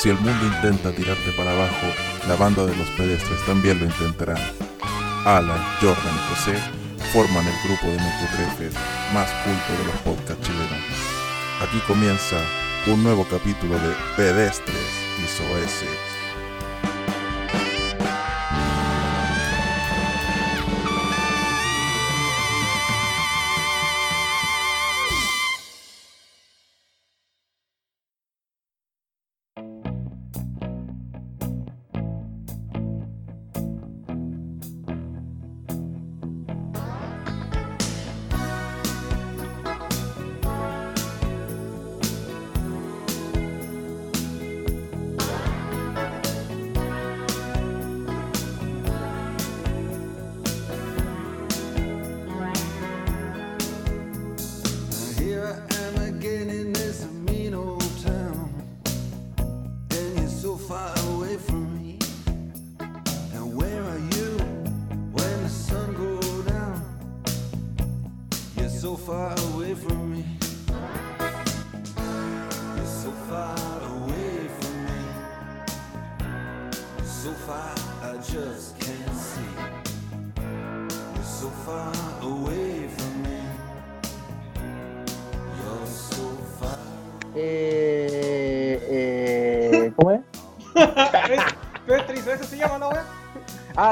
Si el mundo intenta tirarte para abajo, la banda de los pedestres también lo intentará. Alan, Jordan y José forman el grupo de mequetrefes más culto de los podcasts chilenos. Aquí comienza un nuevo capítulo de Pedestres y Soeces.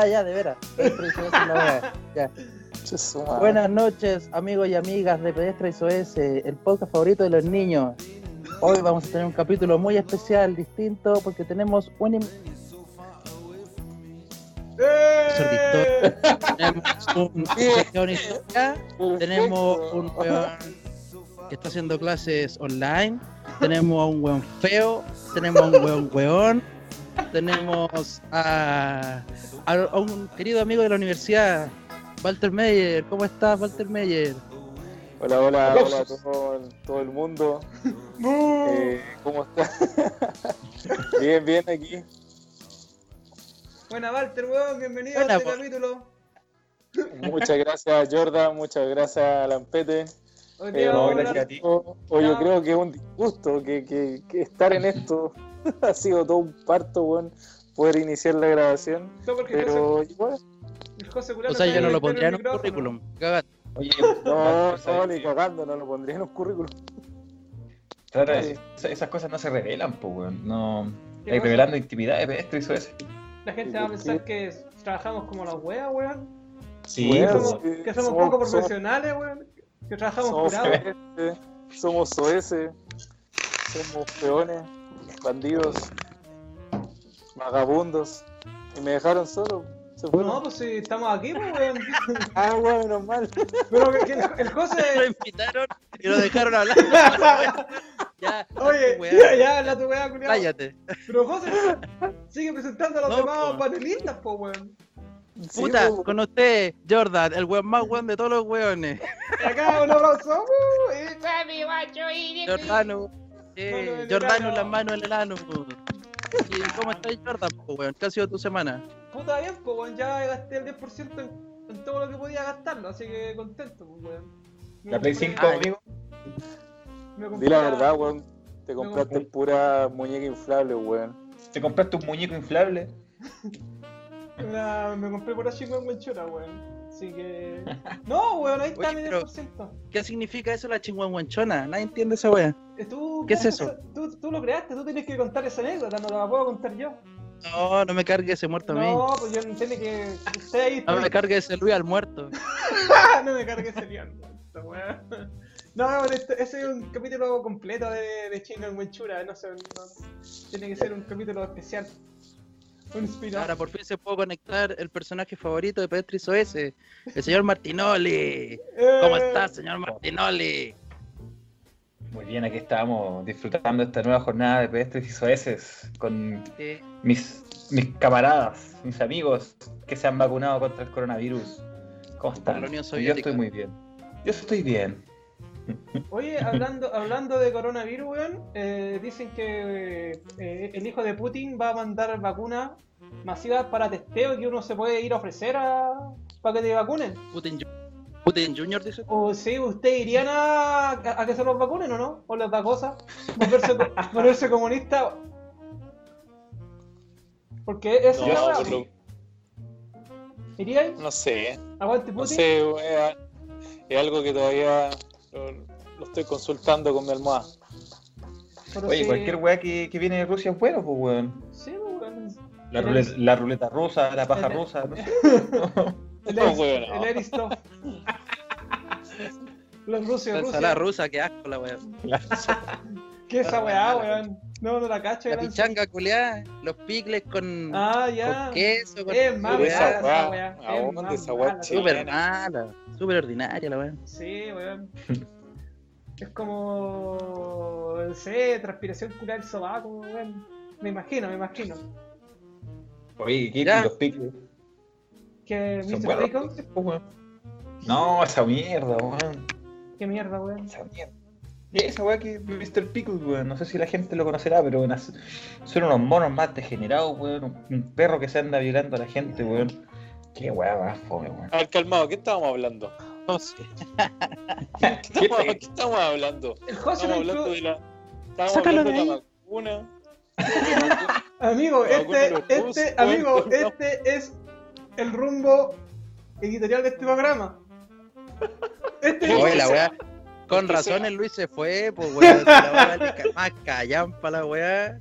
Ah, ya, de veras. Ya. Buenas noches, amigos y amigas de Pedestre y Soez, el podcast favorito de los niños. Hoy vamos a tener un capítulo muy especial, distinto, porque tenemos un... im- ¡Eh! tenemos un tenemos un weón que está haciendo clases online, tenemos a un weón feo, tenemos a un weón weón, tenemos a, a- a un querido amigo de la universidad, Walter Meyer. ¿Cómo estás, Walter Meyer? Hola, hola, hola a todo, todo el mundo. Eh, ¿Cómo está? bien, bien aquí. Buena, Walter, weón, bienvenido Buena, a este capítulo. Muchas gracias Jordan, muchas gracias Lampete. Hoy Eh, no, vamos a gracias hablar- a ti. O, o yo creo que es un disgusto que, que- que estar en esto ha sido todo un parto, weón, poder iniciar la grabación. Porque Pero José, José O sea, yo no lo pondría en un currículum. Cagate. Oye, no, no, ¿sabes ni cagando, no lo pondría en un currículum. Trata- Sí. esa- esas cosas no se revelan, pues, weón. No. ¿Qué Estáis cosa? revelando intimidades, esto hizo eso. La gente va a pensar que trabajamos como las weas, weón. Sí, pues, Somos- sí, que somos somos- poco somos- profesionales, weón. Que trabajamos Somos curados. somos soeces, somos peones, bandidos, vagabundos. Y me dejaron solo. Se fueron. No, pues si estamos aquí, pues, weón. Ah, bueno, menos mal. Pero que, que el, el Lo José. invitaron y lo dejaron hablar. ya, Oye, weá, ya, ya, habla tu wea, culiao. cállate. Pero José sigue presentando a los No, demás po. panelistas, pues, weón. Puta, con usted, Jordan, el weón más weón de todos los weones. Y acá un aplauso. uh, y- Jordano. Eh, en Jordano, ano. las manos en el ano. ¿Y cómo estás, Jordan, po, weón? ¿Qué ha sido tu semana? Puta bien, pues, weón. Ya gasté el 10% en, en todo lo que podía gastarlo, así que contento, pues, weón. Me La Play compré- 5, Ay. amigo. me compré Di la verdad, weón. Te compraste compré- pura muñeca inflable, weón. Te compraste un muñeco inflable. me compré por allí con Menchura, weón. Así que. No, weón, ahí está Oye, mi pero- 10%. ¿Qué significa eso la chingüengüenchona? Nadie entiende esa wea. Eh, ¿Tú, ¿Qué es eso? Tú, tú lo creaste, tú tienes que contar esa anécdota, no la puedo contar yo. No, no me cargue ese muerto a mí. No, pues yo entiendo que usted ahí. No me cargue ese Luis al muerto. no me cargue ese lión, esta weá. No, bueno, este- ese es un capítulo completo de, de Chingo en Wenchura, no sé, no- tiene que ser un capítulo especial. Un. Ahora por fin se puede conectar el personaje favorito de Petris OS, el señor Martinoli. ¿Cómo Eh, estás, señor Martinoli? Muy bien, aquí estamos disfrutando esta nueva jornada de pedestres y soeces con Eh, mis, mis camaradas, mis amigos que se han vacunado contra el coronavirus. ¿Cómo están? Yo estoy muy bien. Yo estoy bien. Oye, hablando, hablando de coronavirus, weón, eh, dicen que eh, el hijo de Putin va a mandar vacunas masivas para testeo que uno se puede ir a ofrecer a, para que te vacunen. Putin, Putin Junior dice. O sí, ¿ustedes irían a, a que se los vacunen o no? ¿O les da cosa? ¿Volverse, volverse comunista? Porque esa es la No, no sé. Aguante No Putin. sé, es, es algo que todavía lo, estoy consultando con mi almohada. Pero Oye, sí- cualquier weá que, que viene de Rusia es bueno, pues weón. Sí, weón. La El ruleta, la ruleta rusa, la paja el- rusa, no sé. El No, weón, el. Los rusos, La Rusia. ensalada rusa, qué asco la weá. ¿Qué es esa weá, weón? No, no la cacho. La pichanga culiada, los picles con, Ah, ya. con queso, con Es más esa weá, weá. ¿a es dónde más esa weá? Súper mala, súper ordinaria la weá. Sí, weón. Es como. No sé, transpiración curar el sobaco, weón. Me imagino, me imagino. Oye, ¿qué Ya. los picles? Que Son Mr. picles, pues, weón. No, esa mierda, weón. Qué mierda, weón. Esa mierda. Y esa weá que Mr. Pickles, weón. No sé si la gente lo conocerá, pero weón, son unos monos más degenerados, weón. Un- perro que se anda violando a la gente, weón. Qué weá más fome, weón. A ver, calmado, ¿qué estábamos hablando? No sé. ¿Qué estamos, qué estamos hablando? El José Estamos me hablando de la. Estamos Sácalo hablando de de la ahí. vacuna. Amigo, este, este, amigo, no. este es el rumbo editorial de este programa. Este Oye, la weá. Con Es razón sea- el Luis se fue, pues weón. Más callampa la weá.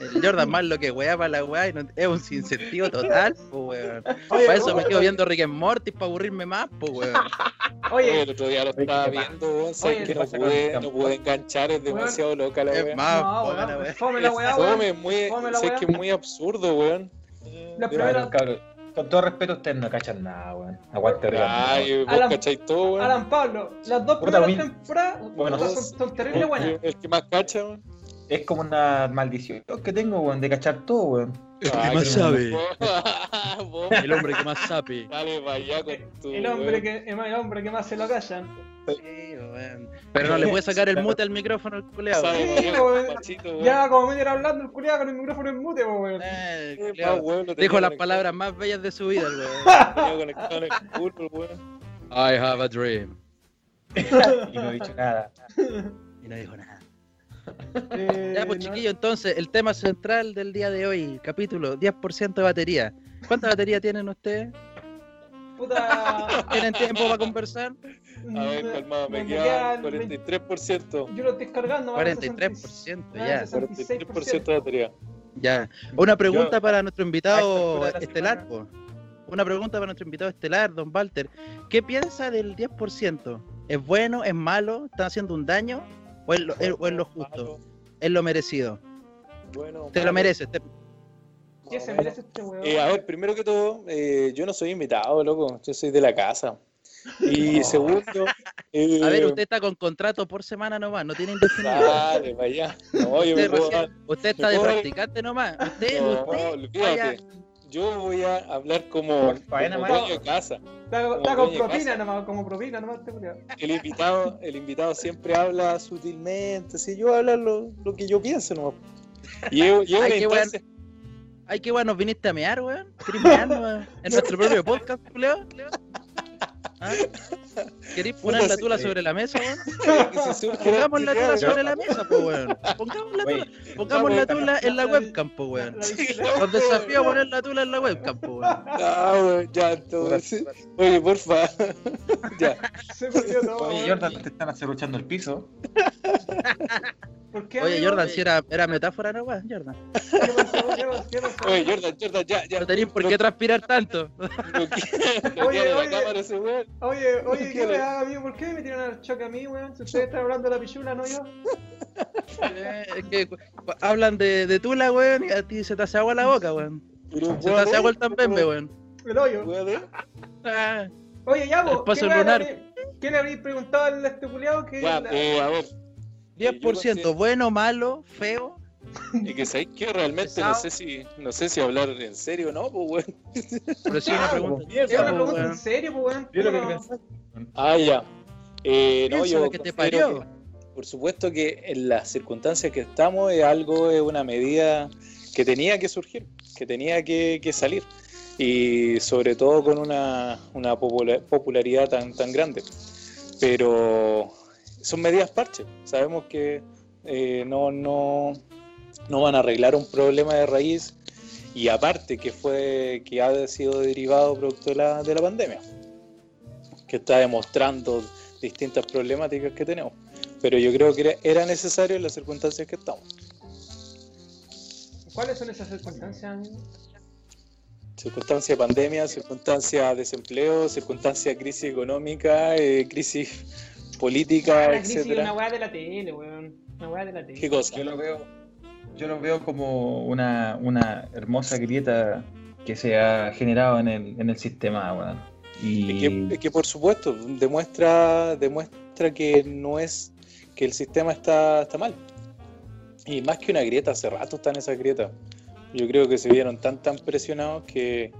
El Jordan más lo que weá para la weá y no- es un sinsentido total, pues weón. Oye, Para eso me oye, quedo viendo Rick and Morty para aburrirme más, pues weón. Oye, el otro día lo estaba viendo, Oye, que ¿qué no pude, no pude enganchar, es demasiado loca la Es weá. más, no, weón, fome la Es weá, weón. muy, Fome la sé que es muy absurdo, weón. La Pero, primera, con todo respeto, ustedes no cachan nada, weón. Aguante, Rick. Ay, vos Alan- cacháis todo, weón. Alan Pablo, las dos Puta, primeras Win- temporadas Bueno, son, son terribles buenas. El, el que más cacha, weón. Es como una maldición que tengo, weón, de cachar todo, weón. Ay, más qué sabe? El hombre que más sabe. Dale allá con tu. El hombre, que, el hombre que más se lo callan. Sí. Pero no le puede sacar el mute al micrófono al culeado. Sí. Ya como media hablando el culiado con el micrófono en mute, weón. Eh, Eh, Dijo las palabras más bellas de su vida, el weón. I have a dream. Y no he dicho nada. Y no dijo nada. Eh, Ya, pues no- chiquillos, entonces, el tema central del día de hoy, capítulo, 10% de batería. ¿Cuánta batería tienen ustedes? Puta. ¿Tienen tiempo para conversar? A ver, calmado, me queda quedan 43%. Yo lo estoy cargando. van a 43%, van a ya. 43% de batería. Ya. Una pregunta Yo- para nuestro invitado estelar, po. Una pregunta para nuestro invitado estelar, don Walter. ¿Qué piensa del 10%? ¿Es bueno? ¿Es malo? ¿Está haciendo un daño? ¿O es lo, es- o es lo justo? ¿Es lo merecido? Bueno, Te lo mereces. te- ¿Qué se merece este weón? Eh, a ver, primero que todo, eh, yo no soy invitado, loco. Yo soy de la casa. Y segundo. eh, A ver, usted está con contrato por semana nomás, no tiene indefinido. Dale, para allá. No, yo me Usted, puedo recién- dar- usted está me de puedo- practicante nomás. Usted, No, usted, olvídate. vaya- Yo voy a hablar como, faena, como dueño de casa. Está, está con propina casa. nomás, como propina nomás este. El invitado, el invitado siempre habla sutilmente. Si yo hablar lo, lo que yo pienso, no. Y una Ay, instancia- Ay, qué bueno, viniste a mear, weón. ¿Querés mearnos en nuestro propio podcast, Leo? ¿Ah? ¿Querés poner Puta, la tula eh. sobre la mesa, weón? Pongamos la tula sobre la mesa, pues, weón. Pongamos la tula, pongamos la tula en la La- webcam, pues, weón. La- Sí, la- Los desafío a poner la tula en la webcam, pues, weón. Ah, weón, ya, entonces. Oye, porfa. ya. Se perdió todo. Oye. Jordan, te están acerruchando el piso. ¿Por qué, Oye, amigo? Jordan, si era, era metáfora, ¿no, weón? Jordan. ¿Qué pasó? ¿Qué pasó? ¿Qué pasó? Oye, Jordan, Jordan, ya, ya. No tenías por qué transpirar tanto. Bloquea Oye, la oye. cámara ese weón. Oye, oye, ¿qué ¿Qué me le- haga, amigo? ¿Por qué me tiran al choque a mí, weón? Si ustedes están hablando de la pichula, no yo. Eh, es que hablan de, de tula, weón, y a ti se te hace agua la boca, weón. Pero, Se te hace agua el tambembe, weón. El hoyo. Ah, Oye, ya, vos. paso ¿Qué, le ¿Qué le habréis preguntado al este culiao que Ya, la- eh, a ver. 10%, bueno, malo, feo. Y que sabéis que realmente no sé si no sé si hablar en serio o no, pues weón. Pero sí una pregunta. Es una pues, pregunta en serio, pues, weón. Ah, ya. Eh, no, yo que te considero parió. que, por supuesto que en las circunstancias que estamos es algo, es una medida que tenía que surgir, que tenía que, que salir. Y sobre todo con una, una popula- popularidad tan, tan grande. Pero son medidas parches. Sabemos que eh, no, no, no van a arreglar un problema de raíz y aparte que fue que ha sido derivado producto de la, de la pandemia, que está demostrando distintas problemáticas que tenemos. Pero yo creo que era, necesario en las circunstancias que estamos. ¿Cuáles son esas circunstancias, amigo? Circunstancia de pandemia, circunstancia de desempleo, circunstancia de crisis económica, eh, crisis política, crisis de etcétera. una weá de la tele, weón. Una weá de la tele. ¿Qué cosa? Yo lo veo, yo lo veo como una, una hermosa grieta que se ha generado en el, en el sistema. Y Es que, es que, por supuesto, demuestra, demuestra que no es que el sistema está, está mal. Y más que una grieta, hace rato están esas grietas. Yo creo que se vieron tan tan presionados que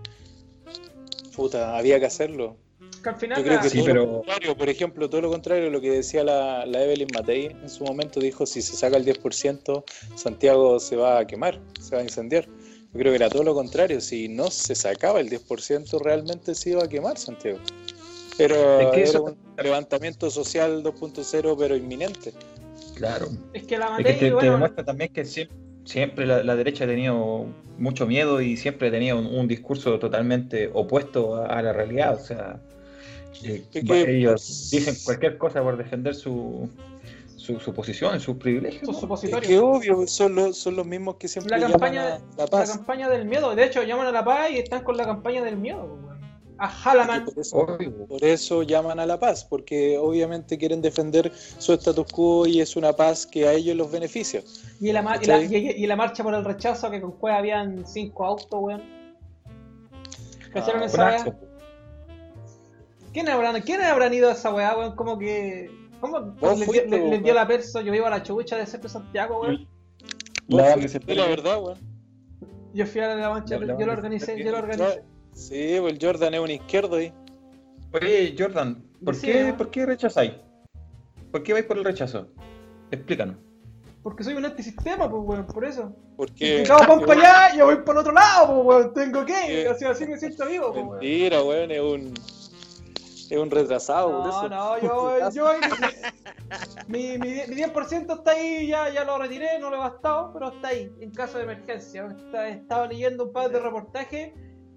puta, había que hacerlo. Que al final Yo creo la- que Sí, todo pero- lo contrario, por ejemplo, todo lo contrario, lo que decía la, la Evelyn Matei en su momento dijo, si se saca el 10%, Santiago se va a quemar, se va a incendiar. Yo creo que era todo lo contrario, si no se sacaba el 10%, realmente se iba a quemar Santiago. Pero Es que era eso- un levantamiento social 2.0, pero inminente. claro. Es que la Es que te, te bueno, demuestra también que siempre, siempre la, la derecha ha tenido mucho miedo y siempre ha tenido un, un discurso totalmente opuesto a, a la realidad. O sea, eh, que- ellos dicen cualquier cosa por defender su, su, su posición, sus privilegios. sus supositorios. Es que obvio, son los, son los mismos que siempre la llaman campaña, a la, la paz. campaña del miedo. De hecho, llaman a la paz y están con la campaña del miedo, weón. A Halaman. Por eso-. Por eso llaman a la paz, porque obviamente quieren defender su status quo y es una paz que a ellos los beneficia. Y la, y, la, y- y la marcha por el rechazo, que con Cueva habían cinco autos, weón. ¿Cacharon Ah, esa. ¿Quién habrán, ¿Quién habrán ido a esa weá, weón? Como que. ¿Cómo Vos les, fuiste, dio- les- les weón. dio la perso? Yo iba a la chucha de Centro Santiago, weón. La- fuiste, la verdad, weón. Yo fui a la marcha, La- la- yo lo organicé, yo lo organicé. Sí, pues el Jordan es un izquierdo ahí. Oye, Jordan, ¿por Sí, qué, ¿no? ¿por qué rechazáis? ¿Por qué vais por el rechazo? Explícanos. Porque soy un antisistema, pues, weón, por eso. Porque. Si van para allá, yo voy para el otro lado, pues, weón. Tengo que. ¿Qué? Así, así me siento vivo, pues, weón. Mentira, weón, es un. Es un retrasado, por No, eso. no, yo, yo mi, mi, mi 10% está ahí, ya, ya lo retiré, no lo he gastado, pero está ahí, en caso de emergencia. Está- Estaba leyendo un par de reportajes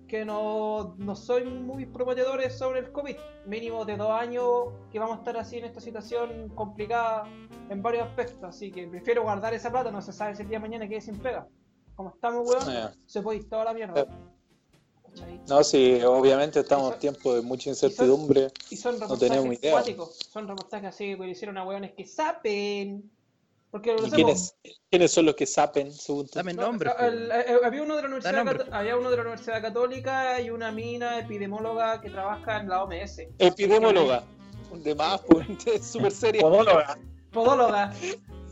que no, no son muy prometedores sobre el COVID. Mínimo de dos años que vamos a estar así en esta situación complicada en varios aspectos. Así que prefiero guardar esa plata, no se sabe si el día de mañana quede sin pega. Como estamos, weón, se puede ir toda la mierda. ¿Cachai? No, sí, obviamente estamos en tiempos de mucha incertidumbre. Y son tenemos reportajes idea. cuáticos. Son reportajes así que le hicieron a hueones que sapen. Porque lo ¿Y hacemos. quiénes, quiénes son los que sapen, según? Dame No, nombre. a- al- a- había uno de la Universidad nombre, Cato- había uno de la Universidad Católica y una mina epidemóloga que trabaja en la OMS. Epidemóloga. De más, pues, es súper seria. Podóloga. Podóloga.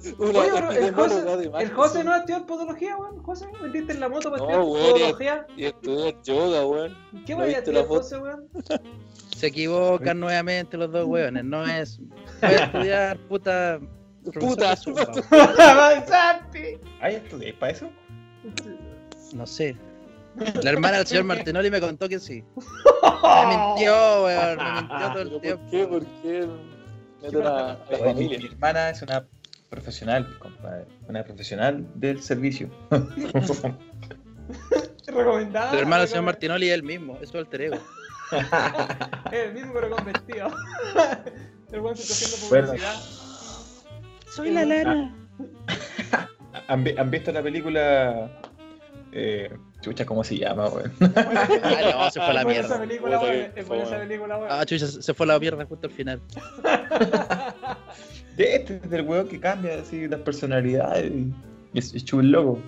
Una Oye, pero el José, el José no estudió podología, weón. José, metiste en la moto para No, estudiar podología. Y estudia yoga, weón. ¿Qué ¿no vaya a la estudiar? José, weón? Se equivocan nuevamente los dos hueones. No es. Voy a estudiar, puta. Puta. ¡Avanzante! ¿Hay estudiáis para eso? No sé. La hermana del señor Martinoli me contó que sí. Me mintió, weón. Me mintió todo el ¿Pero tiempo. ¿Por qué? ¿Por qué? A la familia. mi hermana es una profesional, compadre. Una profesional del servicio. Recomendada. El hermano del señor. Martinoli es el mismo. Es su alter ego. Es el mismo pero con vestido. El se está haciendo publicidad. Soy la lana. ¿Han, vi- han visto la película? Eh, chucha, ¿cómo se llama, weón? Ah, no, se fue a la esa mierda. película, esa película, weón. Ah, chucha, se fue a la mierda justo al final. De este, del weón que cambia así las personalidades y es, es loco.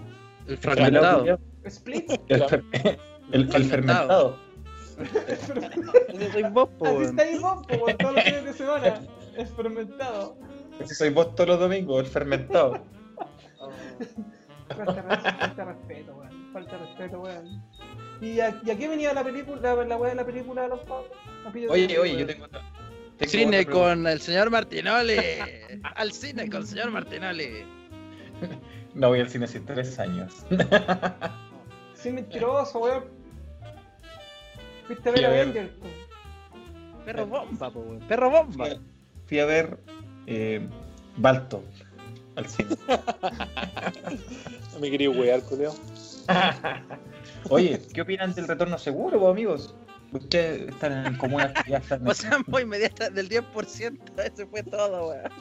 El fragmentado. Split. El, el, el fermentado. Ese soy vos, po, Así weón. está ahí vos, po, weón, todos los fines de semana. Es fermentado. Ese soy vos todos los domingos, el fermentado. Falta, res- falta respeto, weón. Falta respeto, weón. ¿Y a, y a qué venía la película, la, la weá de la película de los Pablos? Oye, oye, yo tengo otra. Tengo Cine con el señor Martinoli. Al cine con el señor Martinoli. No voy al cine hace tres años. Sí, mentiroso, weón. Fuiste a ver Fui a ver. Avengers. Perro bomba, po, weón. Perro bomba. Fui a ver eh, Balto al cine. No me quería wear, culeo. Oye, ¿qué opinan del retorno seguro, amigos? Ustedes están en comunas que ya están. Pasamos inmediata del 10%, eso fue todo, weón.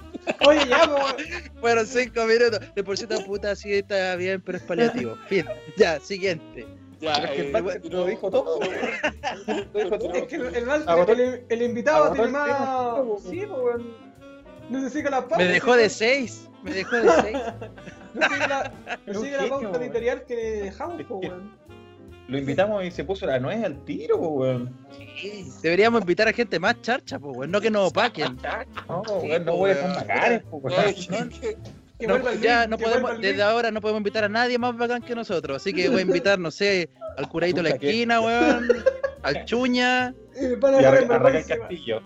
Oye, ya, weón. Fueron 5 minutos. De por sí, puta, sí está bien, pero es paliativo. Fin. Ya, siguiente. Ya, es que eh, el pero- lo dijo todo. Lo dijo todo. Es que el, el, el, el invitado tiene más. Sí, weón. Necesita la pauta. Me dejó de 6. Me dejó de 6. No sigue la, no sigue la pauta weón. editorial que dejamos, weón. Lo invitamos y se puso la nuez al tiro, weón. Deberíamos invitar a gente más charcha, pues, weón. No que nos opaquen. No, Sí, weón, no po, voy a bacanes, weón. No, ya no podemos, desde ahora no podemos invitar a nadie más bacán que nosotros. Así que voy a invitar, no sé, al curadito de la esquina, weón. Al chuña, a Y a, a Raquel. Castillo.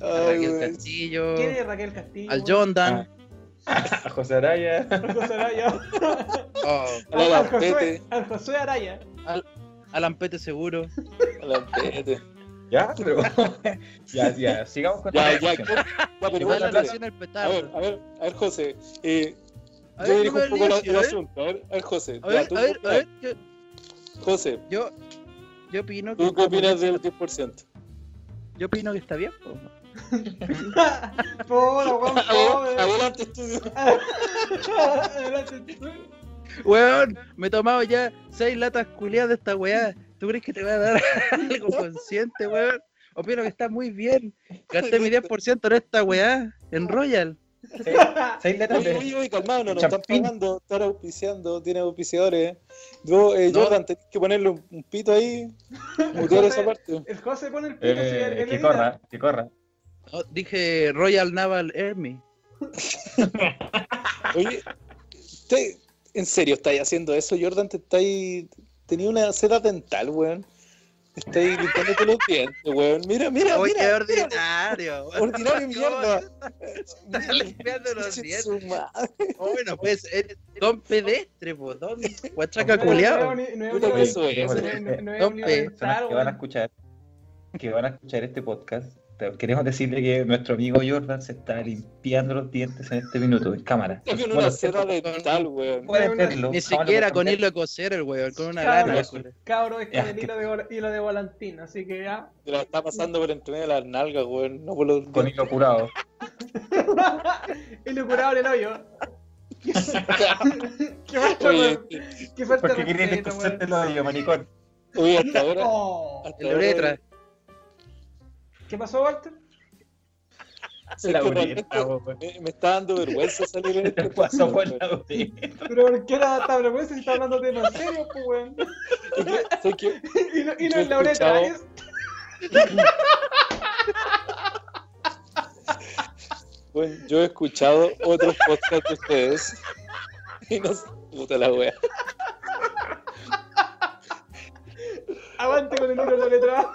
a Raquel. Castillo, ¿Quién es Raquel Castillo? al weón? John Dan. A José Araya. José Araya. Oh, A Al Josué, Lampete, al Josué Araya. Al Ampete seguro. a la Lampete. Ya, pero. ya, ya, sigamos con Ya, ya, ya, pero la el A petardo. ver, a ver, a ver, José. Eh, A yo ver, dirijo un poco el ver, asunto. A ver, a ver, José. A ya, ver, tú- a ver, a ver. Yo, José, yo, yo opino que ¿tú qué opinas del 10%? Yo opino que está bien. po. Pobre, weón, pobre. Adelante, estudio. Adelante, tú. Weón, me he tomado ya seis latas culiadas de esta weá. ¿Tú crees que te va a dar algo consciente, weón? Opino que está muy bien. Gasté mi 10% en esta weá, en Royal. Seis- Seis letras de. oye, oye, calmado, no nos están pagando, están auspiciando, tienen auspiciadores. Vos, eh, No. Jordan, tenés que ponerle un, un pito ahí, mutear esa parte. El José pone el pito así Eh, en que corra, que corra. No, dije Royal Naval Army. Oye, ¿te- ¿en serio estáis haciendo eso, Jordan? ¿Te estáis... Tenía una seda dental, weón. Estáis limpiándote los dientes, weón. Mira, mira, Oye, mira. qué mira. ordinario. weón. Ordinario mierda. Limpiando los dientes. madre. Bueno, pues, eh, don pedestre, po, don guachaca No, culiao. No, no, no, Puta no, que eso es. no, no, no, no, no, que van a escuchar, que van a escuchar este podcast, queremos decirle que nuestro amigo Jordan se está limpiando los dientes en este minuto, en cámara. Con una dental, weón. pueden verlo. Ni siquiera con hilo de coser el weón, con una. Cabro es con el hilo de, hilo de volantín, así que ya. Te la está pasando por entre medio de las nalgas, weón. No por los Con hilo curado. hilo curado en el hoyo. Qué falta Oye, de- qué falta de Porque querías respeto, descoserte weón. el hoyo, maricón. oye, hasta ahora. Oh, hasta El ahora-. ¿Qué pasó, Walter? La weón. me, me está dando vergüenza salir en este Te pasó por la. Pero ¿por qué era esta vergüenza si está hablando de temas serios, pues, weón? Y no, y no Yo he es la uretra, escuchado- es. Bueno, yo he escuchado otros podcasts de ustedes y no sé, puta la wea. Avante con el hilo de la letra.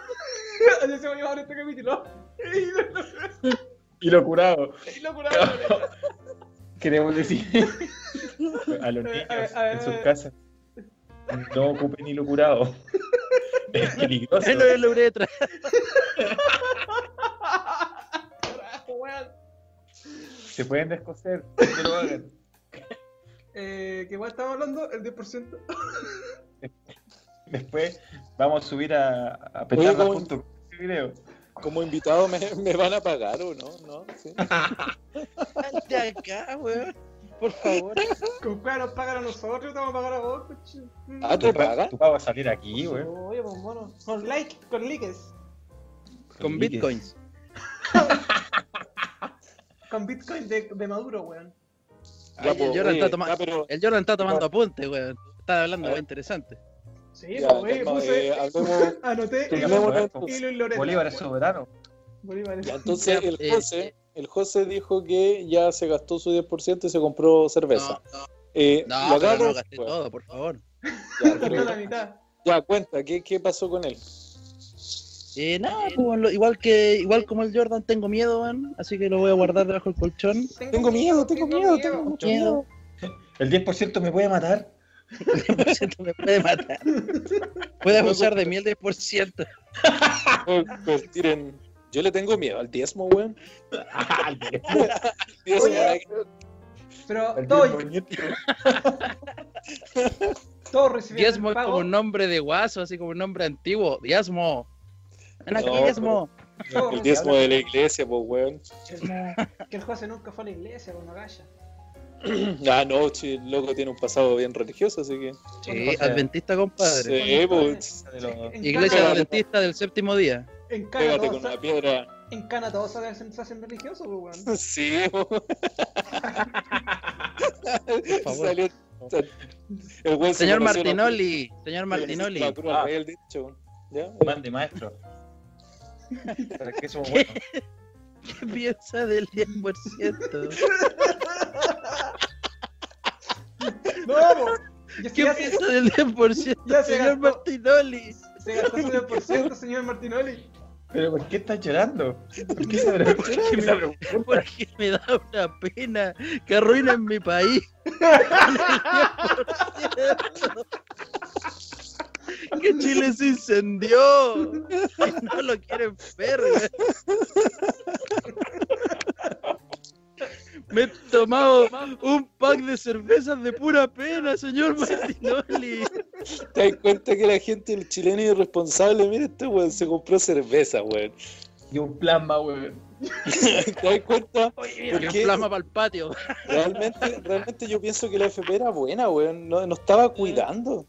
Así se va a llamar este capítulo. Hilo curado. Y lo curado de la letra. Queremos decir a los niños a ver, a ver, en sus casas, no ocupen hilo curado. Es peligroso. No es la uretra. Se pueden descoser. No lo hagan. Eh, ¿Qué weón estamos hablando? El 10%. Después vamos a subir a, a Oye, petarla.com ¿cómo- este video. Como invitado me, me van a pagar o no, ¿no? Sí. Salte acá, weón. Por favor. Con cuál nos pagan a nosotros, te vamos a pagar a vos, coche. Ah, ¿te pagan? Tú vas a salir aquí, güey. Oye, pues mono. Con like, con likes. Con bitcoins. Con bitcoin de, de Maduro, weón. Ay, pues, el Jordan oye, está tomando. ya, pero- El Jordan está tomando apuntes, weón. Está hablando A muy ver. interesante. Sí, ya, pues, calma, puse. eh, hablemos- Anoté. Bolívar es soberano. Bolívar es- ya, entonces el Eh, José, eh. el José dijo que ya se gastó su 10% y se compró cerveza. No, no, Eh, no, lo no gasté bueno, todo, por favor. ya, Gastó pero- la mitad. ya, cuenta, ¿qué, ¿qué pasó con él? Eh, nada, pues, lo- igual que igual como el Jordan tengo miedo, weón. Así que lo voy a guardar debajo del colchón. Tengo miedo, tengo miedo, tengo mucho Miedo. El 10% me puede matar. El 10% me puede matar. Puede abusar de mí el 10%. Puedo convertir en- Yo le tengo miedo al diezmo, weón. Al Diezmo, Oye. Pero, al todo, diezmo nieto. Todos recibieron Diezmo el es pago. como un nombre de guaso, así como un nombre antiguo. Diezmo. Aquí, No, diezmo. Todos El diezmo de la iglesia, pues, weón. Que el José nunca fue a la iglesia con Magalla. Ah, no, el loco tiene un pasado bien religioso, así que. Sí, adventista, compadre. Sí, pues. Iglesia adventista del séptimo día. En Cana con una piedra. en Cana todos se hacen, se hacen religiosos, pues, weón. Sí, favor. Salió- El Señor Martinoli, señor Martinoli. La cruz Ah. al rey, el dicho. ¿Ya? Mande, maestro. ¿Para qué somos buenos? ¿Qué piensa del 10%? No. Ya, ¿Qué ya se, piensa del 10%, Ya se señor gastó. Martinoli? se gastó su 10%, señor Martinoli. ¿Pero por qué estás llorando? ¿Por qué se? Esa pregunta? Porque me da una pena que arruinen mi país. que Chile se incendió. Y no lo quieren ver. Me he tomado un pack de cervezas de pura pena, señor Martinoli. ¿Te das cuenta que la gente, el chileno irresponsable, mira este weón, se compró cerveza, weón. Y un plasma, weón. ¿Te das cuenta? ¿Por Y un qué? plasma para el patio. Realmente, realmente yo pienso que la FP era buena, weón. No, no estaba cuidando.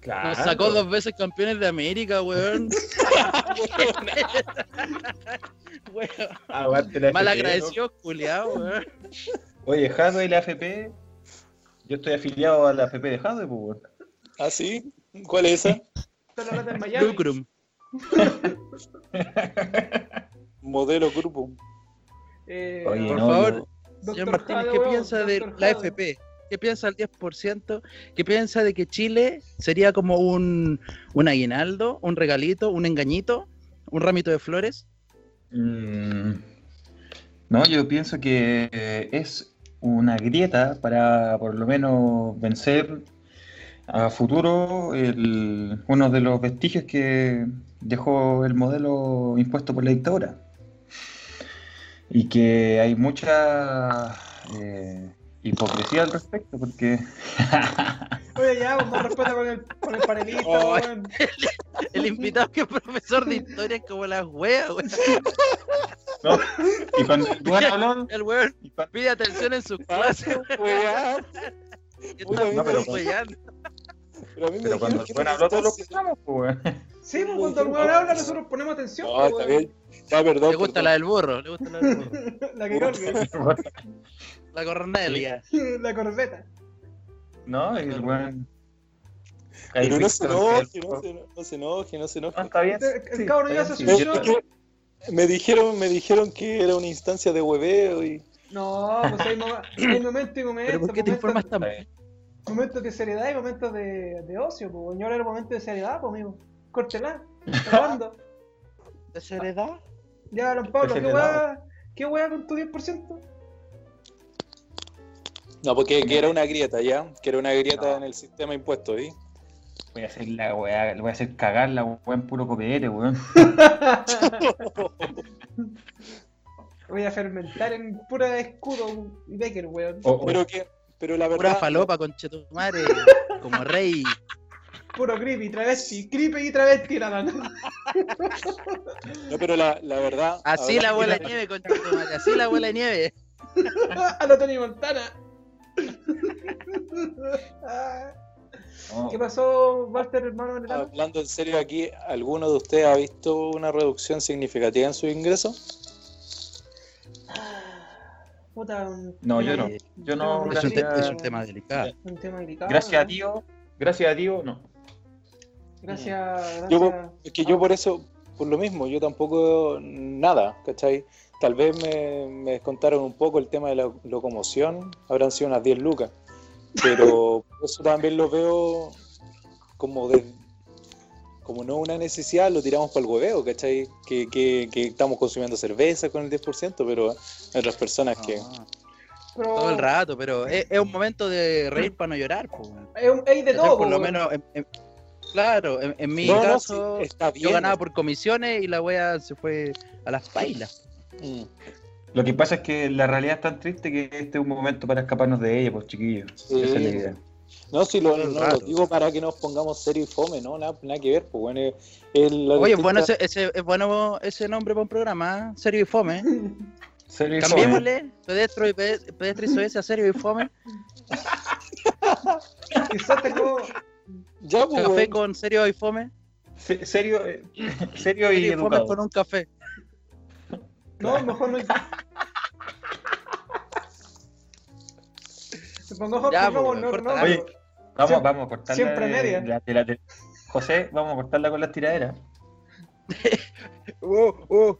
Claro. Nos sacó dos veces campeones de América, weón. Weón, Mal agradecido, culiao, weón. Oye, Jado y la FP. Yo estoy afiliado a la FP de Jado, pues, weón. ¿Ah, sí? ¿Cuál es esa? Lucrum. Modelo grupo. Eh, Oye, Por no, favor, Señor Martínez, ¿qué piensa de la Jade. ¿Qué piensa el 10%? ¿Qué piensa de que Chile sería como un, un aguinaldo, un regalito, un engañito, un ramito de flores? Mm, No, yo pienso que eh, es una grieta para por lo menos vencer a futuro el- uno de los vestigios que dejó el modelo impuesto por la dictadura. Y que hay mucha eh, hipocresía al respecto, porque Oye, ya, más respeto con el, con el panelista, Oh, weón. El invitado que es profesor de historia es como la wea, weón. ¿no? y cuando el weón habló, El weón pide atención en sus clases, está no, pero-. Pero a mí me pero cuando el weón habló, todos lo distancia. escuchamos, pues, weón. Sí, pues cuando el weón habla, nosotros ponemos atención. Pues, está weón. bien. Ya, perdón. Le gusta perdón. la del burro, le gusta la del burro. La que La cornelia. la corbeta. No, el weón. Pero no se enoje, no se, no se enoje, no se enoje. No, está bien. El sí, cabrón ya se sí, Me, yo- dijeron, me dijeron que era una instancia de hueveo y. No, pues hay, mom- hay momentos y momentos. ¿Pero por qué te informas tan. Momentos de seriedad y momentos de, de ocio, pues. Y ahora era momento de seriedad, pues, amigo. Córtela. ¿Cuándo? ¿De seriedad? Ya, don Pablo, ¿qué weá? ¿Qué weá con tu 10%? No, porque que era una grieta, ¿ya? Que era una grieta No. en el sistema impuesto, ¿sí? Voy a hacer la weá, le voy a hacer cagar la weá en puro copete, weón. Voy a fermentar en pura escudo y Becker, weón. O- o- Pero que, pero la Pura verdad. falopa con chetumare, como rey. Puro creepy, travesti, creepy y travesti nada más. No, pero la, la verdad. Así hablando- la abuela de nieve, con chetumare. Así la abuela de nieve. A lo Tony Montana. Ah, no. ¿Qué pasó, Walter, hermano? enano? Hablando en serio aquí, ¿alguno de ustedes ha visto una reducción significativa en sus ingresos? Puta, un No, tema- yo no. Yo no, un Es un, gracias, es un tema delicado. Un tema delicado. gracias a ¿no? Dios, gracias a Dios, no. Gracias, gracias. Yo, Es que yo por eso, por lo mismo, yo tampoco nada, ¿cachai? Tal vez me, me descontaron un poco el tema de la locomoción, habrán sido unas 10 lucas, pero eso también lo veo como de, como no una necesidad, lo tiramos para el hueveo, ¿cachai? Que, que, que estamos consumiendo cerveza con el 10%, pero hay otras personas que... Pero todo el rato, pero es, es un momento de reír para no llorar. Es, de todo, por lo menos, en- en- claro, en, en mi No, no, caso, sí, está bien. yo ganaba por comisiones y la wea se fue a las pailas. Lo que pasa es que la realidad es tan triste que este es un momento para escaparnos de ella, pues chiquillos. Sí. Esa es la idea. No, si lo, no lo digo para que nos pongamos serio y fome, ¿no? Nada, nada que ver, pues bueno. es- es Oye, distinta- bueno ese, ese, es bueno ese nombre para un programa, ¿eh? Serio y Fome. Serio y fome. Cambiémosle pedestro y pe- pedestre y a Serio y Fome. Quizás tengo. Ya, pues, Café con Serio y Fome. Se- Serio, eh, serio y y Fome educado. con un café. No, mejor no. Me pongo Ya, pues, no, corta no, la- Oye, vamos, Siempre- vamos a cortarla. siempre de- media. de- de la- José, vamos a cortarla con las tiraderas. Uh, uh.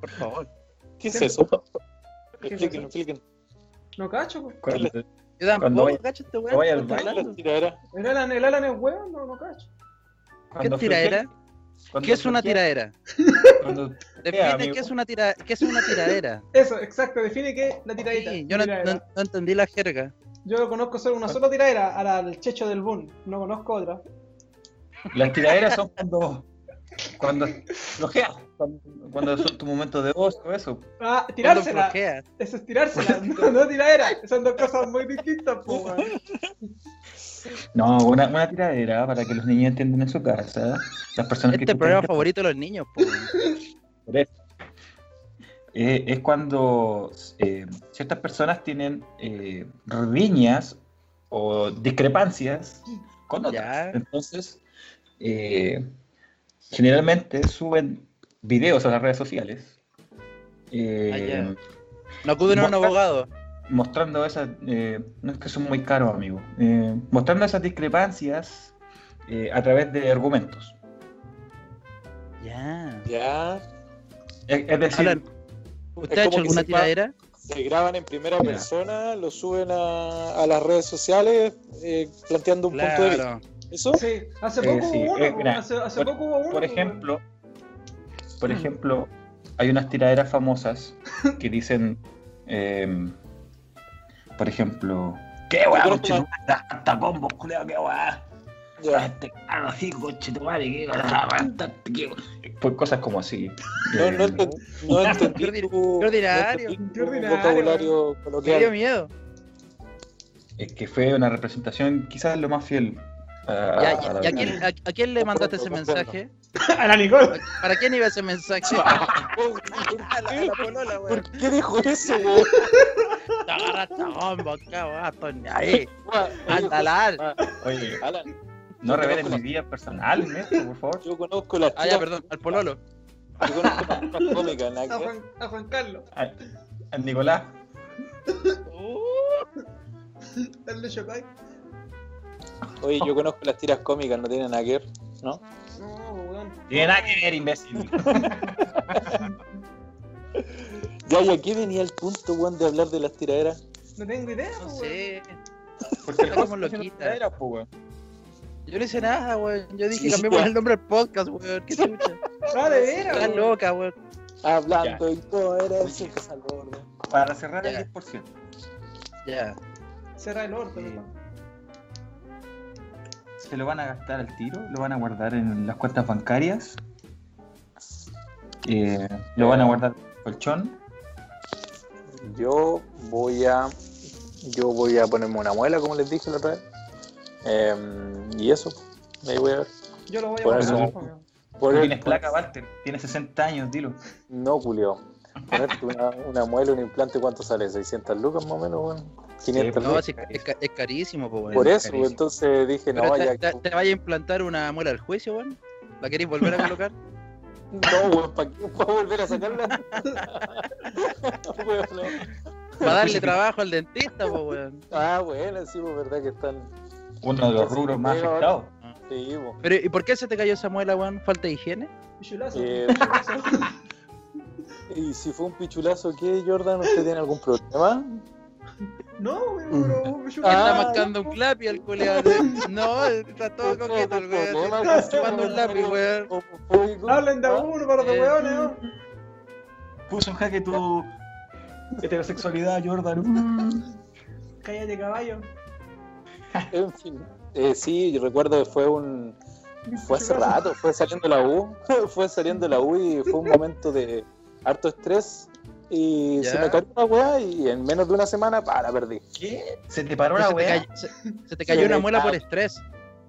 Por favor. ¿Qué es eso? ¿Qué es Explíquenlo, explíquenlo. no cacho, pues. Cuando- Yo tampoco, vaya- cacho, este vaya al weón. ¿Qué está es la hablando. tiradera? El Alan, el Alan es weón, no, no cacho. ¿Qué tiradera? Cuando ¿Qué es una tiradera? Cuando Define qué es una tira, qué es una tiradera. Eso, exacto, define qué es la tiradita. Sí, yo no, Tiradera. no- no entendí la jerga. Yo conozco solo una sola tiradera, a la- al Checho del Boom. No conozco otra. Las tiraderas son cuando. Cuando flojeas. Cuando, cuando son tu momento de ocio, eso. Ah, tirársela. Eso es tirársela, no, no tiradera. Son dos cosas muy distintas. No, una, una tiradera para que los niños entiendan en su casa. Las personas que Este es el tú programa favorito de los niños, po. Por eso. Eh, es cuando eh, ciertas personas tienen eh, riñas o discrepancias con otras. Ya. Entonces, eh, generalmente suben videos a las redes sociales eh, Ah. No acuden a un abogado. mostrando esas, eh, no es que son muy caros, amigo, eh, mostrando esas discrepancias eh, a través de argumentos. Ya. Ya. Es, es decir, Alan, ¿usted Es ha hecho alguna tiradera? Se graban en primera persona, lo suben a, a las redes sociales eh, planteando un punto de vista. ¿Eso? Sí, hace Eh, poco sí, hubo uno, eh, hace, poco hubo uno. Por po, ejemplo. Por ejemplo, hay unas tiraderas famosas que dicen, em, por ejemplo, ¿qué weá, tu madre? Hasta combo, culeo, qué weá. Este caro así, conche tu madre, qué weá, qué- Pues cosas como así. No, no, Eh, enten- no entendí Qué tu, qué ordinario. no entendí Qué ordinario, vocabulario Me dio coloquial. miedo. es que fue una representación quizás lo más fiel a, a- Ya, a ya, la ¿y a verdad. quién, a, a quién le mandaste ese mensaje? A la Nicole. ¿Para quién iba ese mensaje? ¿Por A la, a la polola, weón. ¿Por qué dijo eso, weón? Te agarraste ni ahí. Ah, Oye, Alan, no conozco mi vida personal en esto, por favor. Yo conozco las Ah, ya, perdón, al pololo. Yo conozco las tiras cómicas, A. Juan, a Juan Carlos. A, a Nicolás, Dale Shokai. Oye, yo conozco las tiras cómicas, no tienen nada que ver, ¿no? No, weón. tiene nada que ver, imbécil. Ya, y aquí venía el punto, weón, de hablar de las tiraderas. No tengo idea, No weón. sé. Porque como loquita. Tiraderas, po, weón. Yo no hice nada, weón. Yo dije Sí, cambiemos ya. el nombre del podcast, weón. Qué chucha. Ah, de veras, Estás weón. loca, weón. Hablando y todo era gordo. Para cerrar Ya. el 10%. Ya. Cerra el orto, Sí. weón. Se lo van a gastar al tiro, lo van a guardar en las cuentas bancarias. eh, lo van a guardar en el colchón. Yo voy a. Yo voy a ponerme una muela, como les dije la otra vez. Em, y eso, ahí voy a ver. Yo lo voy a Por guardar, eso- po, weón. Por Tú el- tienes placa, Walter. Tienes 60 años, dilo. No, Julio. Ponerte una, una muela, un implante, ¿cuánto sale? ¿600 lucas más o menos, weón? 500 Sí, No, es, ca- es carísimo, po, weón. Por eso, carísimo. entonces dije, Pero no, te, ya. te, te vaya a implantar una muela al juicio, weón. ¿La queréis volver a colocar? No, weón, ¿para volver a sacarla? Para darle trabajo al dentista, po, weón. Ah, bueno, sí, pues verdad que están. Uno de los rubros más afectados. Sí, pues. Pero, ¿y por qué se te cayó esa muela, weón? ¿Falta de higiene? Pichulazo. Eh, Y si fue un pichulazo, ¿qué, Jordan? ¿Usted tiene algún problema? No, pero me Está Ah, mascando un clapi al culeado. No, está todo coqueto el weón. Está chupando un lápiz, weón. Hablen de a uno para los weones, ¿no? Puso en jaque tu heterosexualidad, Jordan. Cállate, caballo. En fin. Eh, sí, yo recuerdo que fue un. Fue hace rato, fue saliendo de la U. fue saliendo de la U y fue un momento de harto estrés. Y Ya. se me cayó una weá y en menos de una semana, pa, la perdí. ¿Qué? ¿Se te paró Se la te, weá? cayó, se, se te cayó Se una muela por estrés.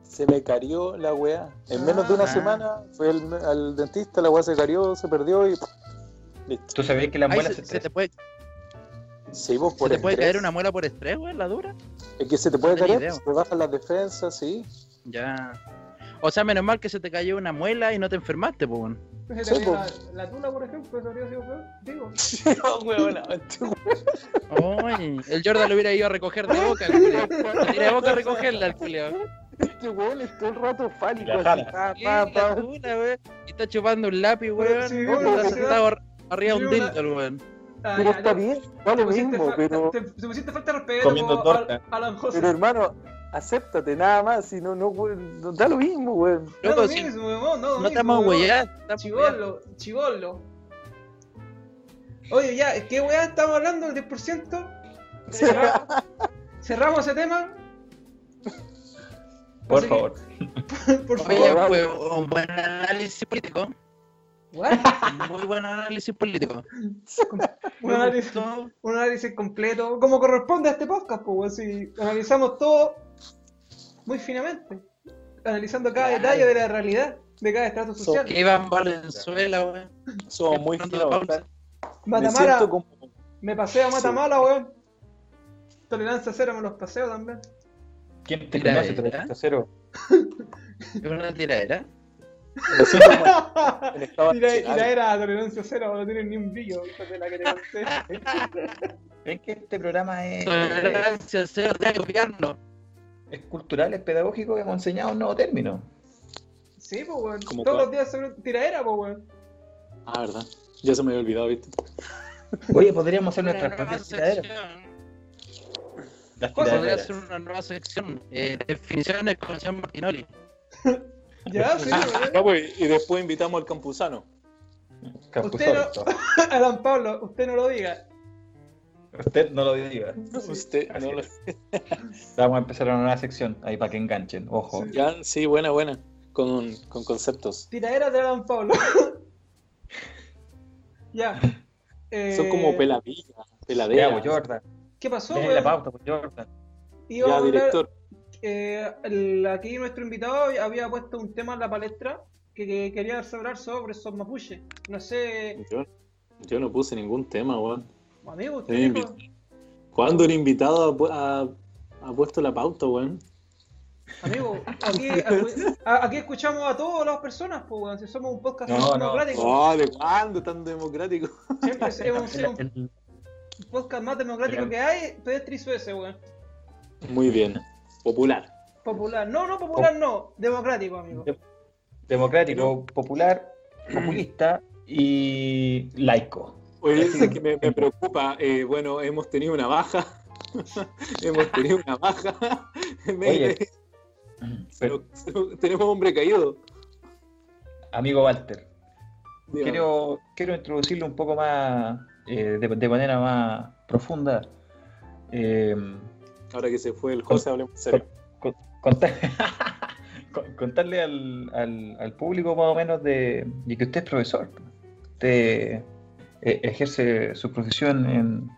Se me carió la weá. En menos de una Ah. semana fui al, al dentista, la weá se carió, se perdió y listo. ¿Tú sabías que las Ahí muelas se, se, se te puede, Sí, vos se por te puede caer una muela por estrés, weón, la dura. Es que se te puede No caer, se te bajan las defensas, sí. Ya. O sea, menos mal que se te cayó una muela y no te enfermaste, pues, weón. Se te Sí, la, la tula, por ejemplo, eso habría sido peor. Digo. No, weona, Oye, el Jordan lo hubiera ido a recoger de boca, el tiré de boca a recogerla, el culiao. Este weón es todo el rato fálico. La así, pa, pa, la pa. tula, weón. Y está chupando un lápiz, weón. Sí, weón, está sentado ar- arriba de un dildo, el weón. Ah, Pero ya, está ya. bien, da Te lo pusiste, mismo, pero, te, te pusiste falta de respeto Comiendo torta. a, a Alan José. pero hermano, acéptate nada más, si no, no, no da lo mismo, weón. no lo si mismo, weón, no no estamos huellados. Chigolo, chigolo. Oye, ya, ¿qué weá estamos hablando? ¿El 10%? Cerra- Cerramos ese tema. Por Así que, favor. Por Oye, favor. fue un buen análisis político. What? Muy buen análisis político. Un análisis, un análisis completo, como corresponde a este podcast, pues, si analizamos todo muy finamente, analizando cada Claro. detalle de la realidad de cada estrato So- social. Que Iván Valenzuela, weón. Somos muy finos. Me Matamala, siento como... me paseo a Matamala, weón. Tolerancia cero, me los paseo también. ¿Quién te conoce. Tolerancia Cero? Es una tiradera. me siento como en estado Y la, y artesanal. la era tolerancia cero, no tiene ni un brillo, de la que te conté. Es que este programa es, Tolerancia cero de gobierno. Es cultural, es pedagógico, hemos enseñado un nuevo término. Sí, pues, weón. ¿Cómo Todos cuál? los días sobre tiradera, pues, weón. Ah, verdad. Ya se me había olvidado, ¿viste? Oye, podríamos hacer nuestras propias tiraderas. Las Podría ser una nueva sección. Eh, definiciones con Sean Martinoli. Ya, sí, Ah, ya, pues, y después invitamos al campusano. Campusano. Alan Pablo, usted no lo diga. Usted no lo diga. Usted así no lo... Vamos a empezar una nueva sección ahí para que enganchen. Ojo. Sí. Ya, sí, buena, buena. Con, con conceptos. Tiradera de Alan Pablo. ya. Eh, Son como peladillas, Ya, peladeras. pues, Jordan. ¿Qué pasó, la pauta, pues, Jordan. Íbamos a Ya, hablar- director. eh, el- aquí nuestro invitado había puesto un tema en la palestra que, que quería hablar sobre esos mapuches. No sé, Yo, yo no puse ningún tema, weón. Amigo, Sí, ¿Cuándo el invitado ha, ha- ha puesto la pauta, weón? Amigo, aquí, aquí escuchamos a todas las personas, pues, weón, si somos un podcast No, no. democrático. Oh, ¿de cuándo tan democrático? Siempre hemos sido un podcast más democrático que hay, Pedestri ese, weón. Muy bien. Popular. Popular. No, no popular, no. Democrático, amigo. de- democrático, popular, populista y laico. Oye, es que me, me preocupa. eh, bueno, hemos tenido una baja. hemos tenido una baja. Oye, nos- tenemos hombre caído. amigo Walter, quiero, quiero introducirle un poco más, eh, de, de manera más profunda. eh, Ahora que se fue el José, hablemos en serio. con- contar- con- contarle al, al- al público más o menos de, de que usted es profesor. Usted eh, ejerce su profesión en,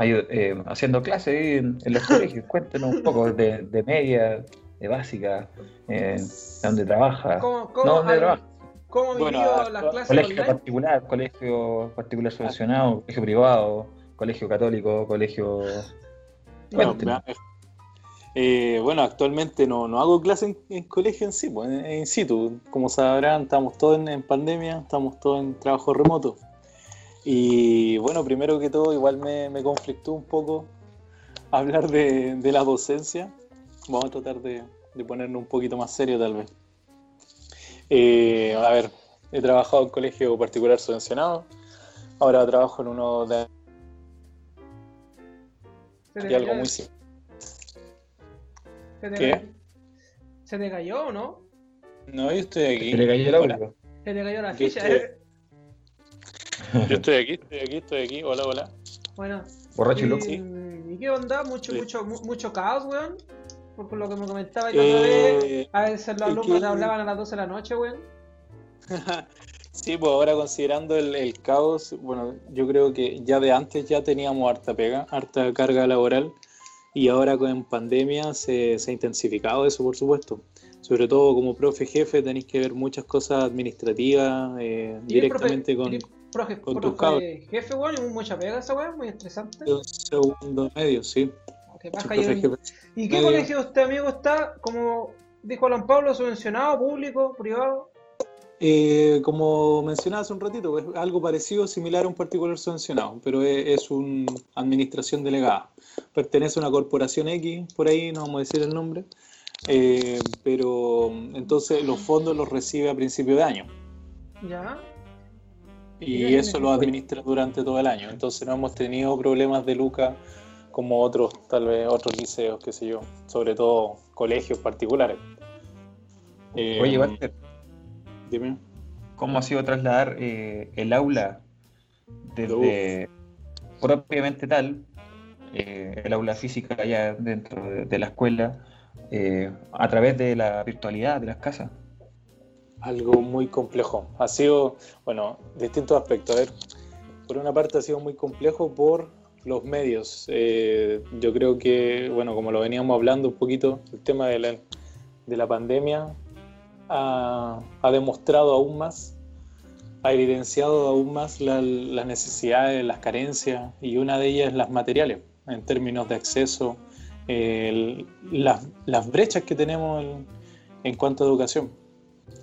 eh, haciendo clases ahí en, en los colegios. Cuéntenos un poco de, de media, de básica, eh, de dónde trabaja. ¿Cómo, cómo, No, ¿dónde al- trabaja? cómo Bueno, las clases Colegio online? particular, colegio particular subvencionado, colegio privado, colegio católico, colegio... No, Cuéntenos. me- eh, bueno, actualmente no, no hago clase en, en colegio en sí, pues, en, in situ. Como sabrán, estamos todos en, en pandemia, estamos todos en trabajo remoto. Y bueno, primero que todo, igual me, me conflictó un poco hablar de, de la docencia. Vamos a tratar de, de ponernos un poquito más serio, tal vez. Eh, a ver, he trabajado en colegio particular subvencionado. Ahora trabajo en uno de ¿Se te y algo muy simple. se te ¿Qué? cayó- ¿Se te cayó o no? No, yo estoy aquí. Se le cayó audio. Se te cayó la ficha, estoy. ¿eh? Yo estoy aquí, estoy aquí, estoy aquí. Hola, hola. Bueno. Borracho y y, loco. ¿Y qué onda? Mucho, Sí. mucho, mu- mucho caos, weón. Por, por lo que me comentaba yo otra vez. Eh, A veces los alumnos que- hablaban a las 12 de la noche, weón. Sí, pues ahora considerando el, el caos, bueno, yo creo que ya de antes ya teníamos harta pega, harta carga laboral y ahora con pandemia se, se ha intensificado eso, por supuesto. Sobre todo como profe jefe tenéis que ver muchas cosas administrativas eh, ¿Y el directamente profe- con profe, jefe, weón, y mucha pega esa weá, muy estresante. un segundo medio, sí. Baja. ¿Y qué medio. colegio usted, amigo, está? Como dijo Alan Pablo, subvencionado, público, privado. Eh, como mencionaba hace un ratito, es algo parecido, similar a un particular subvencionado, pero es, es una administración delegada. Pertenece a una corporación X, por ahí, no vamos a decir el nombre, eh, pero entonces los fondos los recibe a principio de año Ya. Y eso lo administra durante todo el año. Entonces no hemos tenido problemas de Luca como otros, tal vez otros liceos, qué sé yo, sobre todo colegios particulares. Eh, Oye, Walter, dime. ¿cómo ha sido trasladar eh, el aula desde propiamente tal, eh, el aula física allá dentro de, de la escuela, eh, a través de la virtualidad de las casas? Algo muy complejo. Ha sido, bueno, distintos aspectos. A ver, por una parte ha sido muy complejo por los medios. Eh, yo creo que, bueno, como lo veníamos hablando un poquito, el tema de la, de la pandemia ha, ha demostrado aún más, ha evidenciado aún más la- las necesidades, las carencias, y una de ellas las materiales, en términos de acceso, eh, las, las brechas que tenemos en- en cuanto a educación.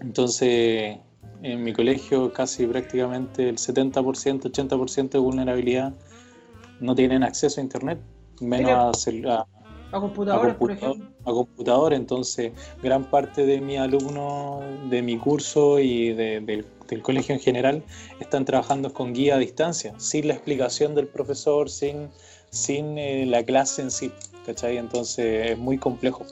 Entonces, en mi colegio casi prácticamente el 70%, 80% de vulnerabilidad no tienen acceso a internet, menos a, a- A computadores, por computador, ejemplo. a computador. Entonces, gran parte de mis alumnos de mi curso y de- del, del colegio en general están trabajando con guía a distancia, sin la explicación del profesor, sin, sin eh, la clase en sí. ¿cachai? Entonces, es muy complejo.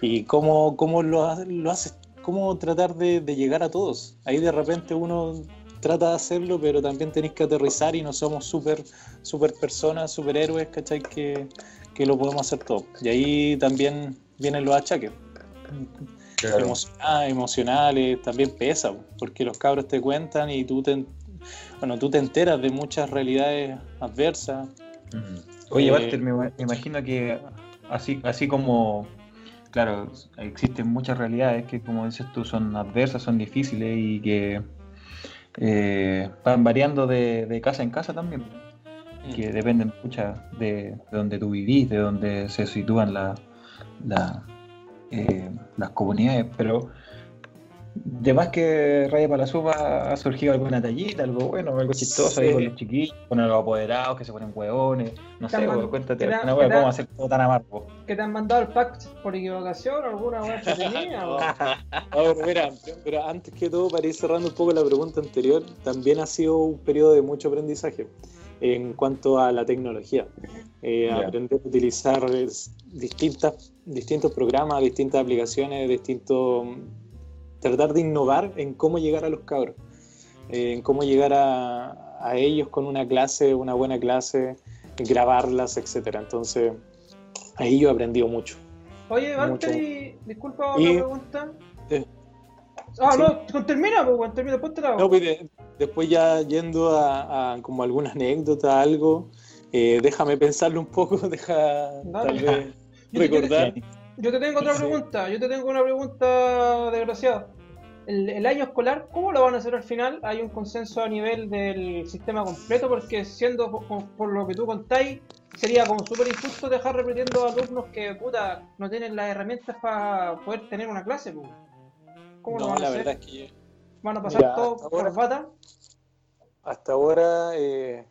¿Y cómo, cómo lo, lo haces? ¿Cómo tratar de, de llegar a todos? Ahí de repente uno trata de hacerlo, pero también tenéis que aterrizar y no somos súper super personas, superhéroes, ¿cachai? Que, que lo podemos hacer todo. Y ahí también vienen los achaques. Emocionales, emocionales, también pesa, porque los cabros te cuentan y tú te, bueno, tú te enteras de muchas realidades adversas. Oye, Eh, Walter, me, me imagino que así, así como, claro, existen muchas realidades que, como dices tú, son adversas, son difíciles y que eh, van variando de, de casa en casa también, que dependen muchas de, de donde tú vivís, de donde se sitúan la- la, eh, las comunidades, pero de más que Raya para la Suba ha surgido alguna tallita, algo bueno, algo chistoso ahí Sí. con los chiquillos, con los apoderados que se ponen hueones, no sé, man- cuéntate te han- alguna cómo hacer todo tan amargo. ¿Que te han mandado el pack por equivocación? ¿Alguna weá entretenida? o- A ver, mira, pero antes que todo, para ir cerrando un poco la pregunta anterior, también ha sido un periodo de mucho aprendizaje en cuanto a la tecnología. Eh. Aprender a utilizar distintas, distintos programas, distintas aplicaciones, distintos. Tratar de innovar en cómo llegar a los cabros, eh, en cómo llegar a, a ellos con una clase, una buena clase, grabarlas, etcétera. Entonces, ahí yo he aprendido mucho. Oye. Valtteri, disculpa Y- otra pregunta. Eh, Ah, sí. no, con- termina, pues, termina, ponte la No, pues, de- después ya yendo a, a como alguna anécdota, algo, eh, déjame pensarlo un poco, deja tal vez recordar. Yo te tengo otra Sí. pregunta, yo te tengo una pregunta, desgraciado. El, el año escolar, ¿cómo lo van a hacer al final? ¿Hay un consenso a nivel del sistema completo? Porque siendo por, por lo que tú contáis, sería como súper injusto dejar repitiendo a alumnos que, puta, no tienen las herramientas para poder tener una clase. ¿Cómo lo van a la hacer? verdad es que ¿Van a pasar Mira, todo hasta por ahora- bata? hasta ahora eh,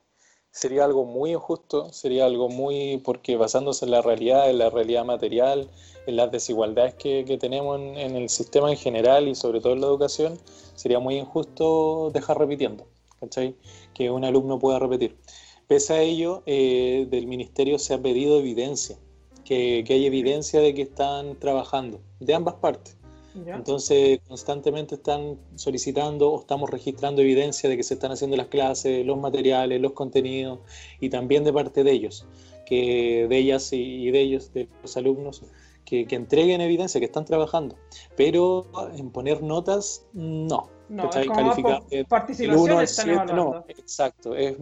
sería algo muy injusto, sería algo muy, porque basándose en la realidad, en la realidad material, en las desigualdades que, que tenemos en, el sistema en general y sobre todo en la educación, sería muy injusto dejar repitiendo, ¿cachai? Que un alumno pueda repetir. Pese a ello, eh, del ministerio se ha pedido evidencia, que, que hay evidencia de que están trabajando, de ambas partes. ¿Ya? Entonces, constantemente están solicitando o estamos registrando evidencia de que se están haciendo las clases, los materiales, los contenidos y también de parte de ellos, que de ellas y y de ellos, de los alumnos, que, que entreguen evidencia, que están trabajando. Pero en poner notas, no. No, es como participación 1 al 7, evaluando. no, exacto, es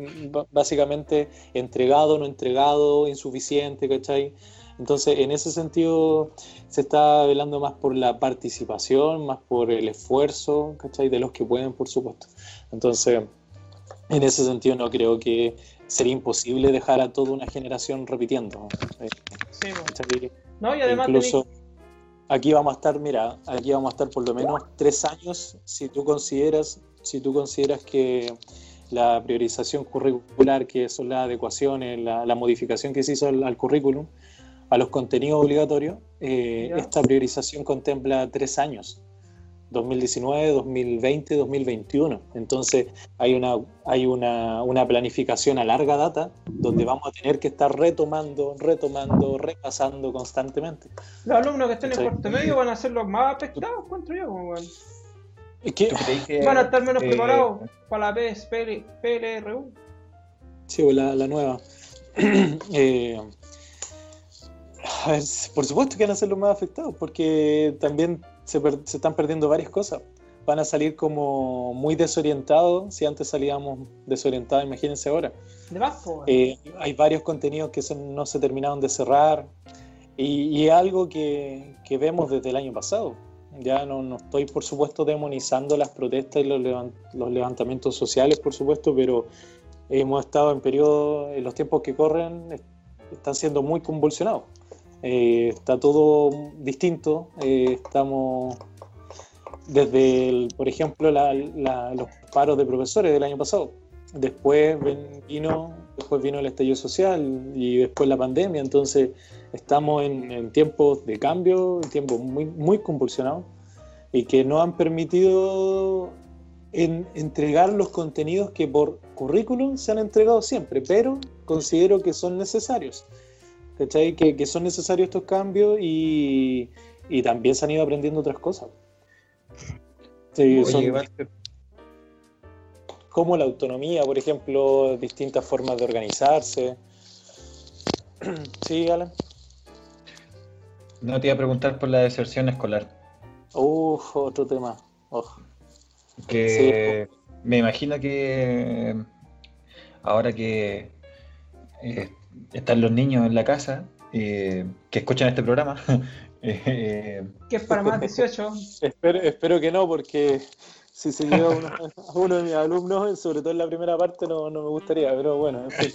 básicamente entregado, no entregado, insuficiente, ¿cachai? Entonces, en ese sentido, se está velando más por la participación, más por el esfuerzo, ¿cachai? De los que pueden, por supuesto. Entonces, en ese sentido, no creo que sería imposible dejar a toda una generación repitiendo. eh, Sí, po. ¿cachai? No, y además Incluso tenéis- aquí vamos a estar, mira, aquí vamos a estar por lo menos tres años si tú consideras, si tú consideras que la priorización curricular, que son las adecuaciones, la, la modificación que se hizo al, al currículum, a los contenidos obligatorios, eh, esta priorización contempla tres años. 2019, 2020, 2021. Entonces hay una, hay una, una planificación a larga data donde vamos a tener que estar retomando, retomando, repasando constantemente. los alumnos que estén en cuarto medio van a ser los más afectados, encuentro yo, como, weón. Es que, ¿Tú crees que, Van a estar menos eh, preparados para la PS, PL, PLRU. sí, pues, la, la nueva. Eh, a ver, por supuesto que van a ser los más afectados porque también se, per- se están perdiendo varias cosas. Van a salir como muy desorientados. Si antes salíamos desorientados, imagínense ahora. De más. Eh, hay varios contenidos que se- no se terminaron de cerrar y, y algo que, que vemos desde el año pasado. Ya no, no estoy, por supuesto, demonizando las protestas y los, levan- los levantamientos sociales, por supuesto, pero hemos estado en periodos, en los tiempos que corren, est- están siendo muy convulsionados. Eh, está todo distinto. eh, estamos desde, el- por ejemplo, la- la- los paros de profesores del año pasado. Después vino, después vino el estallido social y después la pandemia. Entonces estamos en, en tiempos de cambio, tiempos muy, muy convulsionados y que no han permitido en- entregar los contenidos que por currículum se han entregado siempre, pero considero que son necesarios. ¿Cachai? Que, que son necesarios estos cambios y, y también se han ido aprendiendo otras cosas. Sí, Oye, son como la autonomía, por ejemplo, distintas formas de organizarse. Sí, Alan. no te iba a preguntar por la deserción escolar. Uf, otro tema. Uf. Que me imagino que ahora que eh, están los niños en la casa, eh, que escuchan este programa, eh, Que es para más 18. Espero, espero que no, porque si se lleva a uno, a uno de mis alumnos, sobre todo en la primera parte, no, no me gustaría, pero bueno, en fin.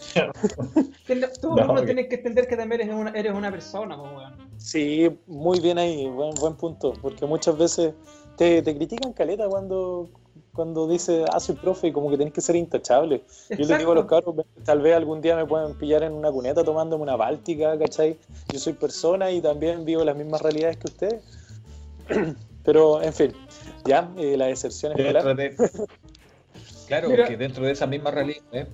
Tú, No, que- tienes que entender que también eres una, eres una persona, po, weón. Sí, muy bien ahí, buen, buen punto, porque muchas veces te, te critican caleta cuando, cuando dices, ah, soy profe y como que tenés que ser intachable. Yo les digo a los cabros, tal vez algún día me puedan pillar en una cuneta tomándome una báltica, ¿cachai? Yo soy persona y también vivo las mismas realidades que ustedes. Pero, en fin, ya, eh, la deserción escolar. de, claro, Mira. que dentro de esa misma realidad ¿eh?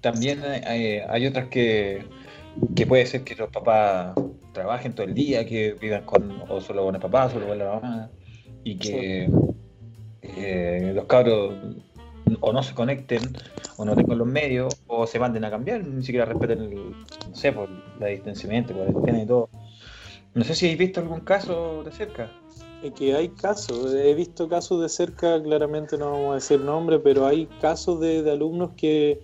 también hay, hay otras que, que puede ser que los papás trabajen todo el día, que vivan con o solo con el papá, solo con la mamá, y que eh, los cabros o no se conecten, o no tengan los medios, o se manden a cambiar, ni siquiera respeten el, no sé, por la distanciamiento, cuarentena y todo. No sé si habéis visto algún caso de cerca. Es que hay casos, he visto casos de cerca, claramente no vamos a decir nombre, pero hay casos de, de alumnos que,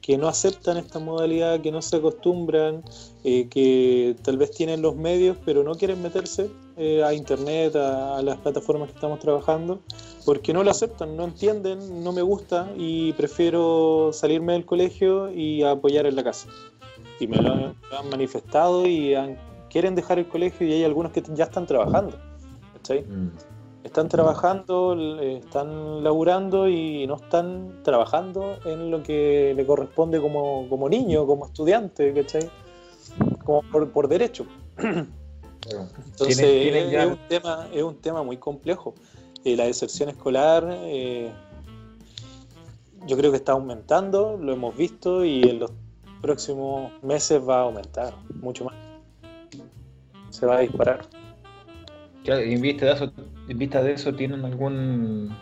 que no aceptan esta modalidad, que no se acostumbran, eh, que tal vez tienen los medios, pero no quieren meterse eh, a internet, a, a las plataformas que estamos trabajando, porque no lo aceptan, no entienden, no me gusta y prefiero salirme del colegio y apoyar en la casa. Y me lo, han- lo han manifestado y han- quieren dejar el colegio y hay algunos que ya están trabajando. ¿cachai? Mm. Están trabajando, eh, están laburando y no están trabajando en lo que le corresponde como, como niño, como estudiante, ¿cachai? Como por, por derecho. Entonces Tienen- tienen es, un tema, es un tema muy complejo. Eh, la deserción escolar eh, yo creo que está aumentando, lo hemos visto y en los próximos meses va a aumentar mucho más. Se va a disparar. Claro, y en vista de eso, en vista de eso ¿tienen algún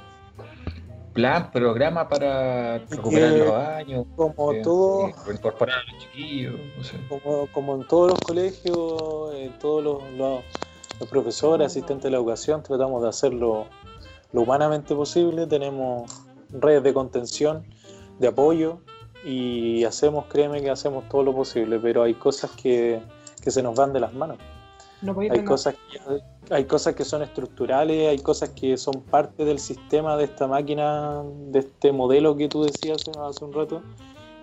plan, programa para recuperar que los años? Como eh, todo, eh, incorporar a los chiquillos, no sé. como, como en todos los colegios, en todos los, los- los profesores, asistentes de la educación, tratamos de hacerlo lo humanamente posible, tenemos redes de contención, de apoyo y hacemos, créeme que hacemos todo lo posible, pero hay cosas que, que se nos van de las manos. No podéis Hay cosas, que, hay cosas que son estructurales, hay cosas que son parte del sistema de esta máquina, de este modelo que tú decías hace, un rato,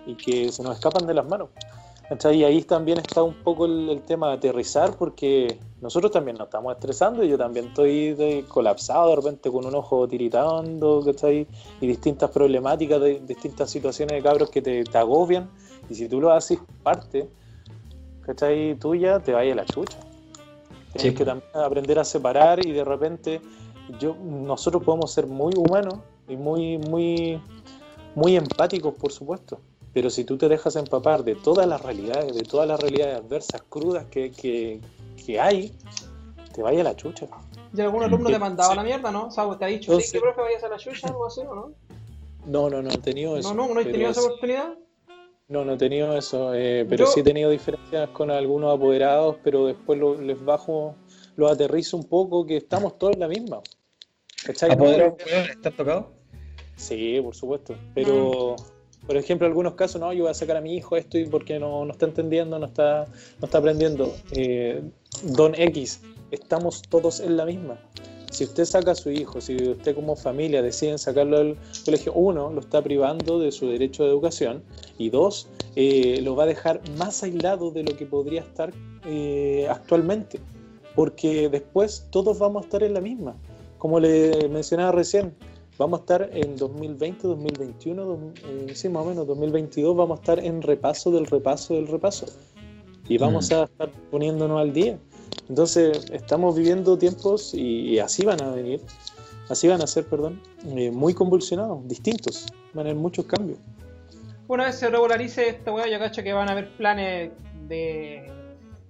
y que se nos escapan de las manos. Y ahí también está un poco el, el tema de aterrizar, porque nosotros también nos estamos estresando y yo también estoy de- colapsado de repente con un ojo tiritando, ¿cachai? Y distintas problemáticas, de, distintas situaciones de cabros que te, te agobian, y si tú lo haces parte, ¿cachai? Tuya, te vaya a la chucha. Tienes Sí. que también aprender a separar y de repente yo, nosotros podemos ser muy humanos y muy, muy, muy empáticos, por supuesto. Pero si tú te dejas empapar de todas las realidades, de todas las realidades adversas, crudas que, que, que hay, te vaya a la chucha. Y algún alumno te Sí. mandaba a la mierda, ¿no? O sea, te ha dicho, Entonces- sí, que profe vayas a la chucha o algo así, ¿o no? No, no, no he tenido eso. No, no, no he tenido esa sí- oportunidad. No, no he tenido eso, eh, pero Yo- sí he tenido diferencias con algunos apoderados, pero después lo- les bajo, los aterrizo un poco, que estamos todos en la misma. ¿Cachai? ¿Apoderado, weón, ¿Estás tocado? Sí, por supuesto. Pero, por ejemplo, en algunos casos, no, yo voy a sacar a mi hijo esto y porque no, no está entendiendo, no está, no está aprendiendo. Eh, don X, estamos todos en la misma. Si usted saca a su hijo, si usted como familia deciden sacarlo al colegio, uno, lo está privando de su derecho de educación y dos, eh, lo va a dejar más aislado de lo que podría estar eh, actualmente. Porque después todos vamos a estar en la misma. Como le mencionaba recién, vamos a estar en 2020, 2021, dos- eh, sí, más o menos 2022, vamos a estar en repaso del repaso del repaso. Y vamos Mm. a estar poniéndonos al día. Entonces, estamos viviendo tiempos y, y así van a venir, así van a ser, perdón, eh, muy convulsionados, distintos. Van a haber muchos cambios. Una vez se regularice esta weá, yo cacho que van a haber planes de,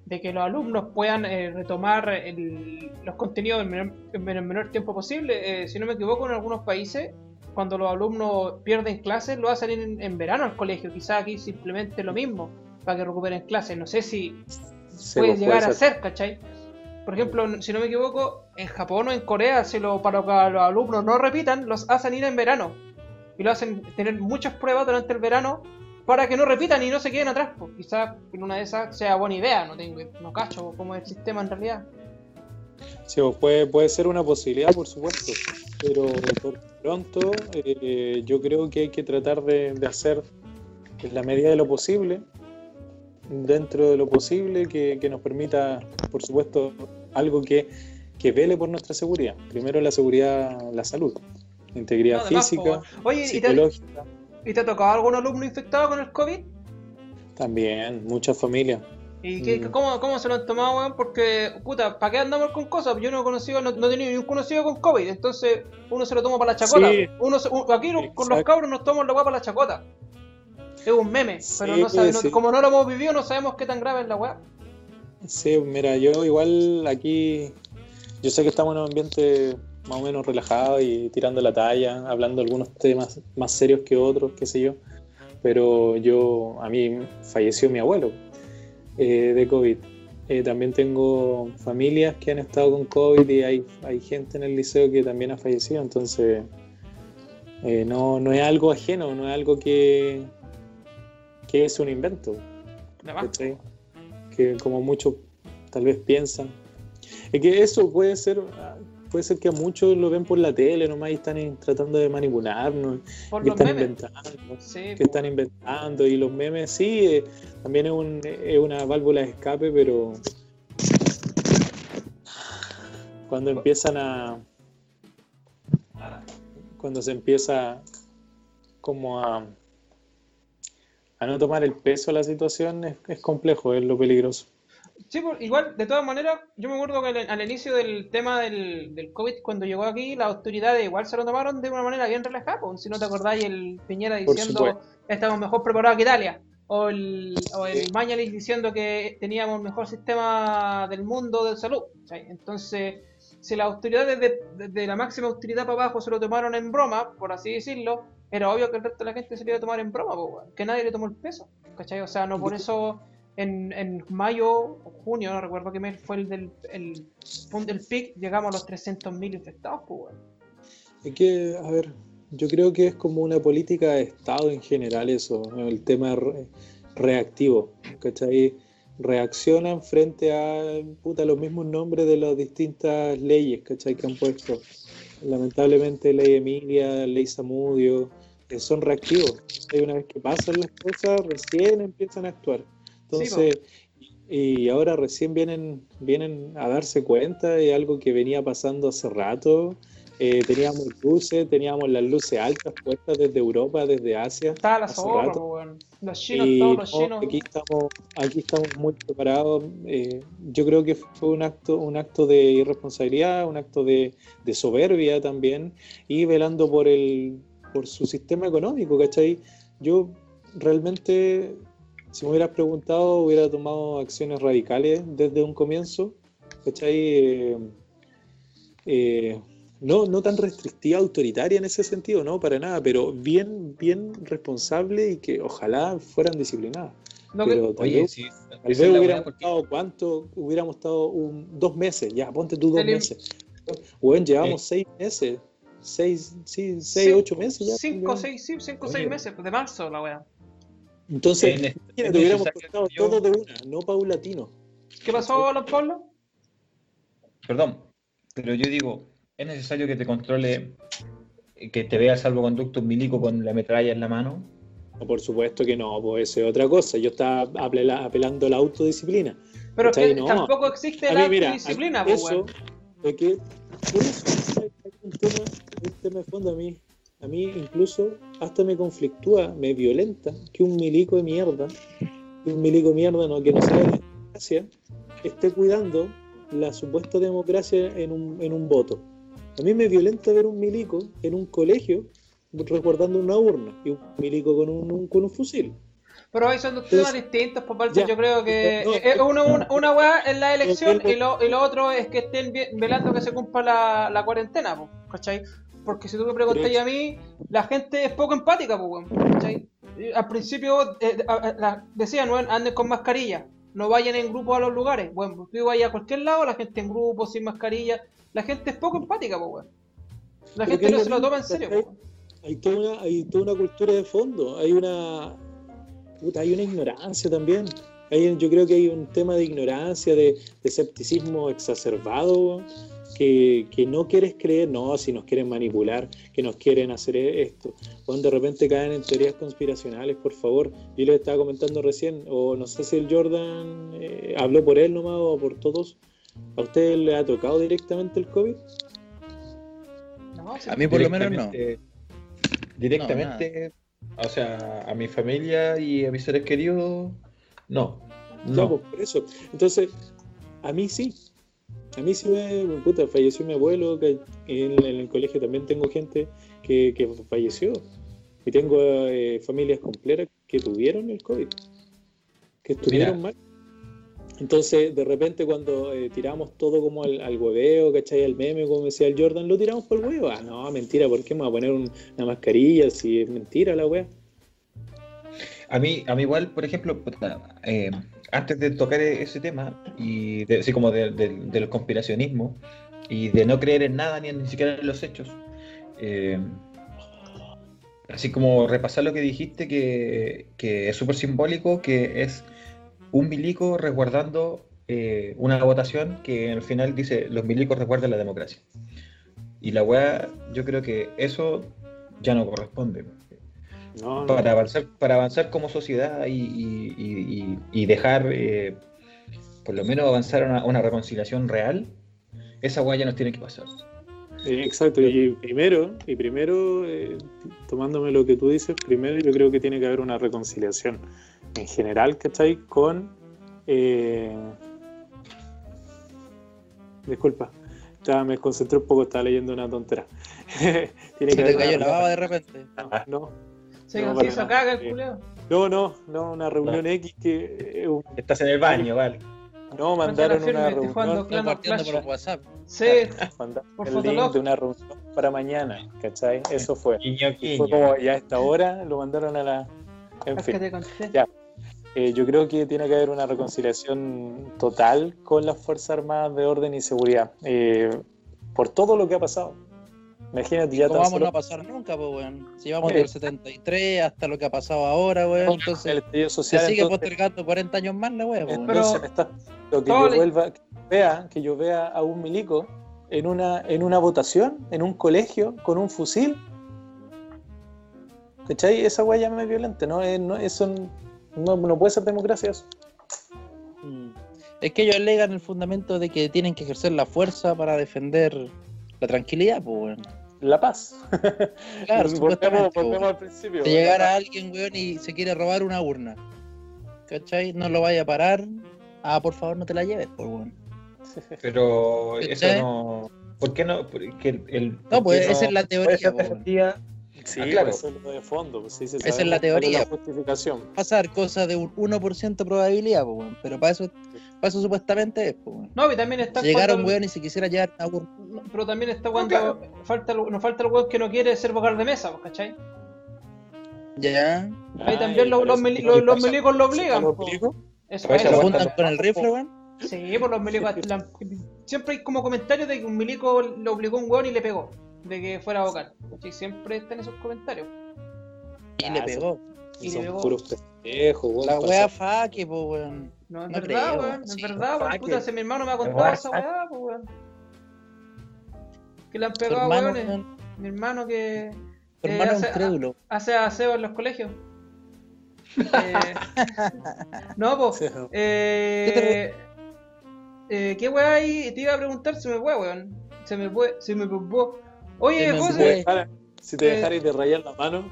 de que los alumnos puedan eh, retomar el- los contenidos en, menor- en el menor tiempo posible. Eh, si no me equivoco, en algunos países, cuando los alumnos pierden clases, lo hacen en, en verano al colegio. Quizás aquí simplemente lo mismo, para que recuperen clases. No sé si Se puede llegar puede a ser, ¿cachai? Por ejemplo, si no me equivoco, en Japón o en Corea, si lo, para que los alumnos no repitan, los hacen ir en verano. Y lo hacen tener muchas pruebas durante el verano para que no repitan y no se queden atrás. Pues quizás en una de esas sea buena idea, no tengo, no cacho cómo es el sistema en realidad. Sí, o puede, puede ser una posibilidad, por supuesto, pero por pronto eh, yo creo que hay que tratar de, de hacer en la medida de lo posible, dentro de lo posible, que, que nos permita, por supuesto, algo que, que vele por nuestra seguridad. Primero la seguridad, la salud, la integridad No, además, física, Oye, ¿y te, psicológica, ¿y te ha tocado algún alumno infectado con el COVID? también, muchas familias. ¿Y qué, Mm. cómo, cómo se lo han tomado, weón? Porque, puta, ¿para qué andamos con cosas? Yo no he conocido, no, no he tenido ni un conocido con COVID, entonces uno se lo toma para la chacota. Sí. Uno se- aquí con los cabros nos tomamos la weá para la chacota. Es un meme, pero Sí, no sabe- no- como no lo hemos vivido, no sabemos qué tan grave es la weá. Sí, mira, yo igual aquí, yo sé que estamos en un ambiente más o menos relajado y tirando la talla, hablando algunos temas más serios que otros, qué sé yo, pero yo, a mí falleció mi abuelo eh, de COVID. Eh, también tengo familias que han estado con COVID y hay, hay gente en el liceo que también ha fallecido, entonces eh, no, no es algo ajeno, no es algo que, que es un invento. ¿cachai? Que como muchos tal vez piensan. Es que eso puede ser, puede ser que muchos lo ven por la tele nomás y están tratando de manipularnos, por que los están memes. inventando, Sí, que están inventando y los memes sí, eh, también es, un- es una válvula de escape, pero cuando empiezan a cuando se empieza como a a no tomar el peso de la situación es, es complejo, es lo peligroso. Sí, pues, igual, de todas maneras, yo me acuerdo que al, al inicio del tema del, del COVID, cuando llegó aquí, las autoridades igual se lo tomaron de una manera bien relajada. pues, si no te acordáis, el Piñera diciendo estamos mejor preparados que Italia. O el, o el Sí. Mañalich diciendo que teníamos el mejor sistema del mundo de salud. ¿cachai? Entonces, si las autoridades de, de- de la máxima autoridad para abajo se lo tomaron en broma, por así decirlo, era obvio que el resto de la gente se lo iba a tomar en broma, weón, que nadie le tomó el peso. ¿cachai? O sea, no por eso en, en mayo o junio, no recuerdo qué mes fue el del el, el pic, llegamos a los 300.000 infectados, pues. Es que, a ver, yo creo que es como una política de Estado en general eso, el tema re- reactivo, ¿cachai? Reaccionan frente a puta, los mismos nombres de las distintas leyes, ¿cachai? Que han puesto. Lamentablemente, ley Emilia, ley Samudio, eh, son reactivos. ¿cachai? Una vez que pasan las cosas, recién empiezan a actuar. Entonces, y ahora recién vienen, vienen a darse cuenta de algo que venía pasando hace rato. Eh, teníamos luces, teníamos las luces altas puestas desde Europa, desde Asia. Estaba la po, weón. Los chinos, Y todos los no, chinos. aquí estamos, aquí estamos muy preparados. Eh, yo creo que fue un acto, un acto de irresponsabilidad, un acto de, de soberbia también, y velando por el, por su sistema económico, ¿cachai? Yo realmente, si me hubieras preguntado, hubiera tomado acciones radicales desde un comienzo, ¿cachai? Eh, eh, no, no tan restrictiva, autoritaria en ese sentido, no, para nada, pero bien, bien responsable y que ojalá fueran disciplinadas. Que- Pero tal Oye, vez, sí, tal vez hubiéramos porque- estado, ¿cuánto? Hubiéramos estado un, dos meses, ya, ponte tú dos meses. Bueno, llevamos seis meses, seis, sí, seis, Sí, ocho meses ya. Cinco, seis, sí, cinco, Oye. seis meses, pues, de marzo la weá. Entonces, Es ne- es imagínate, hubiéramos cortado yo- todo de una, no paulatino. ¿Qué pasó, los Pablo? Perdón, pero yo digo, ¿es necesario que te controle, que te vea el salvoconducto un milico con la metralla en la mano? No, por supuesto que no, pues eso es otra cosa. Yo estaba apela- apelando a la autodisciplina. Pero es que No. tampoco existe A la mí, mira, disciplina, a- pues, eso, weón. de que, por eso, un tema, un tema de fondo a mí. A mí incluso hasta me conflictúa, me violenta que un milico de mierda, que un milico de mierda no, que no sabe de democracia, esté cuidando la supuesta democracia en un, en un voto. A mí me violenta ver un milico en un colegio resguardando una urna y un milico con un, un- con un fusil. Pero ahí son dos temas distintos, por parte. Ya. Yo creo que No, uno, no. una, una weá es la elección No, y lo, y lo otro es que estén velando que se cumpla la, la cuarentena, po, ¿cachai? Porque si tú me preguntas Pero- a mí, la gente es poco empática. Y Al principio eh, a- a- la- decían, weón, anden con mascarilla, no vayan en grupo a los lugares. Bueno, pues tú vayas a cualquier lado, la gente en grupo, sin mascarilla. La gente es poco empática, po, weón. La Pero gente no se lo toma en serio, weón. hay toda una, hay toda una cultura de fondo, hay una puta, hay una ignorancia también. Hay, yo creo que hay un tema de ignorancia, de, de escepticismo exacerbado, que, que no quieres creer, no, si nos quieren manipular, que nos quieren hacer esto. Cuando de repente caen en teorías conspiracionales, por favor. Yo les estaba comentando recién, o no sé si el Jordan eh, habló por él nomás o por todos. ¿A usted le ha tocado directamente el COVID? No. A mí por lo menos no. Directamente- Directamente, o sea, a mi familia y a mis seres queridos, no. No, No. pues, por eso. Entonces, a mí sí. A mí sí me. Puta, falleció mi abuelo. Que en, en el colegio también tengo gente que, que falleció. Y tengo eh, familias completas que tuvieron el COVID. Que estuvieron mal. Entonces, de repente, cuando eh, tiramos todo como al, al hueveo, ¿cachai? Al meme, como decía el Jordan, lo tiramos por el huevo. Ah, no, mentira, ¿por qué me voy a poner un- una mascarilla si es mentira la wea? A mí, a mí igual, por ejemplo, puta, eh, antes de tocar e- ese tema, y de, así como de- de- del conspiracionismo, y de no creer en nada ni, ni siquiera en los hechos, eh, así como repasar lo que dijiste, que, que es súper simbólico, que es un milico resguardando eh, una votación que al final dice, los milicos resguardan la democracia. Y la weá, yo creo que eso ya no corresponde No, no. para avanzar, para avanzar como sociedad y, y- y- dejar, eh, por lo menos avanzar a una, una reconciliación real, esa weá ya nos tiene que pasar. Exacto, y primero, y primero, eh, tomándome lo que tú dices, primero yo creo que tiene que haber una reconciliación en general, ¿cachai? Con... eh, Disculpa, estaba, me concentré un poco, estaba leyendo una tontera. tiene Se que te cayó la baba de repente. No, Se No, no, caga el culeo. no, no, no, una reunión X que... eh, un- Estás en el baño, vale. no, mandaron una jugando reunión... Claro, Clash. por WhatsApp. Sí, mandaron Por el link de una reunión para mañana, ¿cachai? Eso fue. Guiño, Y fue como ya a esta hora lo mandaron a la. En fin, te conté. Ya. eh, yo creo que tiene que haber una reconciliación total con las Fuerzas Armadas de Orden y Seguridad. eh, por todo lo que ha pasado. Imagínate, ya ¿Cómo tan vamos solo a pasar nunca, pues, weón? Si vamos Sí. del 73 hasta lo que ha pasado ahora, weón. el Entonces, se social. sigue entonces- postergando 40 años más la weá, pues, weón. Entonces Pero- me está lo que yo le- vuelva, que vea, que yo vea a un milico en una, en una votación, en un colegio, con un fusil. ¿Cachai? Esa weá ya me es violenta, ¿no? Es- no eso no, no puede ser democracia eso. Mm. Es que ellos alegan el fundamento de que tienen que ejercer la fuerza para defender la tranquilidad, pues, weón. La paz. Claro, volvemos, volvemos al principio. Si llegara alguien, weón, y se quiere robar una urna, ¿cachai? No lo vaya a parar. Ah, por favor, no te la lleves, pues, weón. Pero eso ¿Cachai? no. ¿Por qué no? Porque el, el- No, ¿por pues qué esa es la teoría, defendida? Sí, Ah, claro. pues eso de fondo. Pues sí, se Esa es sabe la teoría. la justificación. Pasar cosas de un 1% de probabilidad, pues, weón. Pero para eso, para eso supuestamente es, pues, weón. No, y también está Si llegara un cuando- weón y se quisiera llevar. No, Pero también está cuando claro. falta, el- nos falta el weón que no quiere ser vocal de mesa, pues, ¿cachai? Ya. Ahí Ah, también los, los, mili- los- milicos lo ¿Se obligan. lo po. Eso, ¿Se con el rifle, weón? Sí, por los milicos. la- siempre hay como comentarios de que un milico le obligó a un weón y le pegó. De que fuera vocal. ¿cachai? Siempre están esos comentarios. Y Ah, le sí. pegó. Y Son le pegó. puros pendejos, weón. La wea faque, pues, weón. No, es No verdad, creo, weón. Es sí, verdad, weón. Puta, si mi hermano me ha contado esa weá, pues, weón. Que le han pegado, weones. weón, Mi hermano que tu Eh, hermano es un hace- crédulo. hace aseo en los colegios. Eh, no, pues. Sí. Eh, eh, ¿Qué weá hay? Te iba a preguntar, se me fue, weón. Se me fue, se me fue. Oye, Se Si José, Si te Eh, dejarais de rayar la mano,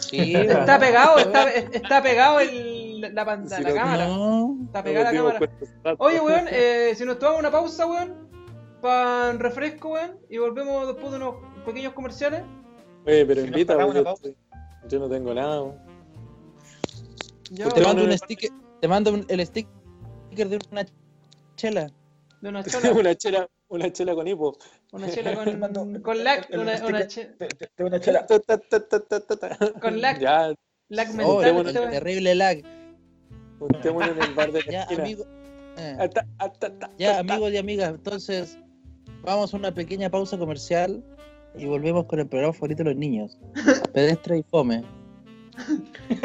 Sí, está pegado, está, está pegado el, la, pan- Si la lo- cámara. No. Está pegada la cámara. Oye, weón, eh, si nos tomamos una pausa, weón, para un refresco, weón, y volvemos después de unos pequeños comerciales. Oye, pero Si invita, pagamos yo, no tengo nada. weón. Yo, Te Te mando un sticker, te mando un- el sticker de una chela. de una chela, una chela con hipo. una chela con, con el una, una sticker che- de- de- de una chela. Con lag. Ya, lag Oh, mental. weón. terrible lag. Juntémonos en el bar de la Ya, esquina. amigo. eh, ta, ta, ta, Ya, ta, amigos y amigas, entonces vamos a una pequeña pausa comercial y volvemos con el programa favorito de los niños. Pedestre y fome.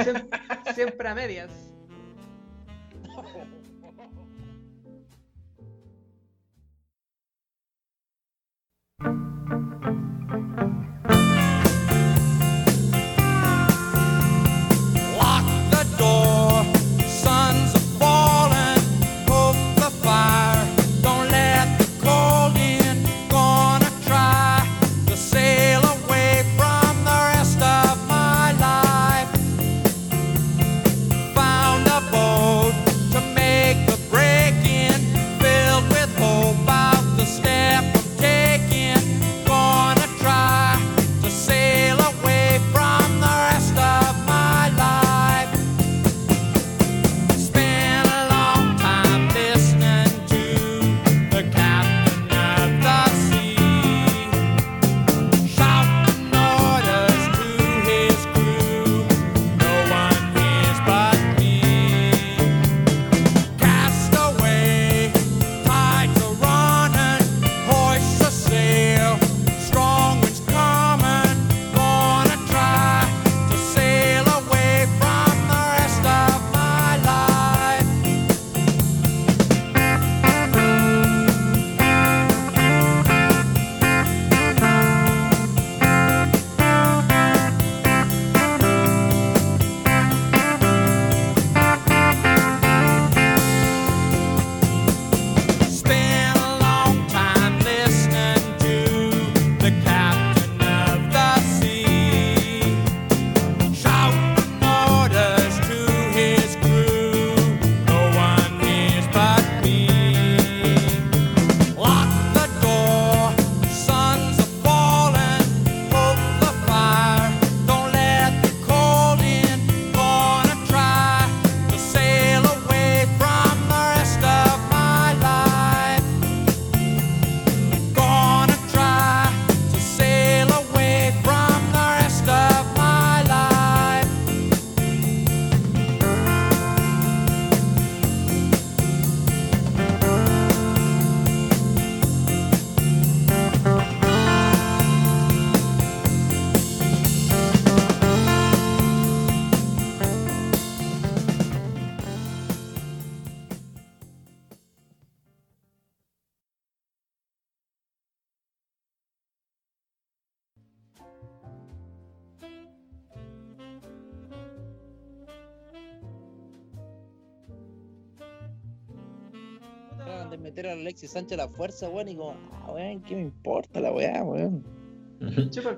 Siempre, siempre a medias. De meter a Alexis Sánchez a la fuerza, weón, y como, ah, weón, ¿qué me importa la weá, weón?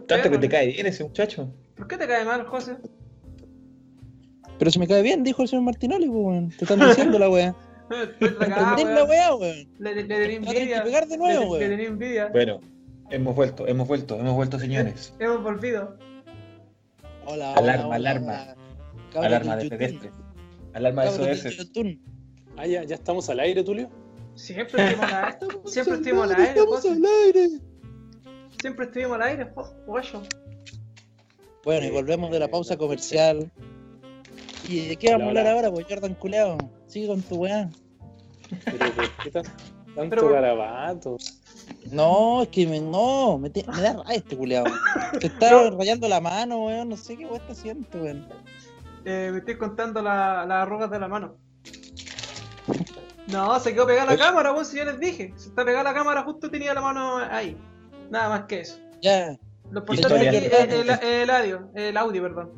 Tanto que te cae bien ese muchacho. ¿Por qué te cae mal, José? Pero si me cae bien, dijo el señor Martinoli, pues, weón. Te están diciendo la weá. ¿Entendés la weá, weón? Le, le, le tenía Va a tener que envidia. pegar de nuevo, le, le envidia. Bueno, hemos vuelto, hemos vuelto, hemos vuelto, señores. Hemos volvido. Hola, hola, Alarma, hola, alarma. Alarma de pedestre. Alarma de SOS. Ah, ya, ya estamos al aire, Tulio. Siempre estuvimos al aire. Siempre estuvimos al aire, Estamos José. al aire. Siempre estuvimos al aire, guayo. Bueno, y volvemos de la pausa comercial. ¿Y de qué vamos a hablar hola. ahora, pues, Jordan Culeado? Sigue con tu weá. Pero ¿por qué tan- tanto Pero- garabato? No, es que me, no, me, te- me da rabia este culeado. Te está rayando la mano, weón. No sé qué weá está haciendo, weón. Eh, me estoy contando la- las arrugas de la mano. No, se quedó pegada la cámara, vos, si ya les dije. Se está pegada la cámara, justo tenía la mano ahí. Nada más que eso. Ya, Lo importante Historia. aquí es el, el- el audio, el audio, perdón.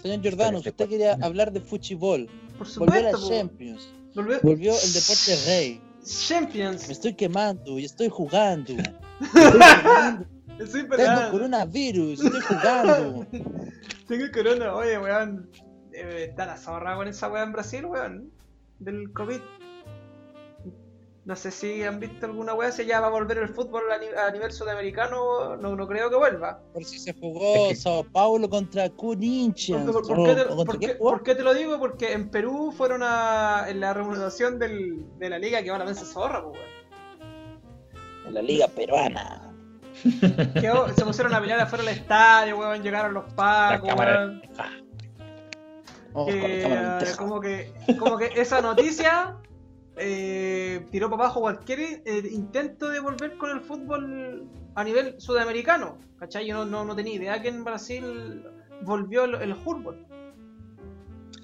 señor Jordano, si usted quería hablar de fútbol, Por volvió a supuesto. Champions, Volvió- volvió el deporte rey. Me Champions. estoy quemando y estoy jugando. Estoy jugando. Estoy Tengo coronavirus, estoy jugando. Tengo corona, oye, weón. Eh, está la zorra con esa weá en Brasil, weón. Del COVID. No sé si han visto alguna weá, si ya va a volver el fútbol a, ni- a nivel sudamericano, no, no creo que vuelva. Por si se jugó Es que- Sao Paulo contra Corinthians. ¿Por, por- o- por qué te, por qué lo digo? Porque en Perú fueron a, en la remuneración del, de la liga que van a verse zorra, pues. En la liga peruana. Quedó- se pusieron a pelear afuera del estadio, weón, llegaron los pacos, weón. Que, eh, lenteja. como que como que esa noticia eh, tiró para abajo cualquier eh, intento de volver con el fútbol a nivel sudamericano ¿cachai? yo no, no, no tenía idea que en Brasil volvió el, el fútbol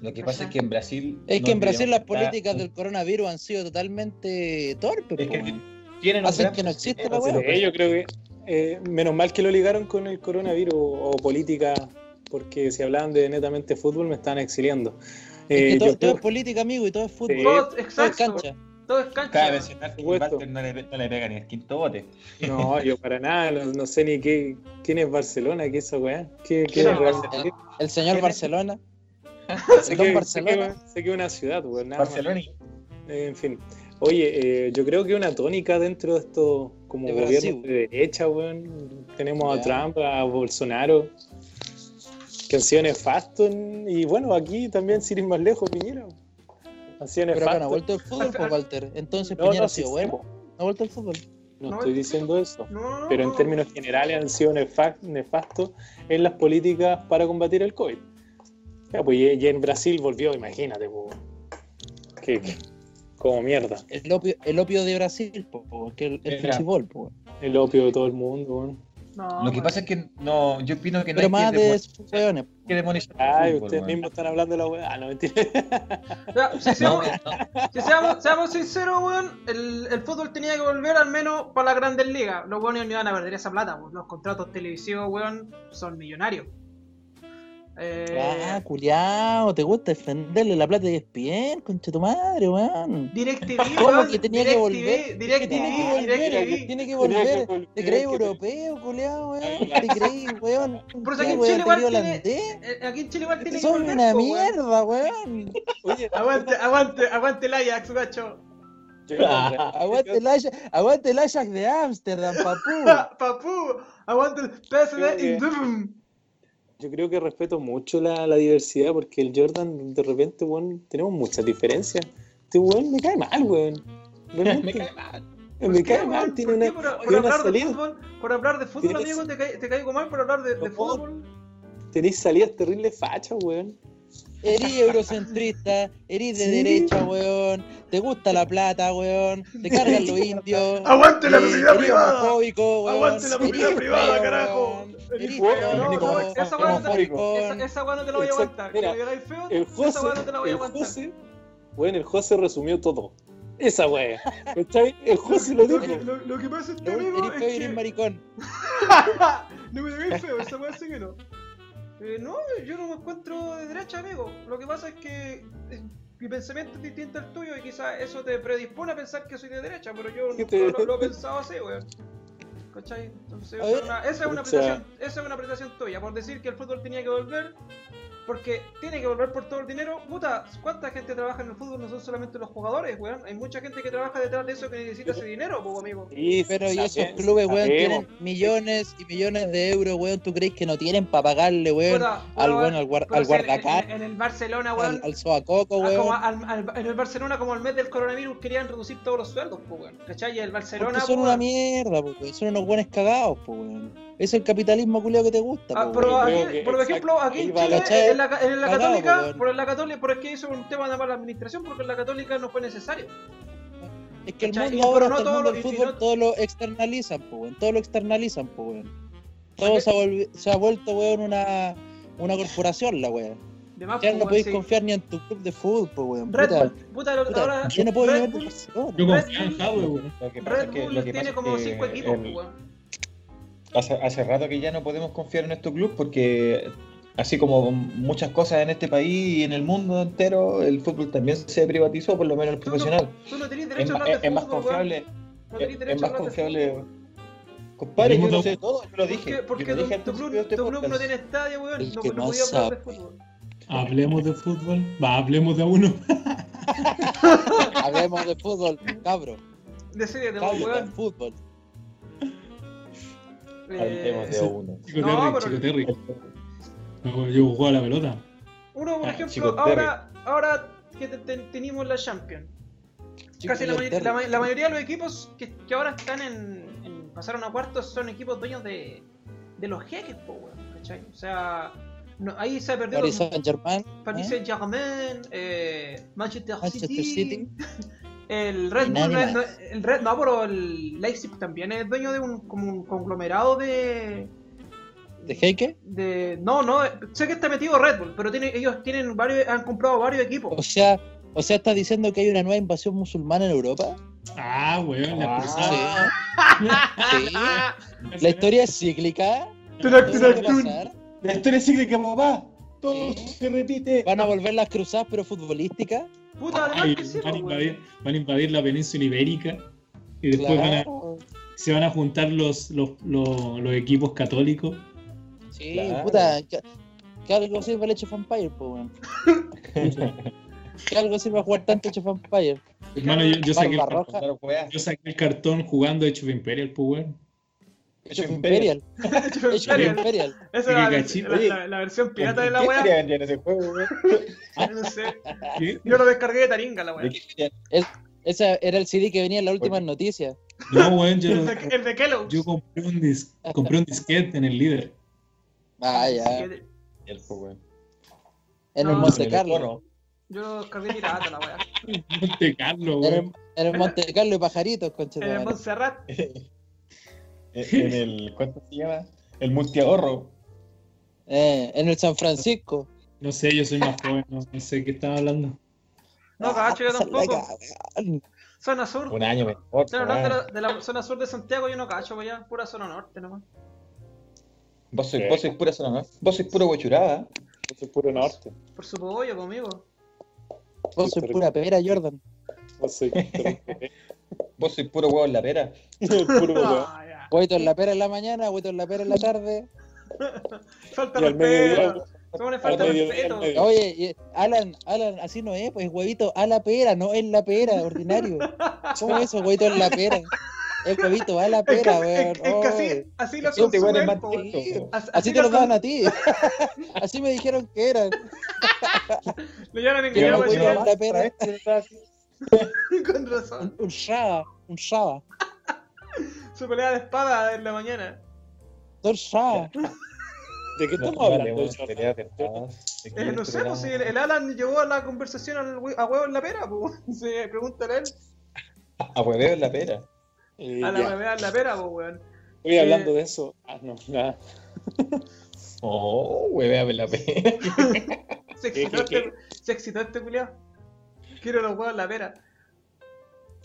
Lo que pasa es que en Brasil. Es no que en Brasil las está- políticas del coronavirus han sido totalmente torpes. Es que tienen hacen que no existe la. Sí, yo creo que eh, menos mal que lo ligaron con el coronavirus o política, porque si hablaban de netamente fútbol me estaban exiliando. Es Eh, que todo, yo todo creo- es política, amigo, y todo es fútbol. Sí. todo, Todo es exacto cancha. todo es cancha Cabe mencionar que. Walter no le, no le pega ni el quinto bote. No, yo para nada, no, no sé ni qué, quién es Barcelona, qué es esa weá. ¿Qué, qué No. es? El señor. Barcelona. Sé El don Barcelona. sé que es una ciudad, weón. Barcelona Eh, en fin. Oye, eh, yo creo que una tónica dentro de estos como De gobiernos de derecha, weón. Tenemos a Trump, a Bolsonaro, que han sido nefastos. en- Y bueno, aquí también, sin ir más lejos, Piñera. Han sido Pero acá no ha nefastos. vuelto el fútbol, pues, Walter. Entonces, No, Piñera no, ha sido sí, bueno. sí, No ha vuelto el fútbol. No No, estoy es- diciendo eso. Pero en no. términos generales han sido nefa- nefastos en las políticas para combatir el COVID. Ya, pues, y, en Brasil volvió, imagínate, pues. Que, que- como mierda. El opio, el opio de Brasil, po, po, que el, el po. El opio de todo el mundo, weón. No, Lo que weón. pasa es que no, yo opino que no Pero hay más que, de demon- que demonizar Ay, fútbol, ustedes weón. mismos están hablando de la weá. Ah, no, mentira. Ya, si No, seamos, si seamos, seamos sinceros, weón, el, el fútbol tenía que volver al menos para las grandes ligas. Los weones no iban a perder esa plata, pues. Los contratos televisivos, weón, son millonarios. Eh, Ah, culiao, te gusta defenderle la plata de ESPN, concha tu madre, weón. DirecTV, ¿Cómo weón, que tenía que volver? DirecTV, Tiene que volver, DirecTV. tiene que volver. ¿Te crees europeo, culiao, weón? ¿Te crees, weón? Pero ¿Qué, aquí en weón? Chile ¿Te igual tiene-? Eh, Aquí en Chile igual tiene que Son una mierda, weón. Aguante, aguante, aguante el Ajax, gacho. Aguante el Ajax, aguante el Ajax de Ámsterdam, papú. Papú, aguante el Eindhoven. Yo creo que respeto mucho la, la diversidad porque el Jordan, de repente, weón, tenemos muchas diferencias. Este weón me cae mal, weón. Me cae mal. me, ¿Por qué, cae mal, tiene ¿Por qué una, por, por tiene una hablar de salida. fútbol, por hablar de fútbol, Tienes- amigo, te, ca- te caigo mal por hablar de, fútbol. Tenéis salidas terribles fachas, weón. Eres eurocentrista, eres de Sí. derecha, weón. Te gusta la plata, weón. Te cargan los indios. Aguante la propiedad privada. weón. Aguante la propiedad privada, carajo. Eres Eres no, no, esa weá no te- no la voy a aguantar. Mira, feo, El esa José, no te la voy a el aguantar. José, weón, el José resumió todo. Esa weá. ¿Cachai? El José lo dijo. lo- lo que pasa este Eres feo es eres que... maricón. no me digáis feo, esa weá sí que no. Eh, no, yo no me encuentro de derecha, amigo. Lo que pasa es que eh, mi pensamiento es distinto al tuyo y quizás eso te predispone a pensar que soy de derecha, pero yo ¿Qué nunca te- lo, lo he pensado así, weón. ¿Cachai? Entonces, una- esa, es una apreciación, esa es una apreciación tuya, por decir que el fútbol tenía que volver, porque tiene que volver por todo el dinero. Puta, ¿cuánta gente trabaja en el fútbol? No son solamente los jugadores, weón. Hay mucha gente que trabaja detrás de eso que necesita ese dinero, pues, amigo. Sí, Pero y esos clubes, weón, sabemos. tienen millones y millones de euros, weón. ¿Tú crees que no tienen para pagarle, weón? Puta, al weón, al, guar- pero al si en- guardacar, En, en el Barcelona, weón. al, al sobacoco, Ah, como weón. al- al- en el Barcelona, como al mes del coronavirus, querían reducir todos los sueldos, pues, weón. ¿Cachai? Y el Barcelona. Porque son po, una mierda, po, weón. Son unos buenos cagados, po, weón. Es el capitalismo culiao que te gusta, Ah, po, pero aquí, por ejemplo, aquí en Chile, la- en la, en la Católica, weón. por la Católica, pero es que eso es un tema de mala administración, porque en la Católica no fue necesario. Es que el ¿cachai? mundo ahora, no hasta el todo mundo lo- del fútbol, no- todo lo externalizan, po, weón. Todo lo externalizan, po, weón. Todo se ha, volvi- se ha vuelto, weón, una, una corporación, la weón. Más, Ya no weón, podéis sí. confiar ni en tu club de fútbol, po, weón. Red Puta, Bull, puta, lo- puta, ahora. yo no puedo Red Bull-. Yo Red confío en Bull- Jadwe, weón. Red Bull tiene como es que 5 equipos, weón. Hace, hace rato que ya no podemos confiar en estos clubes porque así como muchas cosas en este país y en el mundo entero, el fútbol también se privatizó, por lo menos el Tú no- profesional. Tú no tenés Es, derecho a hablar es- de es más confiable, No es, a más hablar confiable. Compadre, yo dos- sé todo, yo lo ¿Por dije. qué? Porque tu, dije tu club, este tu club no podcast. tiene estadio, weón. El No, que no no podía hablar de sabe. fútbol. Hablemos de fútbol. Va, hablemos de uno. Hablemos de fútbol, cabro. De serie, de Cabro, de weón. fútbol. Eh, uno. Chico No, Terry, pero- Chico Terry. No, Yo jugaba la pelota. Uno, por Ah, ejemplo, ahora, ahora que te- te- tenemos la Champions. Casi la, Chico may- Terry. la may- la mayoría de los equipos que, que ahora están en, en- pasaron a cuartos son equipos dueños de, de los jeques, po, weón, ¿cachai? O sea, no, ahí se ha perdido Paris Saint Germain. Paris Saint Germain, eh, Manchester, Manchester City, City. el Red Bull, no, no, el Red, no, pero el Leipzig también es dueño de un, como un conglomerado de, ¿De Heike? de, no, no, sé que está metido Red Bull, pero tiene, ellos tienen varios, han comprado varios equipos. O sea, o sea, ¿estás diciendo que hay una nueva invasión musulmana en Europa? Ah, weón, la Ah. cruzada. Sí. La historia es cíclica. La historia cíclica, papá. Todo se repite. Van a volver las cruzadas, pero futbolísticas. Puta, además Ay, que sí, van, a invadir, weón. van a invadir la península ibérica y después van a- se van a juntar los, los, los, los equipos católicos. Sí, Claro. puta. Que, que algo sirve el of Empire, po, weón. Que algo sirve a jugar tanto Age of Empire. Hermano, yo, yo saqué, el, yo saqué cartón jugando Age of Imperial, pues weón. Of Imperial. Of Imperial. Imperial. Esa es la, Qué la- la- versión pirata de la ¿Qué weá. querían ya en ese juego, weón? No sé. ¿Qué? Yo lo descargué de Taringa, la weá. ¿De qué querían? Ese era el CD que venía en las últimas noticias. No, weón, yo, El de, el de Kellogg's. yo compré, un dis- compré un disquete en el líder. Ah, ya. El juego, weón. En No, el Monte Carlo. Yo lo descargué pirata, la weá. Monte Carlo, En el, weón. en el Monte Carlo y pajaritos, concha de En el. Montserrat. En el. ¿Cuánto se llama? El multiahorro. Eh, en el San Francisco. No sé, yo soy más joven, no, no sé qué estaba hablando. No, cacho, yo Ah, tampoco. cabrón. Zona sur. Un año mejor. Están hablando de la, de la zona sur de Santiago, yo no cacho, pues ya. Pura zona norte nomás. Vos sois, vos sois pura zona, ¿no? Vos sois puro huechurada. Eso es puro norte. Por su pollo conmigo. Vos soy pura pera, Jordan. No sé. Vos sois puro huevo en la pera. puro weón. Huevito en la pera en la mañana, huevito en la pera en la tarde. Falta respeto. ¿Cómo le falta respeto? Oye, Alan, Alan, así no es, pues huevito a la pera, no en la pera, ordinario. ¿Cómo es eso, huevito en la pera? Es huevito a la Es que, pera, es, weón. es que así, así lo consumen. Así, Así te lo lo daban a ti. Así me dijeron que eran. Le llaman de weón, chile. la pera. Con razón. Un, un shaba, un shaba. Su pelea de espada en la mañana. Dos shaba. ¿De qué estamos No, hablando? de de espadas. ¿De Eh, no sé, pues si el, el Alan llevó la conversación al a huevo en la pera, pues. Se pregúntale a él. A hueveo en la pera. Eh, A la bebé en la pera, pues, weón. Estoy hablando de eso. Ah, no, nada. Oh, huevea en la pera. Se excitó, este, se excitó este culiao. Quiero los huevos en la pera.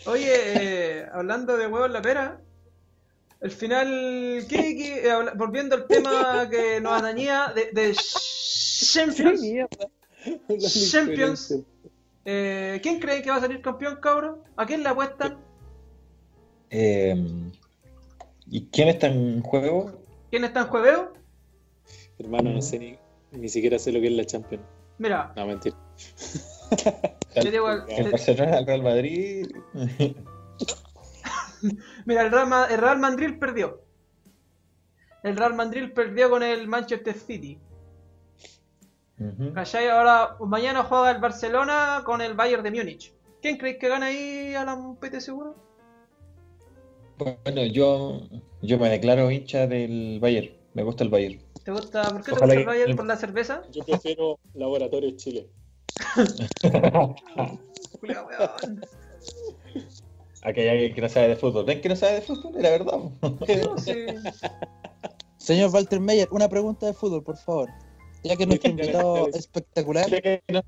Oye, eh, hablando de huevos en la pera, el final, ¿qué, qué- eh, volviendo al tema que nos atañía de, de Champions, Champions, Eh, ¿Quién cree que va a salir campeón, cabrón? ¿A quién le apuestan? Eh, ¿Y quién está en juego? ¿Quién está en juego? Hermano, no sé ni, ni siquiera sé lo que es la Champions. Mira, No, mentira. yo digo, el- El Barcelona, el Real Madrid. mira, el Real, Ma- el Real Madrid perdió. El Real Madrid perdió con el Manchester City. ¿Cachai? Ahora, mañana juega el Barcelona con el Bayern de Múnich. ¿Quién crees que gana ahí a la PT seguro? Bueno, yo, yo me declaro hincha del Bayern. Me gusta el Bayern. ¿Te gusta? ¿Por qué te gusta el que- Bayern? ¿Por la cerveza? Yo prefiero Laboratorio Chile. Aquí hay alguien que no sabe de fútbol. ¿Ven que no sabe de fútbol? Era verdad. No, sí. Señor Walter Meyer, una pregunta de fútbol, por favor. Ya que nuestro invitado es espectacular. ya, que no,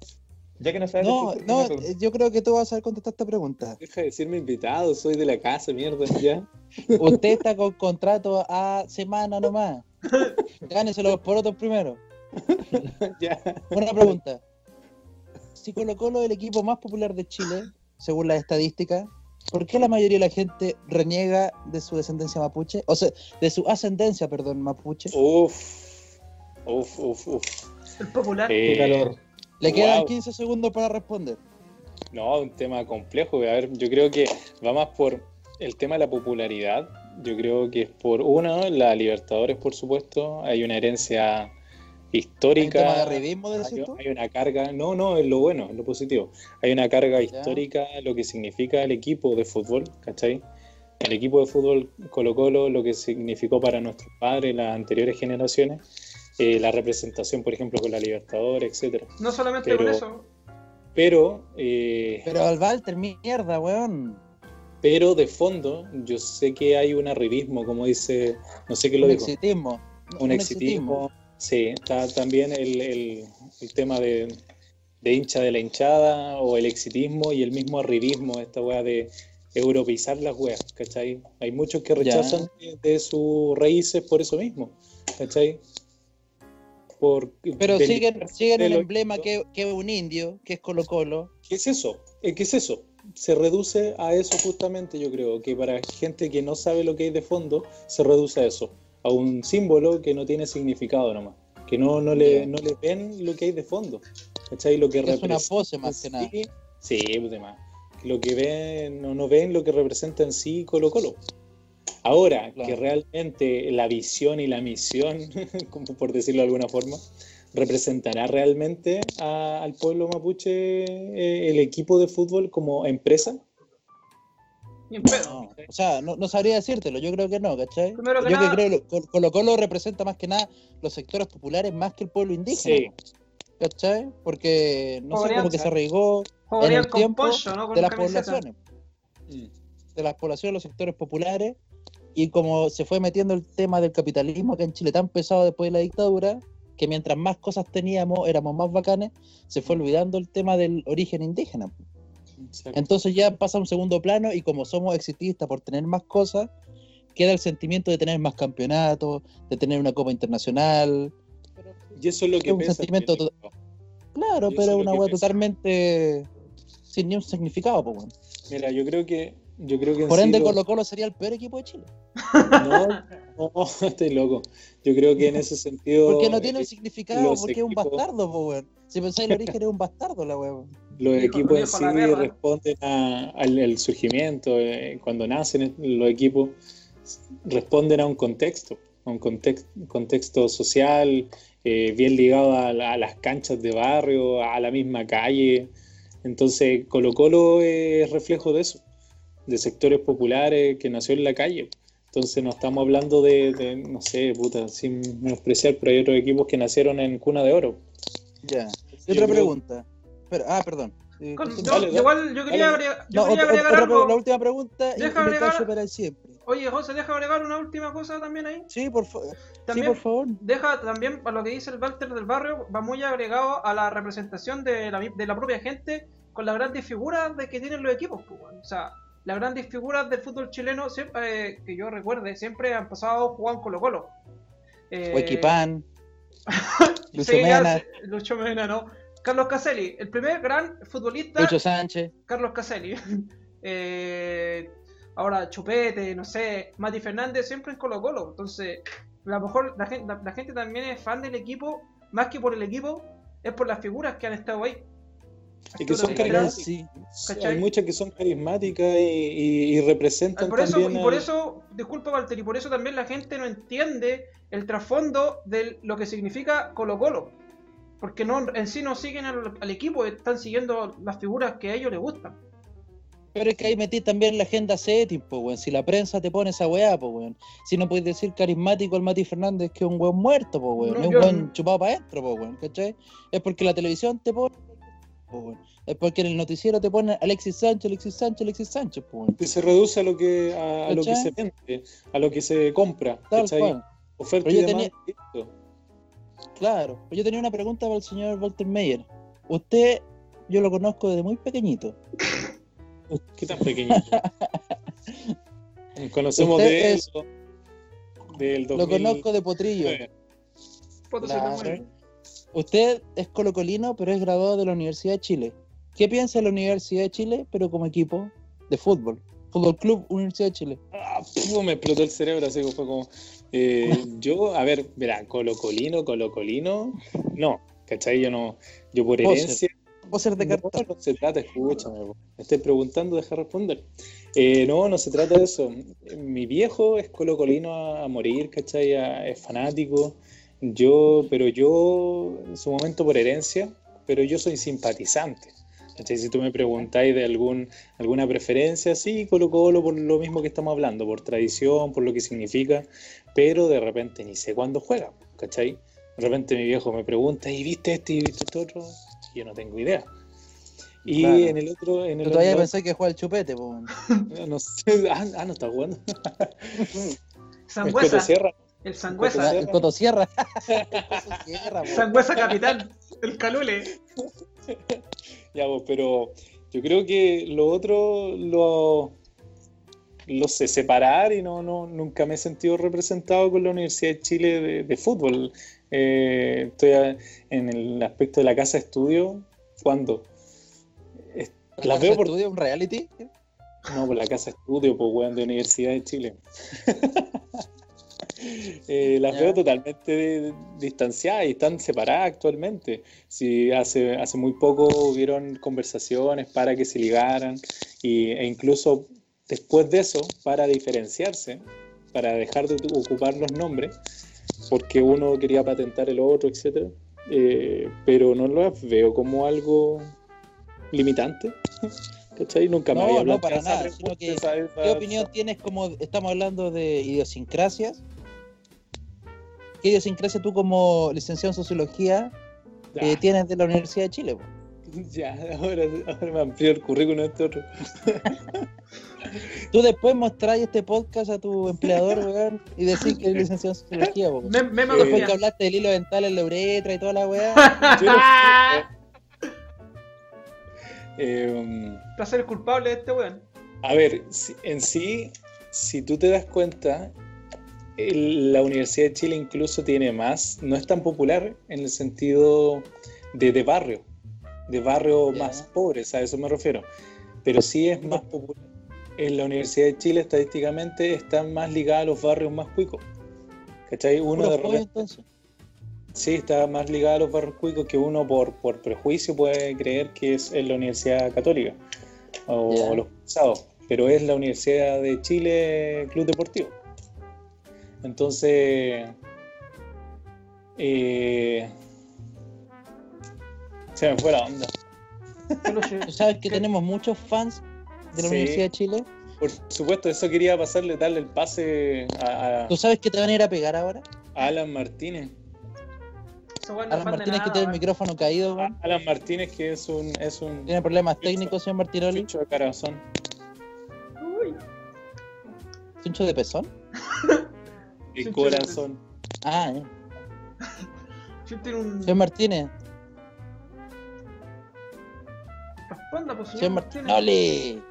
ya que no sabe de No, fútbol. no, una yo creo que tú vas a saber contestar esta pregunta. Deja de decirme invitado, soy de la casa, mierda, ya. Usted está con contrato a semana nomás. Gánese los porotos primero. ya. Una pregunta. Si Colo Colo es el equipo más popular de Chile, según las estadísticas, ¿por qué la mayoría de la gente reniega de su descendencia mapuche? O sea, de su ascendencia, perdón, mapuche. Uf. Uf, uf, uf. El popular. Eh, Qué calor. Le quedan wow. 15 segundos para responder. No, un tema complejo. A ver, yo creo que va más por el tema de la popularidad. Yo creo que es por uno, la Libertadores, por supuesto. Hay una herencia ¿Hay un histórica. tema de hay, hay una carga, no, no, es lo bueno, es lo positivo. Hay una carga histórica, lo que significa el equipo de fútbol, ¿cachai? El equipo de fútbol Colo Colo, lo que significó para nuestros padres, las anteriores generaciones, eh, la representación, por ejemplo, con la Libertadores, etcétera. No solamente pero- con eso. Pero, eh, Pero al Walter, mierda, weón. pero de fondo, yo sé que hay un arribismo, como dice, no sé qué lo Un dijo, exitismo. un exitismo. Sí, está también el, el- el tema de, de hincha de la hinchada o el exitismo y el mismo arribismo, esta weá de europeizar las weas, ¿cachai? Hay muchos que rechazan de, de sus raíces por eso mismo, ¿cachai? Por, Pero siguen, siguen el emblema que, que es un indio, que es Colo Colo. ¿Qué es eso? ¿Qué es eso? Se reduce a eso justamente, yo creo, que para gente que no sabe lo que hay de fondo, se reduce a eso, a un símbolo que no tiene significado nomás, que no, no, le, no le ven lo que hay de fondo, ¿cachai? Lo que Es una representa pose más que nada. sí- Sí, pues demás. Lo que ven, no, no ven lo que representa en sí Colo Colo. Ahora, Claro. que realmente la visión y la misión, como por decirlo de alguna forma, representará realmente a- al pueblo mapuche eh, el equipo de fútbol como empresa. Pedo. No, o sea, no, no sabría decírtelo, yo creo que no, ¿cachai? Primero que yo nada- que creo que Colo Colo representa más que nada los sectores populares más que el pueblo indígena, Sí, ¿cachai? Porque, no sé, como que se arraigó en el tiempo de las camiseta. poblaciones, Mm. de las poblaciones, los sectores populares, y como se fue metiendo el tema del capitalismo acá en Chile tan pesado después de la dictadura, que mientras más cosas teníamos, éramos más bacanes, se fue olvidando el tema del origen indígena. Entonces ya pasa a un segundo plano y como somos exitistas por tener más cosas, queda el sentimiento de tener más campeonatos, de tener una copa internacional. Y eso es lo que es un pesa, sentimiento Felipe. Claro, pero es una pesa. totalmente sin ni un significado. po, weón. Mira, yo creo que yo creo que Por ende, lo- Colo Colo sería el peor equipo de Chile. no, no, estoy loco. Yo creo que en ese sentido Porque no tiene un eh, significado, los porque es un bastardo, po, weón. Si pensáis el origen es un bastardo la weá. Los Viejo- equipos en sí responden a- al, al surgimiento, eh, cuando nacen los equipos, responden a un contexto, a un context- contexto social, eh, bien ligado a, la- a las canchas de barrio, a la misma calle. Entonces, Colo Colo es reflejo de eso, de sectores populares que nació en la calle. Entonces, no estamos hablando de, de, no sé, puta, sin menospreciar, pero hay otros equipos que nacieron en cuna de oro. Ya. Y otra creo- pregunta. Pero, ah, perdón. Eh, Con- continúa. yo- Dale, dale. igual yo quería, Dale. agregar, yo No, quería otra- agregar otra- algo. la última pregunta Deja y agregar- para siempre. Oye, José, deja agregar una última cosa también ahí. Sí, por, fa- sí, por favor. deja también a lo que dice el Walter del barrio, va muy agregado a la representación de la, de la propia gente con las grandes figuras de que tienen los equipos. pues. O sea, las grandes figuras del fútbol chileno, siempre, eh, que yo recuerde, siempre han pasado jugando Colo Colo. Eh, Huequipán. Ya Mena. Lucho Mena, no. Carlos Caselli, el primer gran futbolista. Lucho Sánchez. Carlos Caselli. Eh, ahora Chupete, no sé, Mati Fernández siempre en Colo Colo. Entonces, a lo mejor la gente, la, la gente también es fan del equipo, más que por el equipo, es por las figuras que han estado ahí. Y que son carismáticas. Sí. Hay muchas que son carismáticas y, y- y representan Por eso, también y por eso, disculpa Walter, y por eso también la gente no entiende el trasfondo de lo que significa Colo Colo. Porque no, en sí no siguen al, al equipo, están siguiendo las figuras que a ellos les gustan. Pero es que ahí metí también la agenda setting, pues, weón. Si la prensa te pone esa weá, pues, weón. Si no puedes decir carismático al Mati Fernández que es un weón muerto, pues, weón. No, es un yo- weón chupado para adentro, pues, weón. ¿Cachai? Es porque la televisión te pone. pues, weón. Es porque en el noticiero te pone Alexis Sánchez, Alexis Sánchez, Alexis Sánchez, pues, weón. que se reduce a lo que a, a lo que se vende, a lo que se compra, Tal ¿cachai? cual. Oferta Pero y tenía- listo. Claro. Pues yo tenía una pregunta para el señor Walter Meyer. Usted, yo lo conozco desde muy pequeñito. ¿Qué tan pequeñito? Conocemos Usted de es- eso. Del 2000. Lo conozco de Potrillo. Claro. Usted es colocolino, pero es graduado de la Universidad de Chile. ¿Qué piensa de la Universidad de Chile, pero como equipo de fútbol? Fútbol Club Universidad de Chile. Ah, puf, me explotó el cerebro, así que fue como. Eh, yo, a ver, verá, colocolino, colocolino. No, ¿cachai? Yo no. Yo por herencia. ¿Vos ser de No, cartón? no se trata, escúchame, me estoy preguntando, deja responder. Eh, no, no se trata de eso. Mi viejo es colocolino a, a morir, ¿cachai? A- es fanático. Yo, pero yo, en su momento por herencia, pero yo soy simpatizante. ¿Cachai? Si tú me preguntáis de algún, alguna preferencia, sí, Colo Colo por lo mismo que estamos hablando, por tradición, por lo que significa, pero de repente ni sé cuándo juega, ¿cachai? De repente mi viejo me pregunta, ¿y viste este y viste este otro? Y yo no tengo idea. Y Claro. en el otro, en el Yo todavía otro- pensé que juega el chupete, po, no sé, ah, ah, no está jugando. El Sangüesa, Coto Sierra. el Sangüesa, El Coto Sierra. El Coto Sierra, po. Sangüesa Capitán, el Calule. Ya, pero yo creo que lo otro lo, lo sé separar y no, no, nunca me he sentido representado con la Universidad de Chile de, de fútbol. Eh, estoy a- en el aspecto de la casa de estudio. ¿Cuándo? Es- Las veo por, estudio un reality? No, por la casa de estudio, pues, weón, de Universidad de Chile. Eh, las Ya. veo totalmente distanciadas y están separadas actualmente. Si hace, hace muy poco hubieron conversaciones para que se ligaran y, e incluso después de eso, para diferenciarse, para dejar de ocupar los nombres, porque uno quería patentar el otro, etcétera. Eh, pero no lo veo como algo limitante. ¿Cachai? Nunca me No, había no, hablado para esa nada, sino que, ¿Qué opinión tienes como estamos hablando de idiosincrasias? ¿Qué idiosincrasia tú como licenciado en sociología eh, tienes de la Universidad de Chile? po? Ya, ahora, ahora me amplió el currículum este otro. Tú después mostrás este podcast a tu empleador, weón, y decís que eres licenciado en sociología, weón. Me, me Eh, Después que hablaste del hilo dental en la uretra y toda la weá. No sé. Eh, Placer culpable de este weón. a ver, en sí, si tú te das cuenta, la Universidad de Chile incluso tiene más, no es tan popular en el sentido de, de barrio, de barrio más pobres, a eso me refiero, pero sí es más popular. En la Universidad de Chile estadísticamente está más ligada a los barrios más cuicos. ¿Cachai? Uno de repente entonces. Sí, está más ligado a los barrios cuicos que uno por, por prejuicio puede creer que es en la Universidad Católica o Ya. los cruzados, pero es la Universidad de Chile Club Deportivo. Entonces, eh, se me fue la onda. Tú sabes que tenemos muchos fans de la Sí. Universidad de Chile. Por supuesto, eso quería pasarle, darle el pase a, a- ¿Tú sabes que te van a ir a pegar ahora? a Alan Martínez. Alan Martínez que tiene el micrófono caído. Alan Martínez que es un, es un Tiene problemas técnicos, señor Martinoli. chucho de corazón. Uy, ¿Tuncho de pezón? De- corazón. Ah, tiene un. Señor Martínez. Responda, pues, Señor señor Martínez.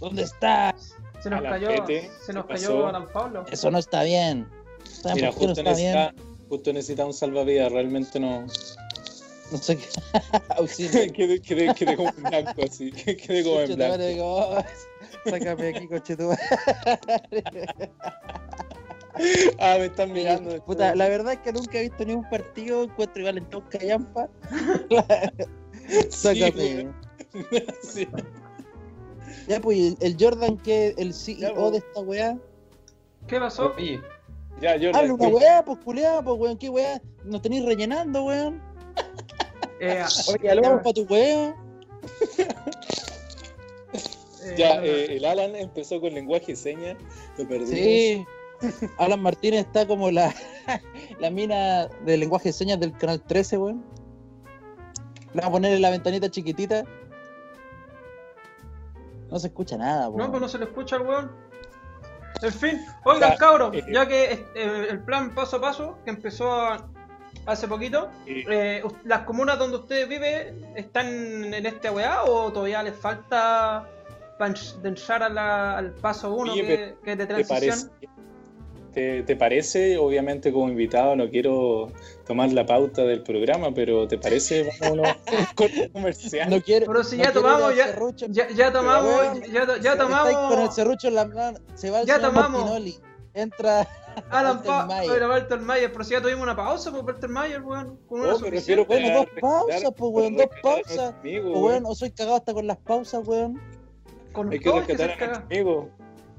¿Dónde está? Se nos cayó, Pete, se nos ¿qué cayó pasó? Alan Pablo. Eso no está bien. ¿Saben Mira, no justo bien? necesita, justo necesita un salvavidas, realmente no. No sé qué. Auxilio. quedé, quedé, quedé como en blanco así. Quedé como en blanco. Madre, digo, "Oh, Sácame aquí, coche tu madre". Ah, me están mirando. Puta, la verdad es que nunca he visto ni un partido, encuentro igual en todo callampa. Sí, Sácame. Sí. Ya, pues, ¿y el Jordan, que el CEO Ya, pues. de esta weá. ¿Qué pasó? Oye, Ya, yo Habla una weá, pues culeada, pues weón, qué weá. Nos tenéis rellenando, weón. Eh, Oye, para tu weá. Ya, eh, el Alan empezó con lenguaje de señas, lo perdimos. Sí. Alan Martínez está como la, la mina de lenguaje de señas del canal 13, weón. Le vamos a poner en la ventanita chiquitita. No se escucha nada, weón. No, pues no se le escucha al weón. En fin, oigan, Ya, cabros, eh, ya que eh, el plan paso a paso, que empezó a- hace poquito, Eh, eh, ¿las comunas donde ustedes viven están en este weá o todavía les falta para entrar a la- al paso 1 Oye, que, pero que es de ¿Te parece, transición? te, te parece, obviamente como invitado, no quiero tomar la pauta del programa, pero ¿te parece vamos a comerciales? No quiere. Pero si no ya tomamos, ya, ya, ya tomamos, ya, ya Estáis con el tomamos. serrucho en la mano. Se va el Ya tomamos. Martinoli. Entra. Alan era Walter Mayer, pero si ya tuvimos una pausa, pues Walter Mayer, weón. Con una No, me suficiente. refiero Bueno, dos pausas, pues, weón, dos pausas. Pues, weón. weón, o soy cagado hasta con las pausas, weón. Con Hay que que rescatar a amigo.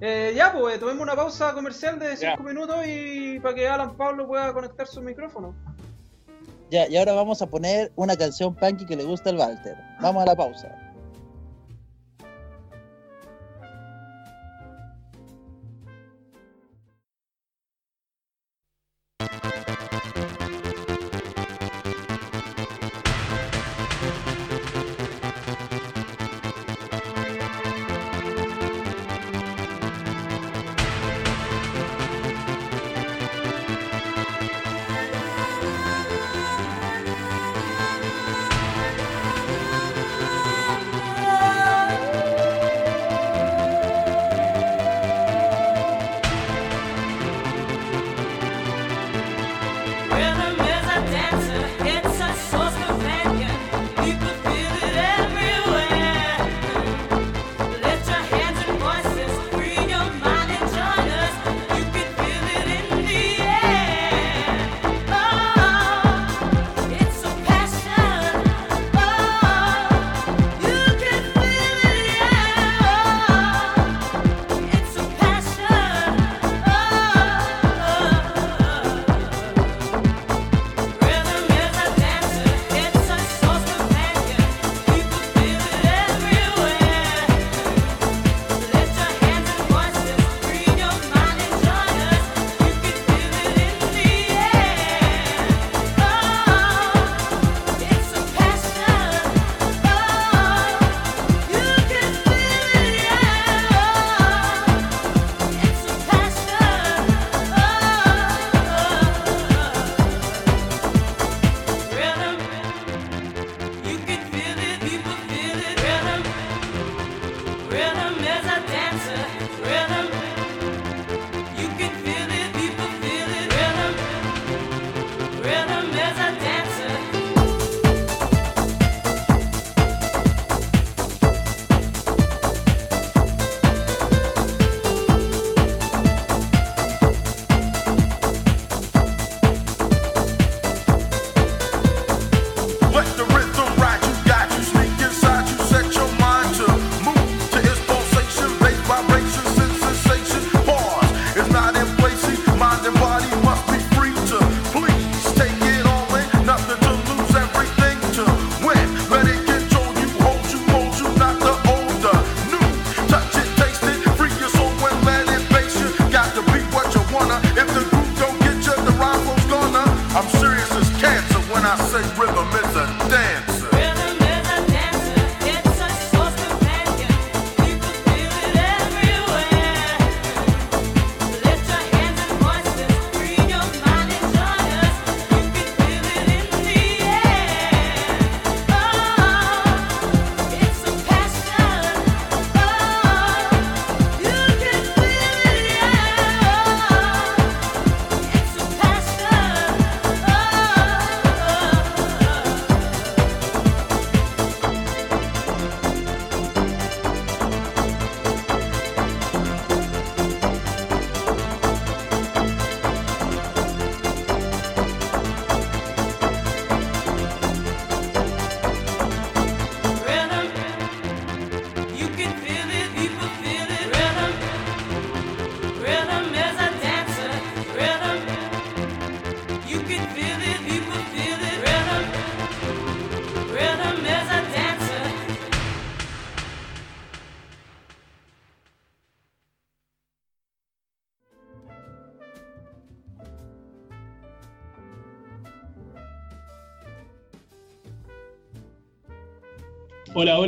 Eh, ya, pues, tomemos una pausa comercial de Ya. 5 minutos y para que Alan Pablo pueda conectar su micrófono. Ya, y ahora vamos a poner una canción punky que le gusta al Walter. Vamos a la pausa.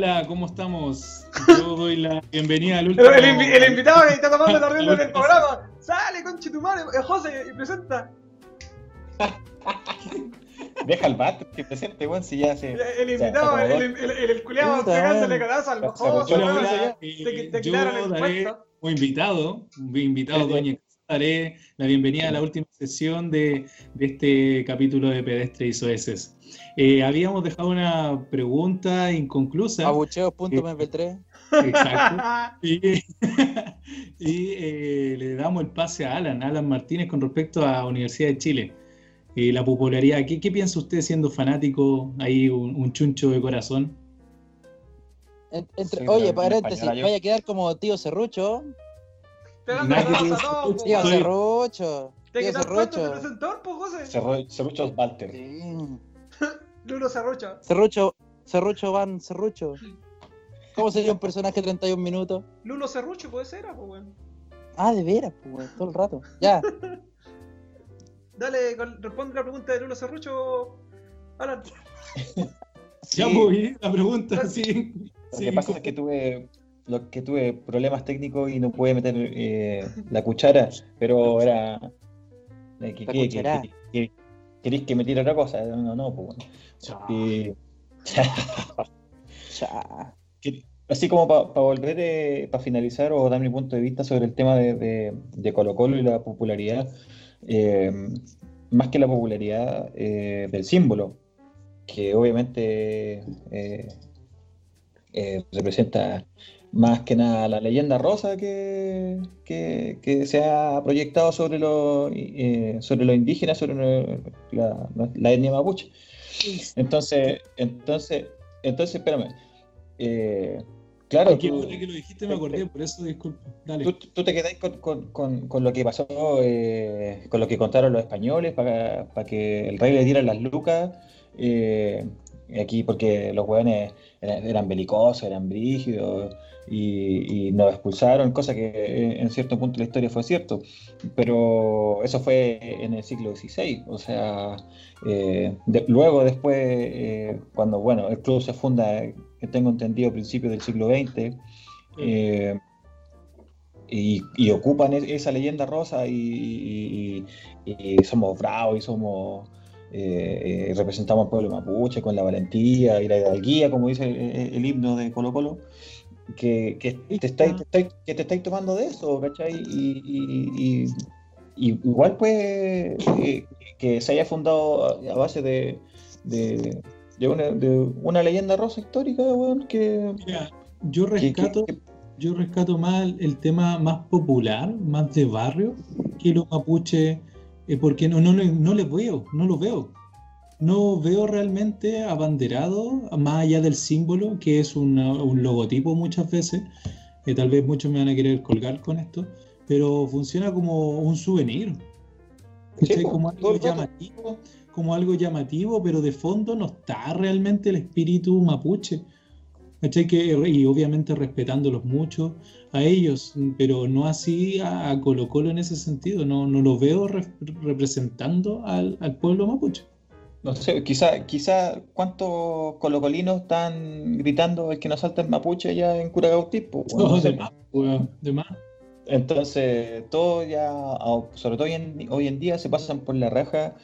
Hola, ¿cómo estamos? Yo doy la bienvenida al último. el invi- el invitado que está tomando la rienda del programa. Sale, conche tu madre, eh, José, y presenta. Deja al bat que presente, weón, si ya se. El invitado, el, el, el, el, el culiao Puta, pegándole weón. cagazo al Se José, weón. Te, eh, te quitaron el puesto. como invitado, un invitado, doña Casa, daré la bienvenida a la última sesión de, de este capítulo de Pedestre y Soeces. Eh, habíamos dejado una pregunta inconclusa. Abucheos.mp3. Exacto. Y, y, eh, le damos el pase a Alan, Alan Martínez, con respecto a Universidad de Chile. Eh, la popularidad, ¿qué, qué piensa usted siendo fanático, ahí un, un chuncho de corazón? En- entre- Sí, oye, paréntesis, yo- vaya a quedar como tío todos, po, mucho. Tío. Te Tío po, José. Cerro- Cerruchos Walter. Sí. Lulo Cerrocha. Serrucho, Serrucho Van Serrucho. ¿Cómo sería un personaje de 31 minutos? Lulo Cerrucho puede ser, ah, weón. Ah, de veras, pues, weón, todo el rato. Ya. Dale, con- responde la pregunta de Lulo Cerrucho. Alan. Ya moví la pregunta, sí. Lo sí, que pasa es que tuve, lo que tuve problemas técnicos y no pude meter eh, la cuchara, pero era. eh, ¿qué- La qué- ¿Queréis que metiera otra cosa? No, no, pues bueno. Y- Cha. que- así como para volver, para finalizar o dar mi punto de vista sobre el tema de, de- de Colo Colo y la popularidad, eh, más que la popularidad eh, del símbolo, que obviamente eh, eh, representa más que nada la leyenda rosa que, que, que se ha proyectado sobre los eh, sobre los indígenas, sobre la, la etnia mapuche. Entonces, entonces, entonces, espérame. Eh, claro, tú, ahora que lo dijiste me acordé, por eso disculpa. Dale. tú, tú te quedáis con, con- con- con lo que pasó, eh, con lo que contaron los españoles para, para que el rey le diera las lucas. eh, aquí, porque los hueones eran, eran belicosos, eran brígidos y, y nos expulsaron, cosa que eh, en cierto punto de la historia fue cierto. Pero eso fue en el siglo XVI. O sea, eh, de- luego, después, eh, cuando bueno, el club se funda, eh, que tengo entendido, a principios del siglo XX. eh, y, y ocupan es- esa leyenda rosa y, y- somos bravos y somos eh, eh, representamos al pueblo mapuche con la valentía y la hidalguía, como dice el, el himno de Colo Colo, que, que te estáis, te estáis- que te estáis tomando de eso, ¿cachai? Y, y- y- y igual pues eh, que se haya fundado a, a base de, de, de una, de una leyenda rosa histórica, weón, que, Mira, yo rescato, que- yo rescato más el, tema más popular, más de barrio, que los mapuches, eh, porque no, no, no les veo, no los veo. No veo realmente abanderado, más allá del símbolo, que es una- un logotipo muchas veces, que tal vez muchos me van a querer colgar con esto, pero funciona como un souvenir. Sí, como algo llamativo, como algo llamativo, pero de fondo no está realmente el espíritu mapuche. Que, y obviamente respetándolos mucho a ellos, pero no así a, a Colo Colo en ese sentido. No, no lo veo re- representando al, al pueblo mapuche. No sé, quizá, quizá cuántos colocolinos están gritando el que nos salta el mapuche allá en Curagautí, po, weón, no No, sé. de más, de más. Entonces, todo ya, sobre todo hoy en, hoy en día, se pasan por la raja,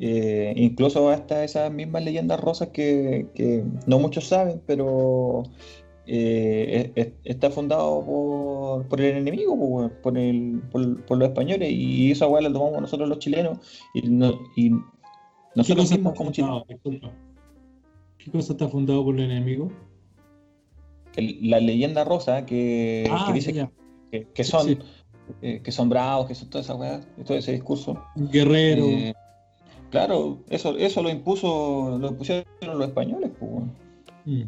eh, incluso hasta esas mismas leyendas rosas que, que no muchos saben, pero eh, es- es- está fundado por, por el enemigo, weón, por, el, por, por los españoles, y esa weá la tomamos nosotros los chilenos, y, no- y ¿Qué nosotros mismos como chilenos. ¿Qué cosa está fundado por el enemigo? el- la leyenda rosa que, Ah, que dice ya, que, que son Sí. eh, que son bravos, que son toda esa weá, todo ese discurso. Guerrero. Eh, claro, eso, eso lo impuso, lo impusieron los españoles, pues. Mm.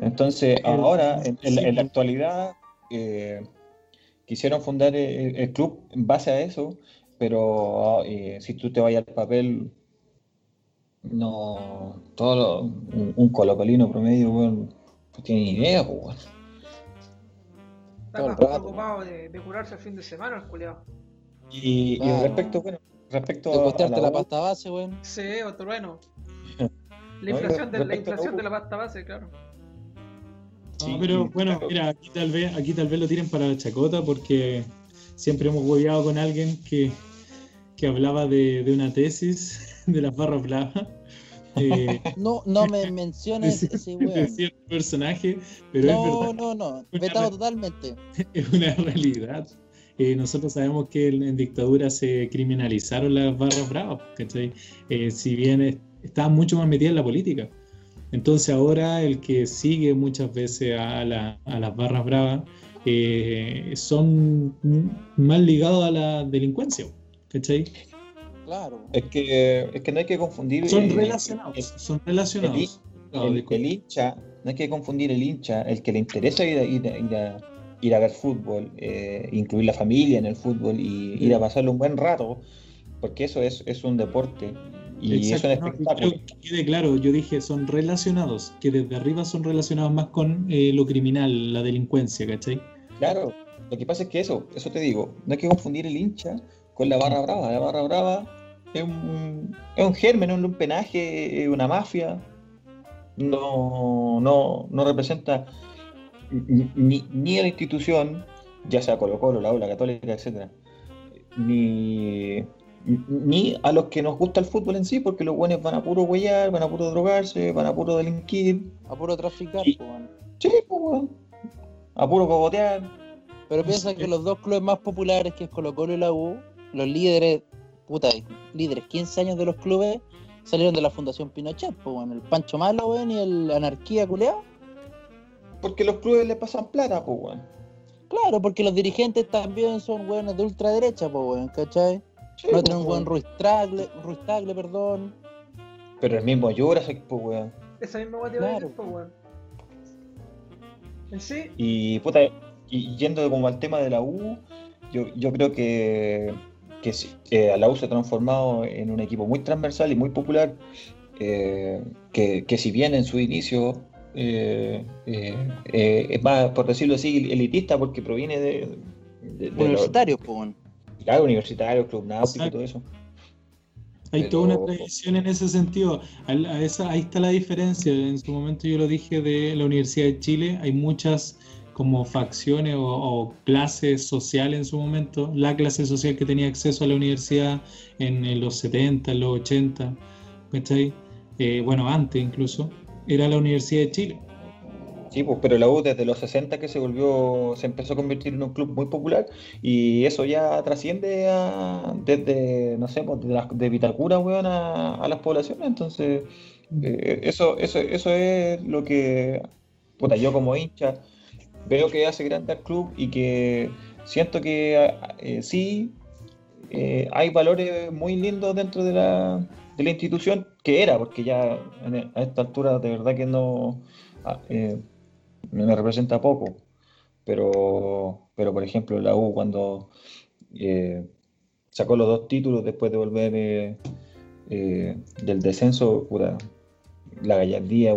Entonces, Pero- ahora, en, en la, en la sí. actualidad, eh, quisieron fundar el, el club en base a eso, pero eh, si tú te vayas al papel, no, todo lo- un, un colocolino promedio, weón, no tiene ni idea, pues, weón. Está más rato. preocupado de, de curarse el fin de semana, el culiao. Y, respecto, bueno, respecto De a, a costearte la U, pasta base, weón. Sí, otro bueno. La No, inflación, de, la inflación de pasta base, claro. No, pero bueno, mira, aquí tal vez, aquí tal vez lo tiren para la chacota porque siempre hemos hueveado con alguien que, que hablaba de, de una tesis de las barras bravas. eh, No, no me menciones ese weón. cierto personaje, pero es No, verdad, no, no. Una Vetado totalmente. es una realidad. Eh, nosotros sabemos que en, dictadura se criminalizaron las barras bravas, ¿cachai? Eh, si bien es- estaban mucho más metidas en la política. Entonces ahora el que sigue muchas veces a, la- a las barras bravas eh, son más ligados a la delincuencia, ¿cachai? Claro. Es que, es que no hay que confundir. Son eh, relacionados, son relacionados. El, el hincha, no hay que confundir el hincha, el que le interesa ir a, ir a- ir a- ir a ver fútbol, eh, incluir la familia en el fútbol y ir a pasarle un buen rato, porque eso es, es un deporte y Exacto, es un espectáculo. que quede claro, yo dije son relacionados, que desde arriba son relacionados más con eh, lo criminal, la delincuencia, ¿cachai? Claro, lo que pasa es que eso, eso te digo, no hay que confundir el hincha con la barra brava. La barra brava es un, es un germen, un lumpenaje, es una mafia. No, no, no representa ni, ni a la institución, ya sea Colo Colo, la Ola Católica, etcétera, ni, ni a los que nos gusta el fútbol en sí, porque los buenos van a puro huellar, van a puro drogarse, van a puro delinquir. A puro traficar, Y-. Sí, pues. A puro cogotear. Pero piensa que los dos clubes más populares, que es Colo Colo y la U, los líderes, puta, líderes 15 años de los clubes, salieron de la Fundación Pinochet, po, weón. El Pancho Malo, weón, y el Anarquía Culeado. Porque los clubes le pasan plata, pues, weón. Claro, porque los dirigentes también son weones de ultraderecha, po, weón, ¿cachai? Sí, No pues, tienen un buen weón. Ruiz Tagle, Ruiz Tagle, perdón. Pero el mismo Jurasek, pues, weón. Esa misma Claro. pues, weón. En sí, Y, puta, y yendo como al tema de la U, yo, yo creo que, que sí, eh, la U se ha transformado en un equipo muy transversal y muy popular, eh, que, que si bien en su inicio eh, eh, eh, es más, por decirlo así, elitista, porque proviene de, de, de Universitarios, claro, universitario, club náutico y todo eso. Hay Pero- toda una tradición en ese sentido. Al- a esa- ahí está la diferencia. En su momento yo lo dije de la Universidad de Chile. Hay muchas como facciones o, o clases sociales en su momento. La clase social que tenía acceso a la universidad en, los 70, en los 80, ¿cachai? Eh, bueno, antes incluso, era la Universidad de Chile. Sí, pues, pero la U desde los 60 que se volvió, se empezó a convertir en un club muy popular y eso ya trasciende a, desde, no sé, pues, de, las- de Vitacura, weón, a, a las poblaciones. Entonces, eh, eso, eso, eso es lo que, puta, yo como hincha veo que hace grande al club y que siento que eh, sí eh, hay valores muy lindos dentro de la, de la institución, que era, porque ya en- a esta altura de verdad que no... ah, eh, me representa poco. Pero, pero por ejemplo, la U cuando sacó los dos títulos después de volver del descenso, la gallardía,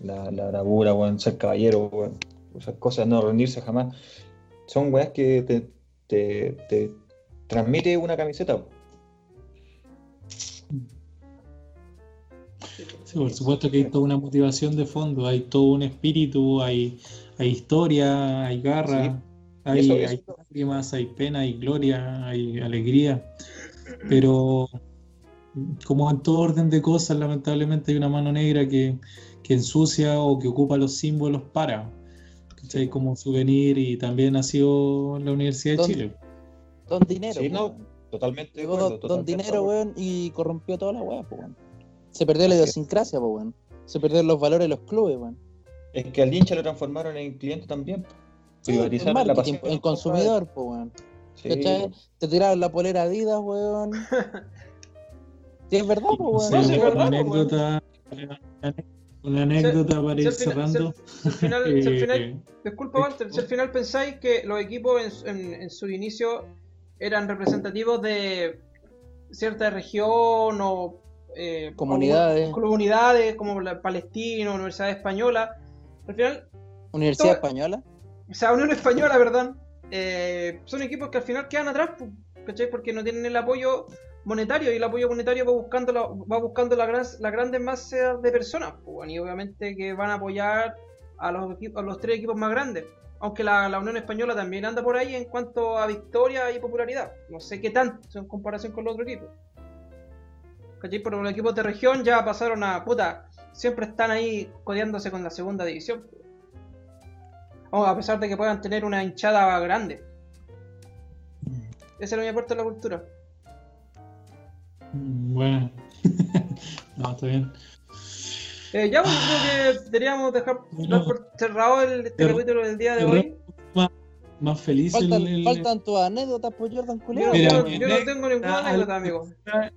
la, la bravura, ser caballero, esas cosas, no rendirse jamás, son weas que te, te, te transmite una camiseta. Sí, por supuesto que hay toda una motivación de fondo, hay todo un espíritu, hay, hay historia, hay garra, Sí. hay, Eso- hay lágrimas, hay pena, hay gloria, hay alegría. Pero como en todo orden de cosas, lamentablemente hay una mano negra que, que ensucia o que ocupa los símbolos para, ¿cachai? Como souvenir y también ha sido la Universidad de Chile. Don Dinero, Sí, no, weón. totalmente Llegó acuerdo, Don, totalmente Dinero, weón, y corrompió toda la weá, po, weón. Se perdió la idiosincrasia, po, weón. Se perdieron los valores de los clubes, weón. Es que al hincha lo transformaron en cliente también. Sí, en Privatizaron la marketing, pasión. en consumidor, po, weón. Sí, ¿Cachai? Te tiraron la polera Adidas, weón. Sí, es verdad, po, No weón. sé, sí, es verdad, anécdota, una anécdota para si ir al final- cerrando. si al final, si al final- disculpa Walter, si al final pensáis que los equipos en, en- en su inicio eran representativos de cierta región o eh, Comunidades. como- comunidades como la Palestina, Universidad Española, al final Universidad todo- Española. o sea, Unión Española, ¿verdad? Eh, son equipos que al final quedan atrás, ¿cachai? Porque no tienen el apoyo monetario y el apoyo monetario va buscando la, va buscando la gran, las grandes masas de personas, pu, y obviamente que van a apoyar a los, equipos, a los tres equipos más grandes. Aunque la, la Unión Española también anda por ahí en cuanto a victoria y popularidad. No sé qué tanto en comparación con los otros equipos. ¿Cachai? Pero los equipos de región ya pasaron a puta. Siempre están ahí codeándose con la segunda división. Oh, a pesar de que puedan tener una hinchada grande. Ese era mi aporte a la cultura. Mm, Bueno. no, está bien. Eh, ya, pues, creo que deberíamos dejar por cerrado el, este Pero- capítulo del día de hoy. Más, más feliz el, Faltan, el- faltan tus anécdotas, pues Jordan Yo, Culeo. no- Mira, yo- mira, yo no tengo ninguna Ah, anécdota, algo- amigo.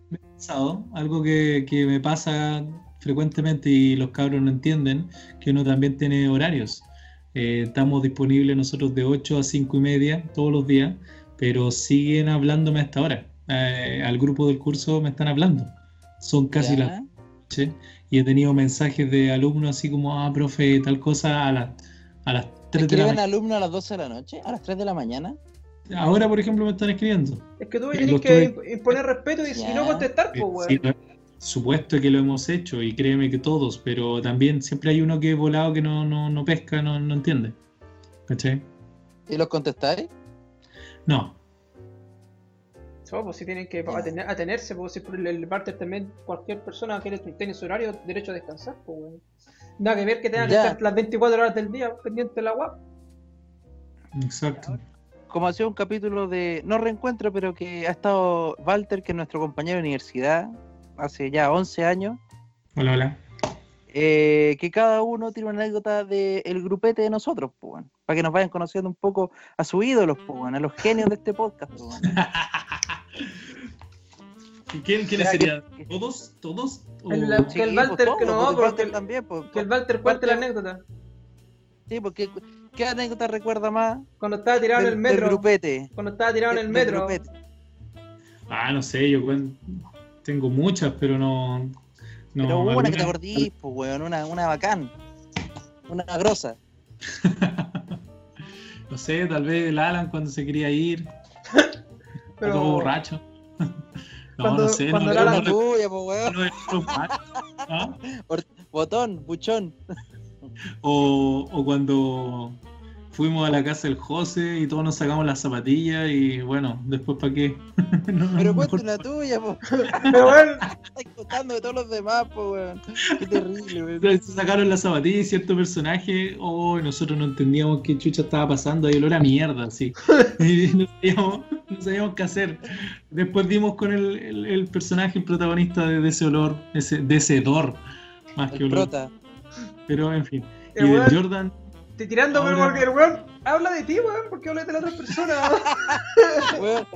me he pensado, algo que, que me pasa frecuentemente y los cabros no entienden, que uno también tiene horarios. Eh, estamos disponibles nosotros de 8 a 5 y media todos los días, pero siguen hablándome a esta hora. Eh, al grupo del curso me están hablando. Son casi Ya. las noche y he tenido mensajes de alumnos así como, ah, profe, tal cosa a, las a las 3 de la ¿Escriben mañana. alumnos a las 12 de la noche? ¿A las 3 de la mañana? Ahora, por ejemplo, me están escribiendo. Es que tú Eh, tienes que imponer respeto y, Ya. no contestar, pues, weón. supuesto que lo hemos hecho y créeme que todos, pero también siempre hay uno que es volado que no, no, no pesca, no, no entiende. ¿Cachai? ¿Y los contestáis? No. No, pues si tienen que atener- atenerse, pues si por el, el barter también cualquier persona que tiene su horario, derecho a descansar, pues weón. Nada que ver que tengan que Ya. estar las 24 horas del día pendiente de la web. Exacto. Como ha sido un capítulo de no reencuentro, pero que ha estado Walter, que es nuestro compañero de universidad, hace ya 11 años, Hola, hola. eh, que cada uno tiene una anécdota del grupete de nosotros, pues, weón, para que nos vayan conociendo un poco a sus ídolos, a los genios de este podcast. pues, weón. ¿Y quién, quiénes serían? que- ¿Todos? ¿Todos? ¿O- El- la- Que el Walter, pues, que no, pues, porque Walter también, pues, Que el Walter cuente la anécdota. Sí, porque ¿qué anécdota recuerda más Cuando estaba tirado en del, el del metro. grupete? Cuando estaba tirado en el Del metro. Ah, no sé, yo tengo muchas, pero no. no Pero hubo una que te acordís, pues, weón, una, una bacán. Una grosa. No sé, tal vez el Alan cuando se quería ir, Pero todo borracho. no, Cuando- no sé, cuando no, el Era no, tuya, pues, weón. no, no, ¿Ah? Botón, buchón. O, o cuando fuimos a la casa del José y todos nos sacamos las zapatillas y bueno, después para qué. No, Pero cuenta una tuya, pues. Pero bueno, Estás contando de todos los demás, pues, weón. Qué terrible, weón. Se sacaron las zapatillas y cierto personaje, oh, y nosotros no entendíamos qué chucha estaba pasando, ahí olor a mierda, así. Y no sabíamos, no sabíamos qué hacer. Después dimos con el, el- el personaje, el protagonista de, de ese olor, ese, de ese hedor, más que olor. prota. Pero en fin. Y de Jordan, te tirando, pero Ahora- porque el weón habla de ti, weón, porque habla de la otra persona. Weón,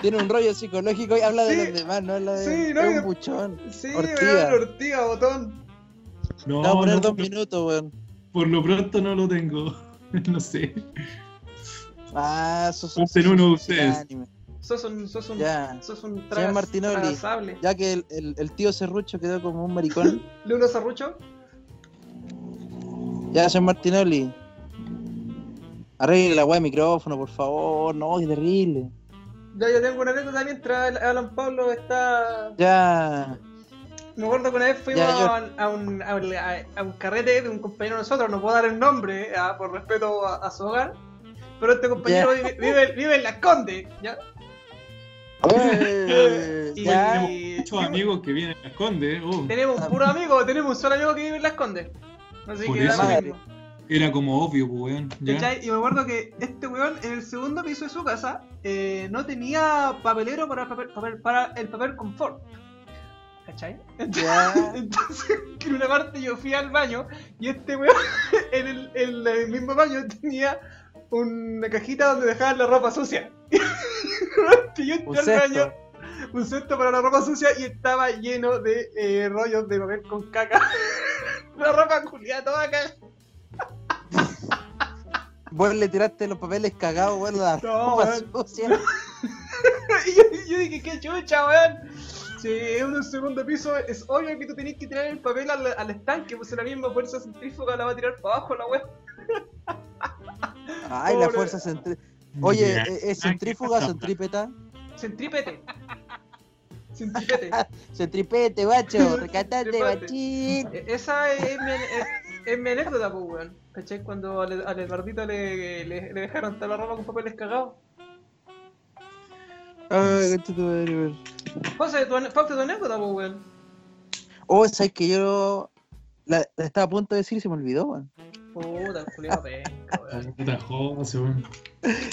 tiene un rollo psicológico y habla de los demás, no habla de, sí, no, es un buchón. sí, Ortiga. weón, Ortiga, botón. no, Te voy a poner no, dos minutos, weón. por lo pronto no lo tengo. no sé. Ah, sos Cuenten uno de ustedes. anime. Sos un, sos un, Ya. sos un Señor Martinoli. Ya que el, el, el tío Serrucho quedó como un maricón. Lulo Sarrucho. ya, señor Martinoli. Arregle la weá de micrófono, por favor. No, qué terrible. Ya yo tengo una anécdota mientras Alan Pablo está. Ya. Me acuerdo que una vez fuimos Ya, yo- a, a un, a, un- a un carrete de un compañero de nosotros, no puedo dar el nombre eh, por respeto a, a su hogar, pero este compañero vive, vive, vive en Las Condes, ¿ya? Eh, Y- ya. y- Muchos amigos que vienen a Esconde, oh, tenemos un puro amigo, tenemos un solo amigo que vive en Las Condes. Así Por que eso. Era como obvio, pues, weón. ¿ya? ¿Cachai? Y me acuerdo que este weón en el segundo piso de su casa eh, no tenía papelero para el papel, papel- para el papel confort. ¿Cachai? Entonces, que en una parte yo fui al baño y este weón en el, en el mismo baño tenía una cajita donde dejaban la ropa sucia. y yo Un entré al baño, un cesto para la ropa sucia y estaba lleno de eh, rollos de papel con caca. la ropa culiada toda acá. Vos le tiraste los papeles cagados, weón, la No, ropa sucia. yo, yo dije, qué chucha, weón. Si es un segundo piso, es obvio que tú tenés que tirar el papel al, al estanque, pues la misma fuerza centrífuga la va a tirar para abajo la weón. Ay, la Pobre. fuerza centrífuga. Oye. ¿es- ¿es Ah, centrífuga o centrípeta? Centrípete. Centrípete. Centripete, bacho. Recatate, Centrípete. bachín. E- Esa es mi, es, es mi anécdota, pues, weón. ¿Cachai? Cuando al, al Eduardito le, le, le dejaron toda la ropa con papeles cagados. Ay, concha tu madre, weón. José, tu, Fausto, tu anécdota, pues, weón. Oh, sabes que yo la, la estaba a punto de decir y se me olvidó, weón. Puta, el culiao penca, weón. Puta José, weón.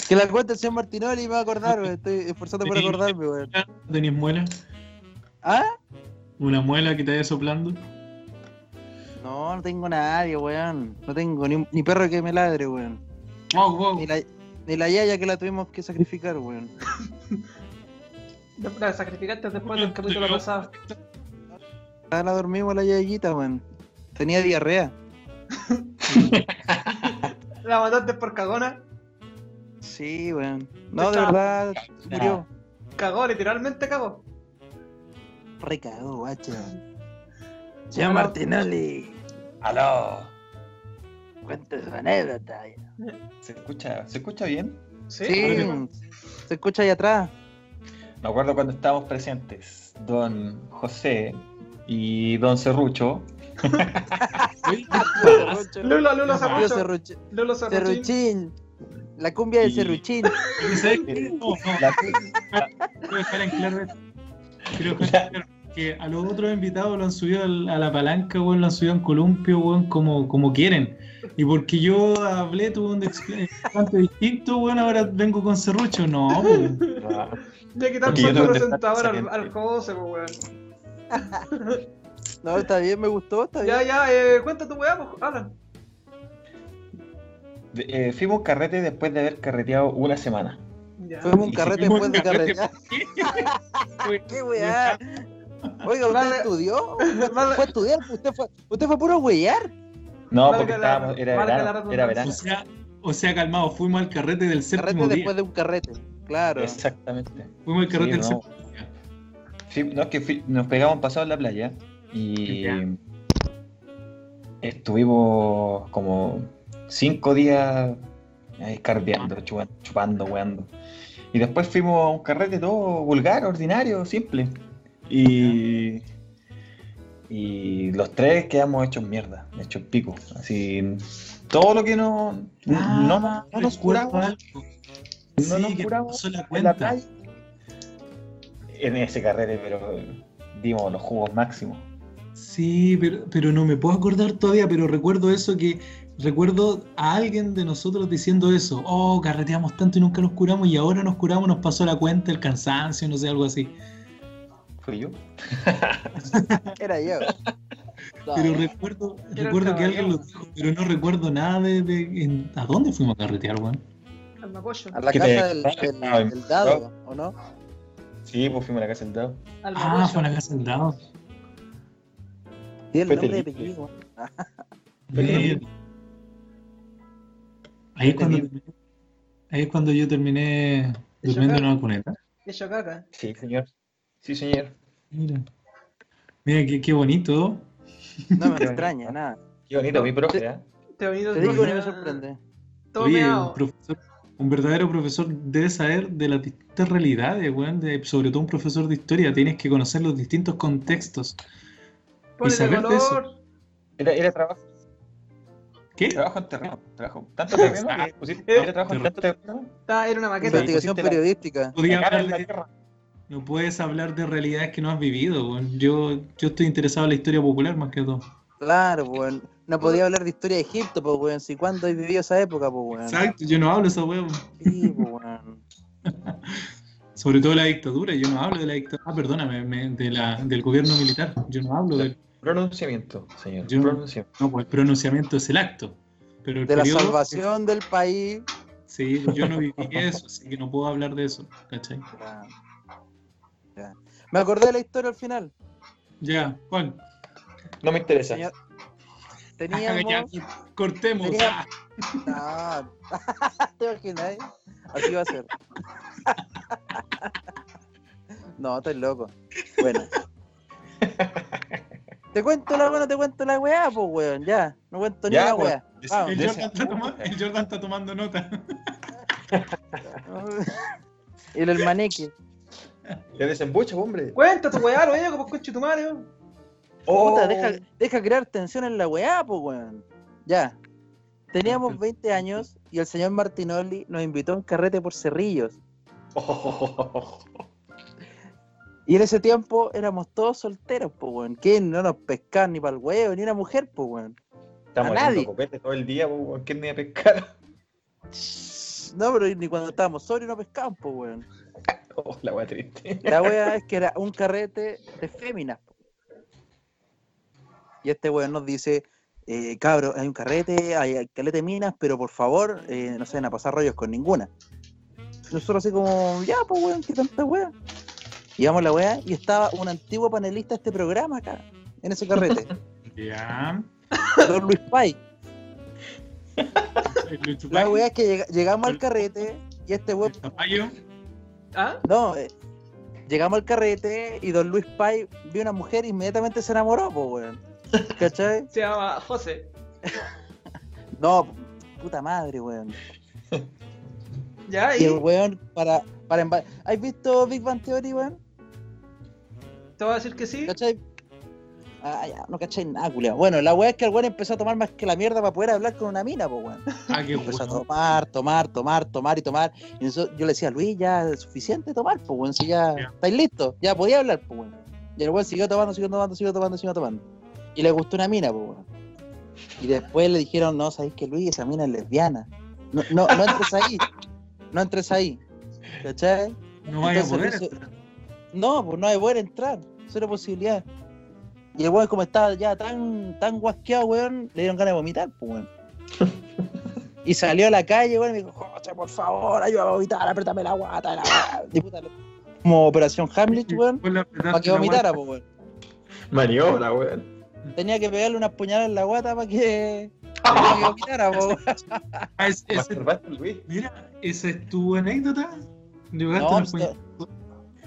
Que la cuenta el señor Martinoli y me va a acordar, weón. Estoy esforzando por acordarme, weón. ¿No ¿Tenías muela? ¿Ah? ¿Una muela que te vaya soplando? No, no tengo nadie, weón. No tengo ni, perro que me ladre, weón. Wow, wow. Ni la, ni la yaya que la tuvimos que sacrificar, weón. La sacrificaste después del capítulo pasado. Ah, La dormimos la yayita, weón. Tenía diarrea. La mataste por cagona. Sí, weón. No, de verdad, murió. Cagó, literalmente cagó. Recagó, guacho. Señor Martinoli, ¡Aló! cuente su anécdota. ¿Se escucha, ¿Se escucha bien? Sí. Sí, se escucha ahí atrás. Me acuerdo cuando estábamos presentes, don José y don Serrucho. Oye, Lulo, Lulo. Serruch- Lulo Serruchín. Serruchín. La cumbia de Y- Serruchín. ¿sabes qué? No, no, La- que a los otros invitados lo han subido a la palanca, weón, lo han subido en columpio, weón, como, como quieren. Y porque yo hablé, tuve un explante distinto, weón, ahora vengo con serrucho. No, weón. Ya que presentador estar al, al. José, pues, weón. No, está bien, me gustó, está bien. Ya, ya, eh, cuenta tu weá, pues, habla. De- eh, fuimos carrete después de haber carreteado una semana. Ya. Fuimos un carrete después de carretear. ¿Qué weá? Oiga, ¿usted Vale. estudió? Vale. ¿Fue a estudiar? ¿Usted fue, usted fue puro huellar? No, porque la- estábamos, era verano, era O sea, o sea, calmado, fuimos al carrete del Carrete séptimo día. después de un carrete. Claro. Exactamente. Fuimos al carrete Sí, del no. séptimo día. Sí, no, es que fui- nos pegamos un pasado en la playa y Ya. estuvimos como cinco días ahí cardeando, chupa- chupando, weando. Y después fuimos a un carrete todo vulgar, ordinario, simple. Y, y los tres quedamos hechos mierda, hechos pico. Así, todo lo que no, Ah, no, no, no nos curamos, no Sí, nos curamos la en la cuenta. playa. En ese carrete, pero dimos los jugos máximos. Sí, pero, pero no me puedo acordar todavía, pero recuerdo eso que recuerdo a alguien de nosotros diciendo eso, oh, carreteamos tanto y nunca nos curamos y ahora nos curamos, nos pasó la cuenta, el cansancio, no sé, algo así. Fui yo. Era yo. No, Pero recuerdo, Era recuerdo que alguien lo dijo, pero no recuerdo nada de, de- en- a dónde fuimos a carretear, weón. Al Mapocho. a la ¿Qué casa te- del, del- Ah, del dado, ¿o no? Sí, pues fuimos a la casa del dado. Al Ah, fue a la casa del dado. Sí, el nombre de apellido. Ahí es cuando ahí es cuando yo terminé durmiendo en una cuneta. Hecho caca. Sí, señor. Sí, señor. Mira, mira qué, qué bonito. No me extraña, nada. Qué bonito, mi profe, ¿eh? Te Te digo que me sorprende. Todo Oye, un, profesor, un verdadero profesor debe saber de las distintas realidades, weón, de- sobre todo un profesor de historia. Tienes que conocer los distintos contextos. Ponle saber de eso. color. Era, era trabajo, ¿Qué? trabajo en terreno. Trabajo. Tanto terreno que pusiste. Eh, Era trabajo en tanto terreno. Era una maqueta. Investigación periodística. Podía hablar la de- tierra. No puedes hablar de realidades que no has vivido, weón. Yo, yo estoy interesado en la historia popular más que todo. Claro, weón. No podía hablar de historia de Egipto, pues, weón. Si cuándo he vivido esa época, pues, weón. Exacto, yo no hablo de esa weón. Sí, pues, weón. Sobre todo la dictadura, yo no hablo de la dictadura. Ah, perdóname, me- de la, del gobierno militar. Yo no hablo del. Pronunciamiento, señor. Yo- Pronunciamiento. No, pues el pronunciamiento es el acto. Pero el De la salvación del país. Sí, yo no viví eso, así que no puedo hablar de eso, ¿cachai? Ya. Ya. Me acordé de la historia al final. Ya, ¿cuál? No me interesa. Señor- Ya, Teníamos. cortemos. Tenía- Ah, No. ¿Te imaginas? Así va a ser. No, estás loco. Bueno. Te cuento la weá, no te cuento la weá, pues weón, ya. No cuento ni Ya, la pues, weá. el, el Jordan está tomando nota. Y el maneque. Ya desembucha, hombre. Cuenta tu weá, lo veo como coche tu madre. Puta, deja, deja crear tensión en la weá, pues weón. Ya. Teníamos 20 años y el señor Martinoli nos invitó a un carrete por Cerrillos. Y en ese tiempo éramos todos solteros, pues, weón. Que no nos pescaban ni para el huevo, ni una mujer, pues, weón. Estamos A nadie. haciendo copete todo el día, po, ¿quién me iba a pescar? No, pero ni cuando estábamos sobrios no pescaban, pues, weón. Oh, la wea triste. La wea es que era un carrete de féminas. Y este weón nos dice, eh, cabro, hay un carrete, hay, caleta de minas, pero por favor, eh, no se van a pasar rollos con ninguna. Nosotros así como, ya, pues weón, qué tanta wea. Llegamos a la wea y estaba un antiguo panelista de este programa acá, en ese carrete, Ya. don Luis Lucho La wea es que llega- llegamos al carrete y este weón. ¿Ah? No, eh, llegamos al carrete y don Luis Pai vio una mujer e inmediatamente se enamoró, pues, weón. ¿Cachai? Se llama José. No, puta madre, weón. Ya, Y y el weón, para, para ¿Has visto Big Bang Theory, weón? te voy a decir que sí. ¿Cachai? Ah, ya, no cachai nada, culiao. Bueno, la weá es que el weón empezó a tomar más que la mierda para poder hablar con una mina, pues, weón. Ah, qué Empezó a tomar, tomar, tomar, tomar y tomar. Y eso- yo le decía, Luis, ya es suficiente tomar, pues, weón, si ya Ya. estáis listos, ya podía hablar, pues, weón. Y el weón siguió tomando, siguió tomando, siguió tomando, siguió tomando. Y le gustó una mina, pues, weón. Y después le dijeron, no, sabéis que Luis, esa mina es lesbiana. No, no, no entres ahí. No entres ahí. ¿Cachai? No vaya a poder. No, pues no hay poder entrar. Cero posibilidad. Y el weón, como estaba ya tan, tan guasqueado, weón, le dieron ganas de vomitar, pues, weón. Y salió a la calle, weón, y me dijo, José, por favor, ayúdame a vomitar, apriétame la guata. La... guata". Y puta, lo- Como Operación Hamlet, weón, para que vomitara, pues, weón. Maniobra, weón. Tenía que pegarle unas puñaladas en la guata para que, para que vomitara, pues, weón. Ah, Luis. mira, ¿esa es tu anécdota? ¿Llegaste No,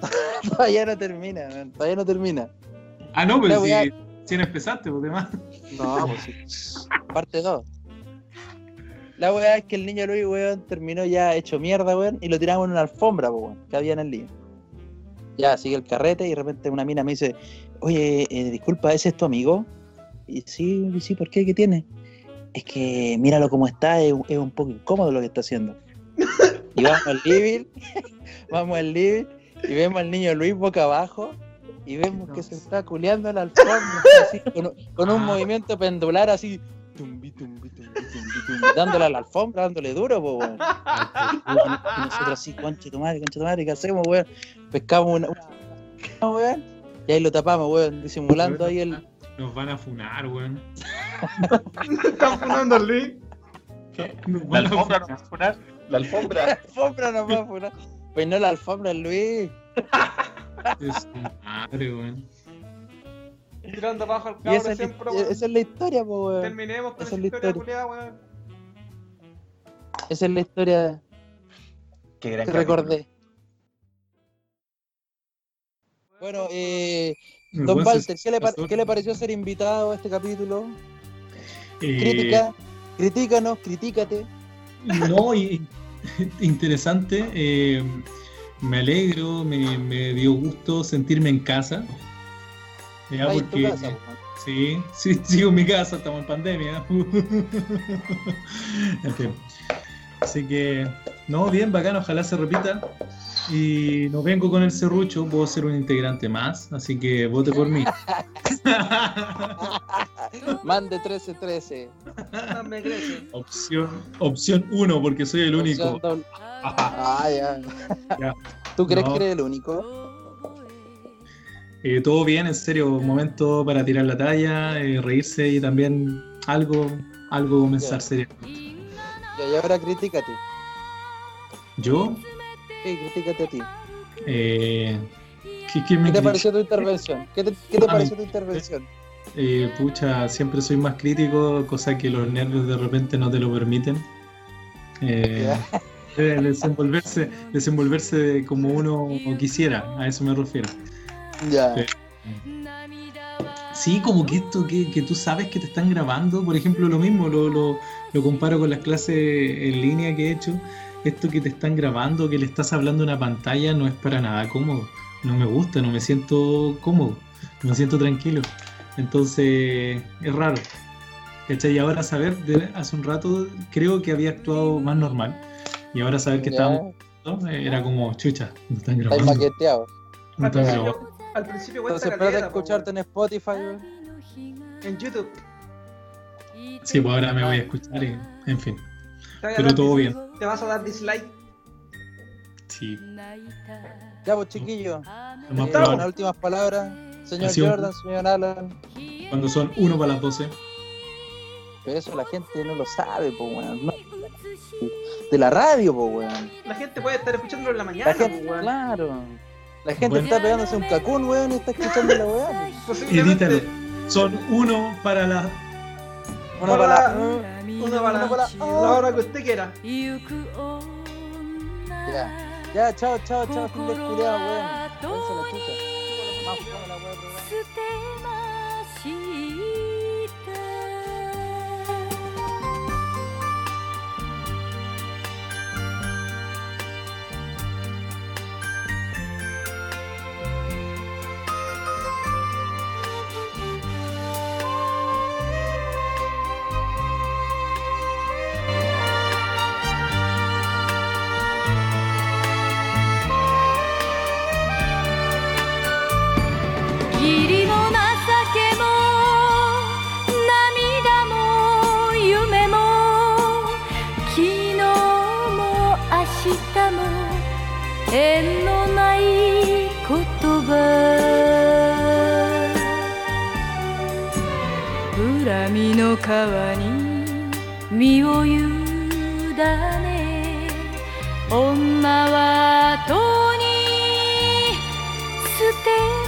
todavía no termina, weón, todavía no termina. Ah, no, pero la si, weá- si empezaste, pues demás. No, pues. Parte 2. La weá es que el niño Luis, weón, terminó ya hecho mierda, weón, y lo tiramos en una alfombra, po, weón, que había en el lío. Ya, sigue el carrete y de repente una mina me dice, oye, eh, disculpa, ¿ese es tu amigo? Y sí, y sí, ¿por qué? ¿Qué tiene? Es que míralo como está, es, es un poco incómodo lo que está haciendo. Y vamos al living, vamos al living, y vemos al niño Luis boca abajo, y vemos que se está culeando en la alfombra, así, con, un- con un Ah. movimiento pendular así, tumbi, tumbi, tumbi, tumbi, tumbi, dándole a la alfombra, dándole duro, po, weón. Y nosotros así, conche tu madre, conche tu madre, ¿qué hacemos, weón? Pescamos una, una weón, y ahí lo tapamos, weón, disimulando ahí el. Nos van a funar, weón. Están funando al Luis. Nos La alfombra no funar. va a sonar. La La alfombra. alfombra no va a funar. Pues no la alfombra, Luis. Es su madre, weón. Tirando abajo al Y cabro esa es, siempre, la, weón. esa es la historia, po, weón. Terminemos con esa esa es la historia culiada, weón. Esa es la historia Qué gran que recordé. Bueno, eh, Don Walter, ¿qué le, par- pasó. ¿qué le pareció ser invitado a este capítulo? Eh, Crítica, critícanos, critícate. No, y, interesante. eh, me alegro, me, me dio gusto sentirme en casa. Ya, porque, casa, po. sí, sí, sigo en mi casa, estamos en pandemia. En fin. Así que, no, bien, bacán, ojalá se repita. Y no vengo con el serrucho, puedo ser un integrante más, así que vote por mí. Mande 1313. No me crece. opción opción 1, porque soy el único. Ah, ya. Ya. ¿Tú crees No. que eres el único? Eh, todo bien, en serio, momento para tirar la talla, eh, reírse y también algo, algo comenzar serio. Ya, y ahora critícate. Yo, Sí, critícate a ti. eh, ¿qué, qué me ¿Qué te pareció tu intervención? ¿Qué te, qué te Ah, pareció tu intervención? eh, pucha, siempre soy más crítico, cosa que los nervios de repente no te lo permiten. Eh, eh, desenvolverse, desenvolverse como uno quisiera, a eso me refiero. Ya. Sí. Sí, como que esto que, que tú sabes que te están grabando, por ejemplo, lo mismo, lo, lo, lo comparo con las clases en línea que he hecho. Esto que te están grabando, que le estás hablando a una pantalla, no es para nada cómodo. No me gusta, no me siento cómodo, no me siento tranquilo. Entonces, es raro. ¿Cachai? Y ahora saber, de- hace un rato creo que había actuado más normal. Y ahora saber que estábamos ¿no? era como chucha, no están grabando. maqueteado. No Al están principio, grabando. al principio Entonces espérate a escucharte en Spotify, en YouTube. Sí, pues ahora me voy a escuchar y, en fin. Pero todo bien. te vas a dar dislike. Sí. Ya, pues chiquillo. Eh, unas últimas palabras. Señor un- Jordan, señor Alan. Cuando son uno para las 12. Pero eso la gente no lo sabe, po, weón. No. De la radio, po, weón. La gente puede estar escuchándolo en la mañana, La gente, po, weón. claro. La gente Bueno. está pegándose un cacún, weón, y está escuchando la weá. Edítalo. Son uno para las. Una para una para Una la hora que usted quiera. Ya, ya, chao, chao, chao, fin de culiao, weón. La chucha. Más fome la weá の川に身を委ね女はとに捨て